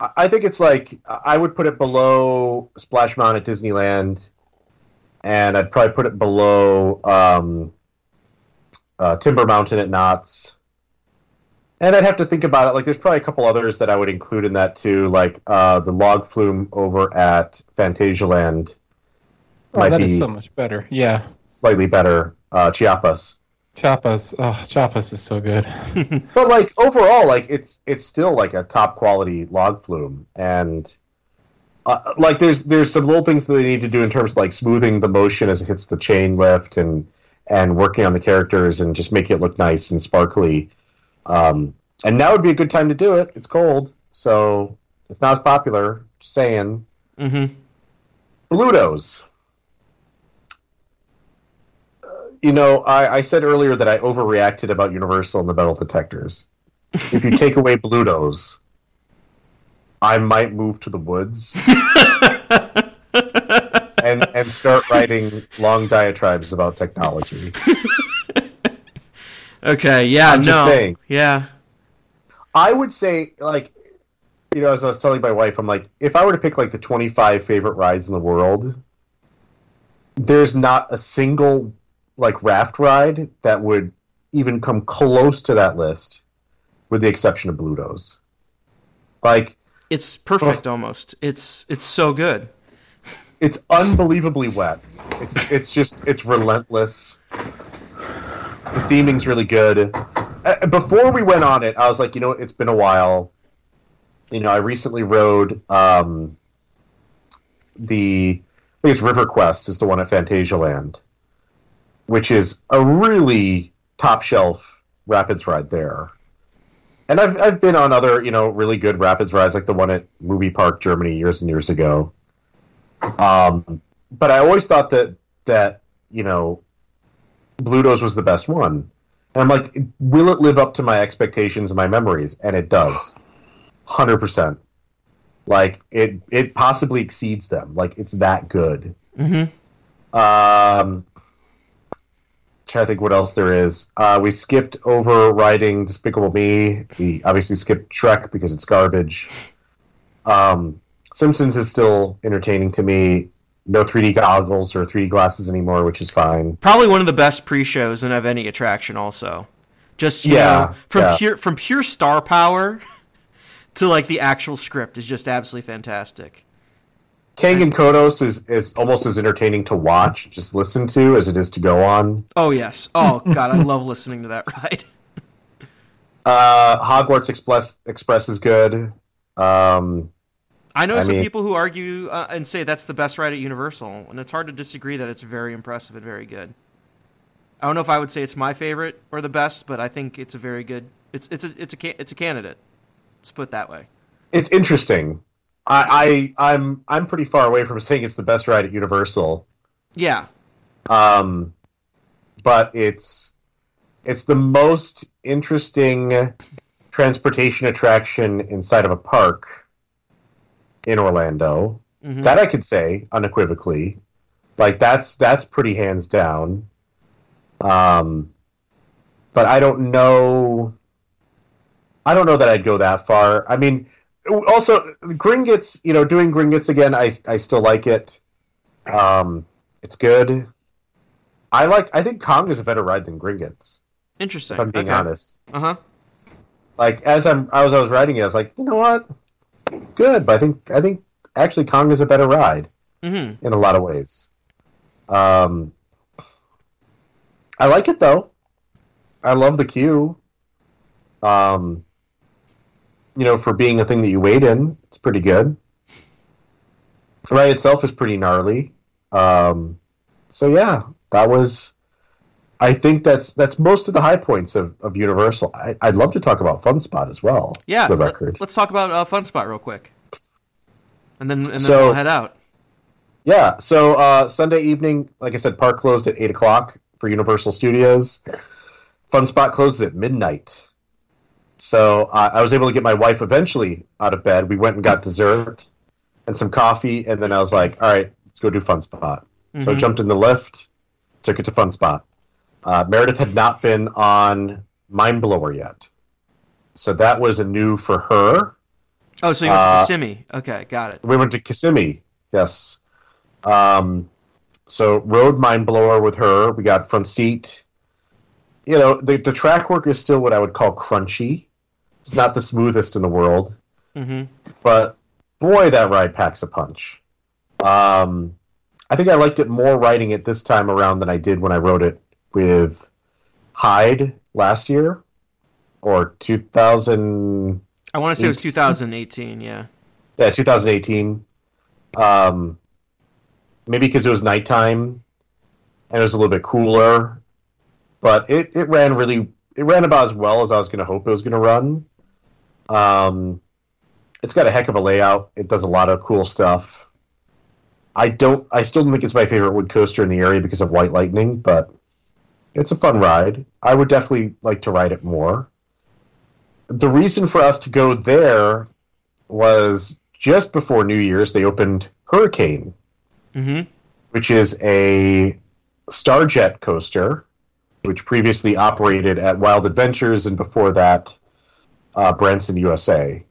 I I think it's like I would put it below Splash Mountain at Disneyland, and I'd probably put it below um, uh, Timber Mountain at Knott's. And I'd have to think about it. Like, there's probably a couple others that I would include in that too, like uh, the log flume over at Phantasialand. Oh, might that be is so much better. Yeah, slightly better. Uh, Chiapas. Chiapas. Oh, Chiapas is so good. But like overall, like it's it's still like a top quality log flume, and uh, like there's there's some little things that they need to do in terms of like smoothing the motion as it hits the chain lift and and working on the characters and just make it look nice and sparkly. Um, and now would be a good time to do it. It's cold, so it's not as popular. Just saying. hmm Blutos. Uh, You know, I, I said earlier that I overreacted about Universal and the metal detectors. If you take away Blutos, I might move to the woods and and start writing long diatribes about technology. Okay, yeah, I'm no, saying. yeah, I would say, like, you know, as I was telling my wife, I'm like, if I were to pick like the 25 favorite rides in the world, there's not a single like raft ride that would even come close to that list, with the exception of Blutos. Like, it's perfect almost. It's it's so good. It's unbelievably wet. It's it's just it's relentless. The theming's really good. Uh, Before we went on it, I was like, you know, it's been a while. You know, I recently rode um, the I think it's River Quest is the one at Phantasialand, which is a really top shelf rapids ride there. And I've I've been on other you know really good rapids rides like the one at Movie Park Germany years and years ago. Um, but I always thought that that you know, Blutos was the best one, and I'm like, will it live up to my expectations and my memories? And it does, hundred percent. Like it, it possibly exceeds them. Like it's that good. Mm-hmm. Um, trying to think what else there is. Uh, we skipped over writing Despicable Me. We obviously skipped Shrek because it's garbage. Um, Simpsons is still entertaining to me. No 3D goggles or 3D glasses anymore, which is fine. Probably one of the best pre-shows and of any attraction. Also, just Yeah, know, from yeah. pure from pure star power to like the actual script is just absolutely fantastic. Kang and Kodos is, is almost as entertaining to watch, just listen to, as it is to go on. Oh yes. Oh god, I love listening to that ride. Uh, Hogwarts Express Express is good. Um, I know I some mean- people who argue uh, and say that's the best ride at Universal, and it's hard to disagree that it's very impressive and very good. I don't know if I would say it's my favorite or the best, but I think it's a very good. It's it's a it's a it's a candidate. Let's put it that way. it's interesting. I, I I'm I'm pretty far away from saying it's the best ride at Universal. Yeah. Um, but it's it's the most interesting transportation attraction inside of a park in Orlando. Mhm. That I could say unequivocally. Like that's that's pretty hands down. Um, but I don't know. I don't know that I'd go that far. I mean, also Gringotts. You know, doing Gringotts again, I I still like it. Um, it's good. I like. I think Kong is a better ride than Gringotts. Interesting. If I'm being okay. honest. Uh huh. Like as I'm, as I was writing it, I was like, you know what, good. But I think I think actually Kong is a better ride Mm-hmm. in a lot of ways. Um, I like it though. I love the queue. Um, you know, for being a thing that you wait in, it's pretty good. The ride itself is pretty gnarly. Um, so yeah, that was. I think that's that's most of the high points of, of Universal. I, I'd love to talk about Fun Spot as well. Yeah. the let- record. let's talk about uh, Fun Spot real quick. and then and then So- we'll head out. Yeah. So uh, Sunday evening, like I said, park closed at eight o'clock for Universal Studios. Fun Spot closes at midnight. So uh, I was able to get my wife eventually out of bed. We went and got dessert and some coffee, and then I was like, "All right, let's go do Fun Spot." So I jumped in the lift, took it to Fun Spot. Uh, Meredith had not been on Mine Blower yet, so that was a new for her. Oh, so you went to uh, Kissimmee. Okay, got it. We went to Kissimmee. Yes. Um, so rode Mine Blower with her. We got front seat. You know, the the track work is still what I would call crunchy. It's not the smoothest in the world, hmm but boy, that ride packs a punch. Um, I think I liked it more riding it this time around than I did when I rode it with Hyde last year or 2000. I want to say it was 2018. Yeah. Yeah, 2018. Um, maybe because it was nighttime and it was a little bit cooler, but it, it ran really it ran about as well as I was going to hope it was going to run. Um, it's got a heck of a layout. It does a lot of cool stuff. I don't. I still don't think it's my favorite wood coaster in the area because of White Lightning, but it's a fun ride. I would definitely like to ride it more. The reason for us to go there was just before New Year's. They opened Hurricane, hmm which is a Starjet coaster, which previously operated at Wild Adventures and before that, uh, Branson USA.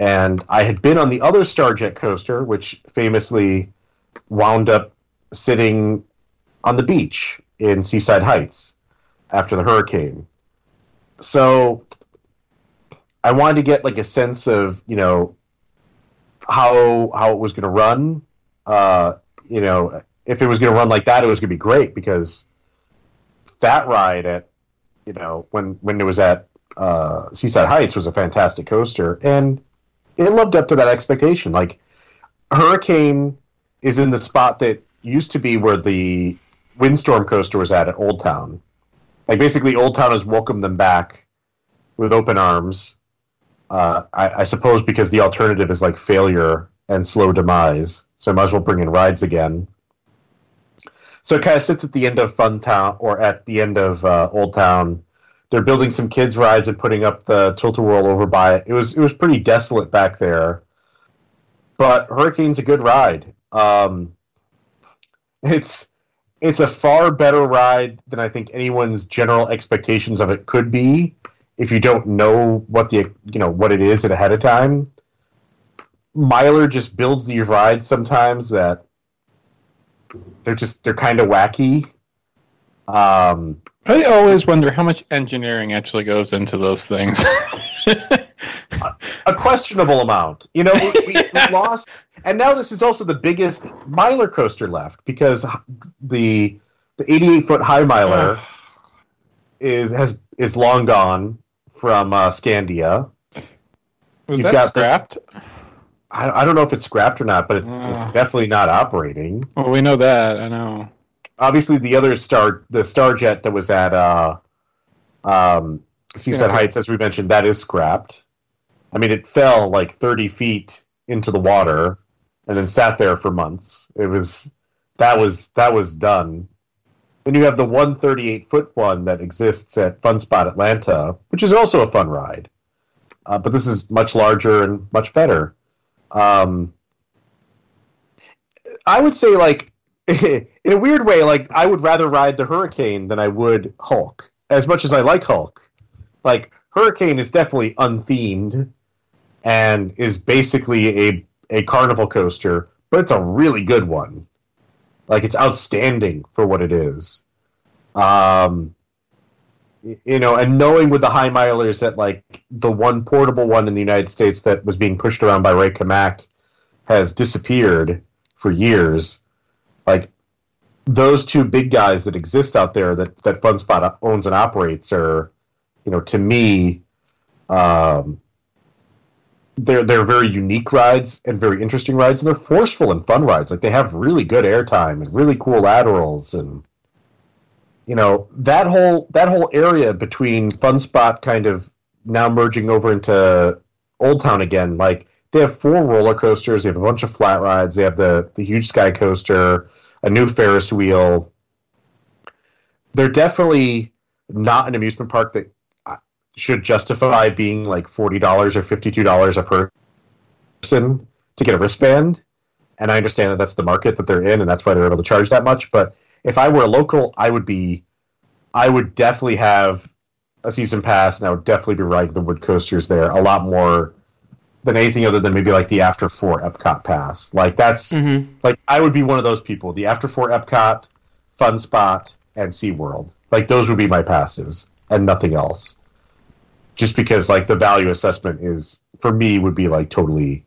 And I had been on the other Starjet coaster, which famously wound up sitting on the beach in Seaside Heights after the hurricane. So I wanted to get like a sense of, you know, how how it was going to run. Uh, you know, if it was going to run like that, it was going to be great because that ride at, you know, when when it was at uh, Seaside Heights was a fantastic coaster, and it lived up to that expectation. Like Hurricane is in the spot that used to be where the Windstorm coaster was at at Old Town. Like basically, Old Town has welcomed them back with open arms. Uh, I, I suppose because the alternative is like failure and slow demise. So I might as well bring in rides again. So it kind of sits at the end of Fun Town or at the end of uh, Old Town. They're building some kids rides and putting up the tilt-a-whirl over by it. It was it was pretty desolate back there, but Hurricane's a good ride. Um, it's it's a far better ride than I think anyone's general expectations of it could be if you don't know what the you know what it is ahead of time. Miler just builds these rides sometimes that they're just they're kind of wacky. Um, I always wonder how much engineering actually goes into those things. a questionable amount. You know, we, we, we lost, and now this is also the biggest Miler coaster left because the the 88 foot high Miler is has is long gone from uh, Scandia. Was You've that got the- scrapped? I, I don't know if it's scrapped or not, but it's it's definitely not operating. Well, we know that. I know. Obviously, the other star, the Starjet that was at uh, um, Seaside Yeah. Heights, as we mentioned, that is scrapped. I mean, it fell like 30 feet into the water and then sat there for months. It was that was that was done. Then you have the 138 foot one that exists at Fun Spot Atlanta, which is also a fun ride, uh, but this is much larger and much better. Um, I would say, like, in a weird way, like I would rather ride the Hurricane than I would Hulk. As much as I like Hulk, like Hurricane is definitely unthemed and is basically a a carnival coaster, but it's a really good one. Like it's outstanding for what it is. Um, you know, and knowing with the high milers that like the one portable one in the United States that was being pushed around by Ray Cammack has disappeared for years. Like those two big guys that exist out there that that FunSpot owns and operates are, you know, to me, um, they're they're very unique rides and very interesting rides, and they're forceful and fun rides. Like they have really good airtime and really cool laterals, and you know that whole that whole area between Fun Spot kind of now merging over into Old Town again. Like they have four roller coasters. They have a bunch of flat rides. They have the the huge sky coaster, a new Ferris wheel. They're definitely not an amusement park that should justify being like forty dollars or fifty two dollars a person to get a wristband. And I understand that that's the market that they're in, and that's why they're able to charge that much. But if I were a local, I would be, I would definitely have a season pass, and I would definitely be riding the wood coasters there a lot more than anything other than maybe like the After Four Epcot pass. Like that's Mm-hmm. like I would be one of those people. The After Four Epcot, Fun Spot, and SeaWorld. Like those would be my passes and nothing else. Just because like the value assessment is for me would be like totally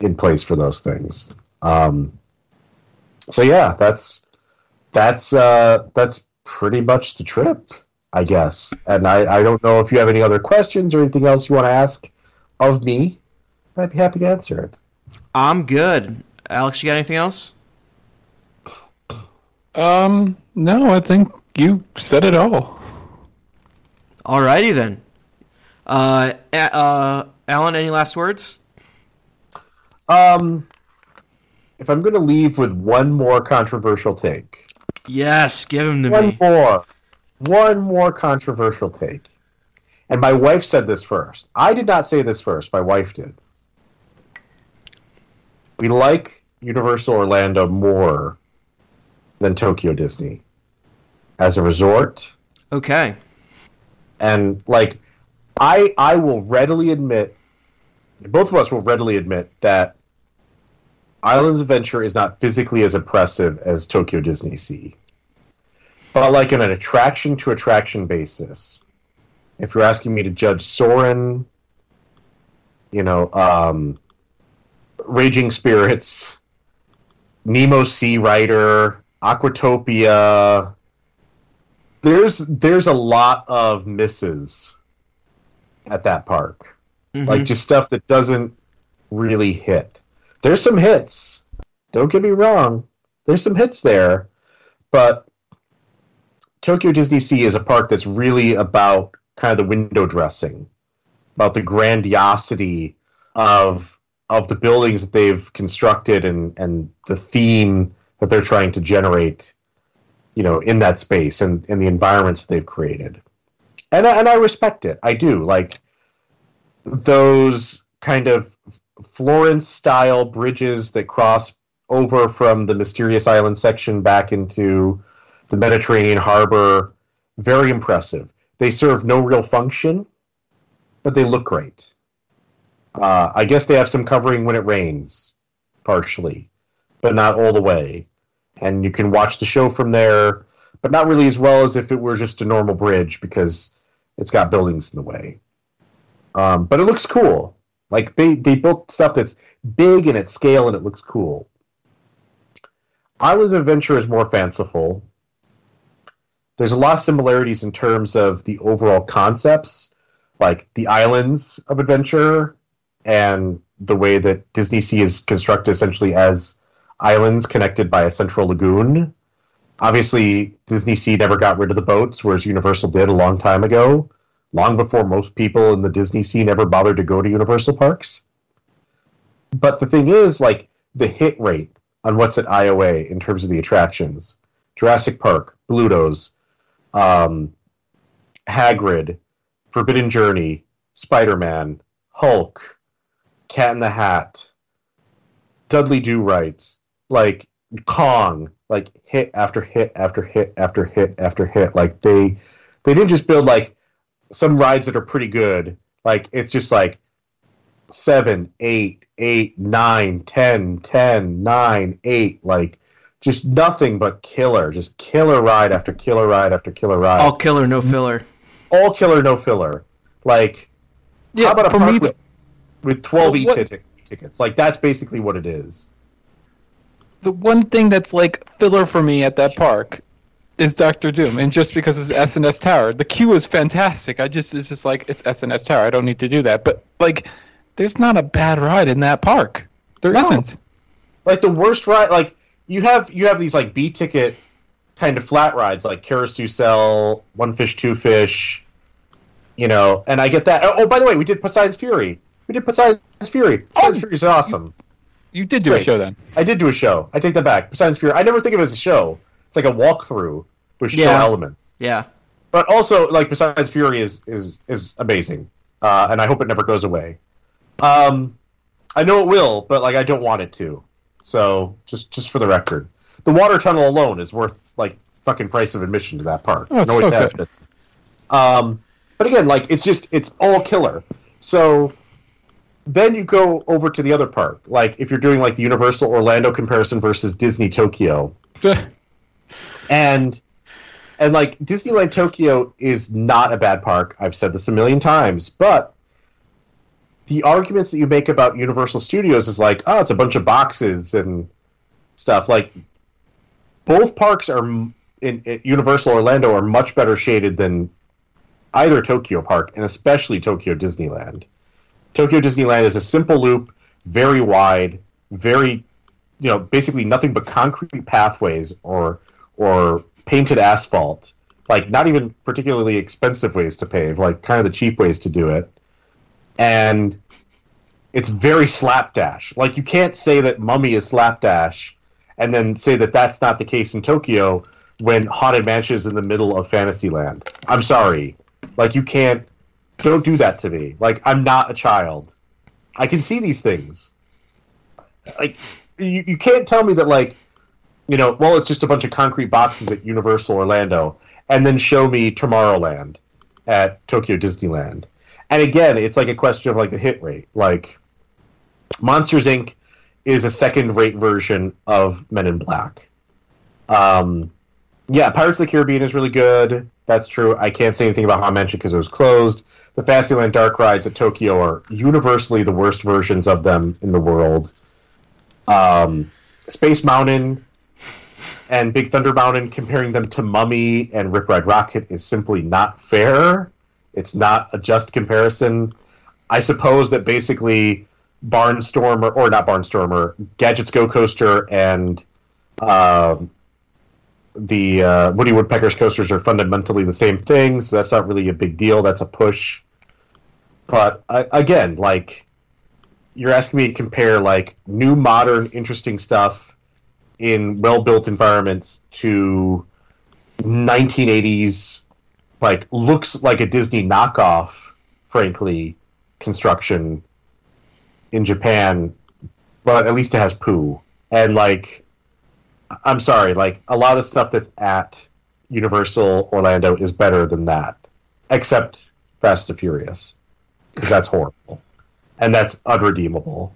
in place for those things. Um so yeah, that's that's uh that's pretty much the trip, I guess. And I, I don't know if you have any other questions or anything else you want to ask of me. I'd be happy to answer it. I'm good. Alex, you got anything else? Um, no, I think you said it all. Alrighty then. Uh, uh, Alan, any last words? Um, if I'm going to leave with one more controversial take, Yes, give him to one me. more, one more controversial take, and my wife said this first. I did not say this first. My wife did. We like Universal Orlando more than Tokyo Disney as a resort. Okay. and like i i will readily admit both of us will readily admit that islands adventure is not physically as impressive as tokyo disney sea but like on an attraction to attraction basis if you're asking me to judge soaring you know um raging spirits nemo sea rider aquatopia there's there's a lot of misses at that park. Mhm. Like just stuff that doesn't really hit. There's some hits. Don't get me wrong. There's some hits there, but Tokyo Disney Sea is a park that's really about kind of the window dressing, about the grandiosity of of the buildings that they've constructed and and the theme that they're trying to generate you know in that space and in the environments that they've created and I, and I respect it. I do. Like those kind of Florence style bridges that cross over from the mysterious island section back into the Mediterranean harbor very impressive. They serve no real function but they look great. Uh, I guess they have some covering when it rains partially but not all the way. And you can watch the show from there, but not really as well as if it were just a normal bridge because it's got buildings in the way. Um, but it looks cool. Like they they built stuff that's big and at scale and it looks cool. Islands of Adventure is more fanciful. There's a lot of similarities in terms of the overall concepts, like the islands of adventure and the way that Disney Sea is constructed essentially as islands connected by a central lagoon. Obviously, Disney Sea never got rid of the boats, whereas Universal did a long time ago, long before most people in the Disney Sea never bothered to go to Universal parks. But the thing is, like, the hit rate on what's at IOA in terms of the attractions Jurassic Park, Bluto's, um, Hagrid, Forbidden Journey, Spider Man, Hulk, Cat in the Hat, Dudley Do Rights, like Kong, like hit after hit after hit after hit after hit. Like they they didn't just build like some rides that are pretty good. Like it's just like seven, eight, eight, nine, ten, ten, nine, eight, like just nothing but killer. Just killer ride after killer ride after killer ride. All killer, no mm-hmm. filler. All killer, no filler. Like Yeah, how about a for park me, with, with 12 Well, e what- ticket- tickets? Like that's basically what it is. The one thing that's like filler for me at that park is Doctor Doom, and just because it's S&S Tower, the queue is fantastic. I just it's just like it's S&S Tower. I don't need to do that, but like, there's not a bad ride in that park. There No. not like the worst ride like you have you have these like b ticket kind of flat rides like carousel one fish two fish you know and i get that oh, oh by the way we did poseidon's fury We did Poseidon's Fury. Poseidon's oh, Fury is awesome. You did do a show then. I did do a show. I take that back. Poseidon's Fury. I never think of it as a show. It's like a walkthrough with show Yeah. elements. Yeah. But also, like Poseidon's Fury is is is amazing, uh, and I hope it never goes away. Um, I know it will, but like I don't want it to. So just just for the record, the water tunnel alone is worth like fucking price of admission to that park. Oh, It always so has good. been. Um, but again, like it's just it's all killer. So then you go over to the other park. Like if you're doing like the Universal Orlando comparison versus Disney Tokyo, and and like Disneyland Tokyo is not a bad park. I've said this a million times, but the arguments that you make about Universal Studios is like, oh, it's a bunch of boxes and stuff. Like both parks are in, in Universal Orlando are much better shaded than either Tokyo park, and especially Tokyo Disneyland. Tokyo Disneyland is a simple loop, very wide, very you know, basically nothing but concrete pathways or or painted asphalt. Like not even particularly expensive ways to pave, like kind of the cheap ways to do it. And it's very slapdash. Like you can't say that Mummy is slapdash and then say that that's not the case in Tokyo when Haunted Mansion is in the middle of Fantasyland. I'm sorry. Like you can't don't do that to me. Like I'm not a child. I can see these things. Like you, you can't tell me that like you know well it's just a bunch of concrete boxes at universal orlando and then show me tomorrowland at tokyo disneyland and again it's like a question of like the hit rate like monsters inc is a second rate version of men in black um yeah pirates of the caribbean is really good that's true i can't say anything about mentioned because it was closed the Fantasyland dark rides at tokyo are universally the worst versions of them in the world um, Space Mountain and Big Thunder Mountain, comparing them to Mummy and Rip Ride Rockit is simply not fair. It's not a just comparison. I suppose that basically Barnstormer, or not Barnstormer, Gadgets Go Coaster and um, the uh, Woody Woodpecker's coasters are fundamentally the same thing, so that's not really a big deal. That's a push. But I, again, like you're asking me to compare like new modern interesting stuff in well-built environments to 1980s like looks like a disney knockoff frankly construction in japan but at least it has Pooh and like i'm sorry like a lot of stuff that's at universal orlando is better than that except fast and furious because that's horrible and that's unredeemable.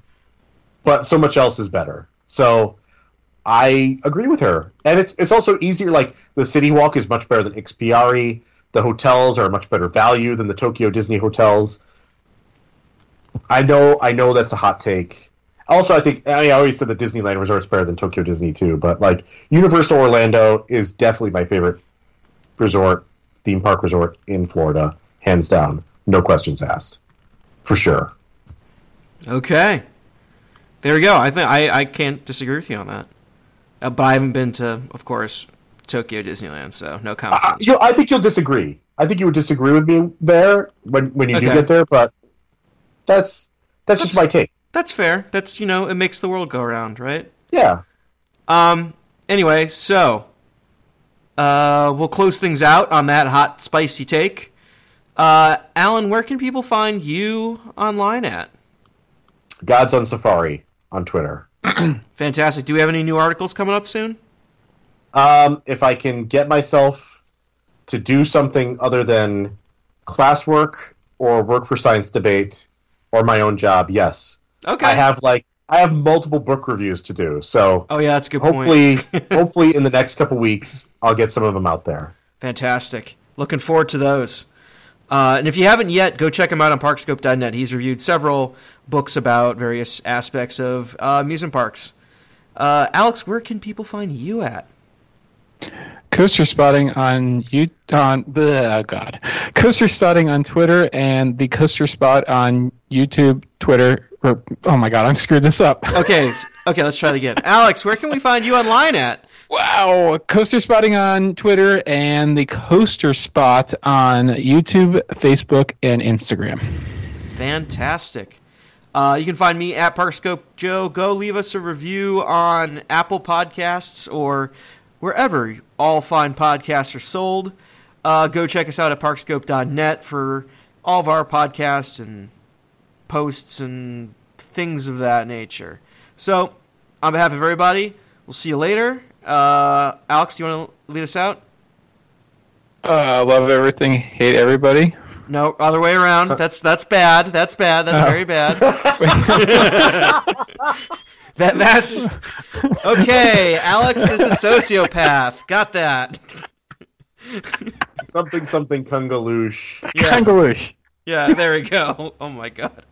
But so much else is better. So I agree with her, and it's it's also easier. Like the City Walk is much better than Ikspiari. The hotels are a much better value than the Tokyo Disney hotels. I know, I know that's a hot take. Also, I think I, mean, I always said that Disneyland Resort is better than Tokyo Disney too, but like Universal Orlando is definitely my favorite resort, theme park resort in Florida, hands down, no questions asked, for sure. Okay. There we go. I think I, I can't disagree with you on that. Uh, but I haven't been to, of course, Tokyo Disneyland, so no comments. I, you know, I think you'll disagree. I think you would disagree with me there when when you do get there, but that's that's, just my take. That's fair. That's you know, it makes the world go round, right? Yeah. Um. Anyway, so uh, we'll close things out on that hot, spicy take. Uh, Alan, where can people find you online at? God's on Safari on Twitter. Fantastic. Do we have any new articles coming up soon? Um, if I can get myself to do something other than classwork or work for science debate or my own job, yes. Okay. I have like I have multiple book reviews to do, so Oh yeah, that's a good point. hopefully hopefully in the next couple weeks I'll get some of them out there. Fantastic. Looking forward to those. Uh, and if you haven't yet, go check him out on Parkscope.net. He's reviewed several books about various aspects of uh, amusement parks. Uh, Alex, where can people find you at? Coaster spotting on you on the oh god, coaster spotting on Twitter and the coaster spot on YouTube, Twitter. Or, oh my god, I'm screwed this up. Okay, okay, let's try it again. Alex, where can we find you online at? Wow, coaster spotting on Twitter and the coaster spot on YouTube, Facebook, and Instagram. Fantastic. Uh, you can find me at Parkscope Joe. Go leave us a review on Apple Podcasts or wherever all fine podcasts are sold. Uh, go check us out at parkscope.net for all of our podcasts and posts and things of that nature. So, on behalf of everybody, we'll see you later. Uh, Alex, do you want to lead us out? Uh, love everything, hate everybody. No, other way around. That's that's bad. That's bad. That's very bad. that that's okay. Alex is a sociopath. Got that. Something something kungaloosh. Yeah, Kungaloosh. yeah. There we go. Oh my god.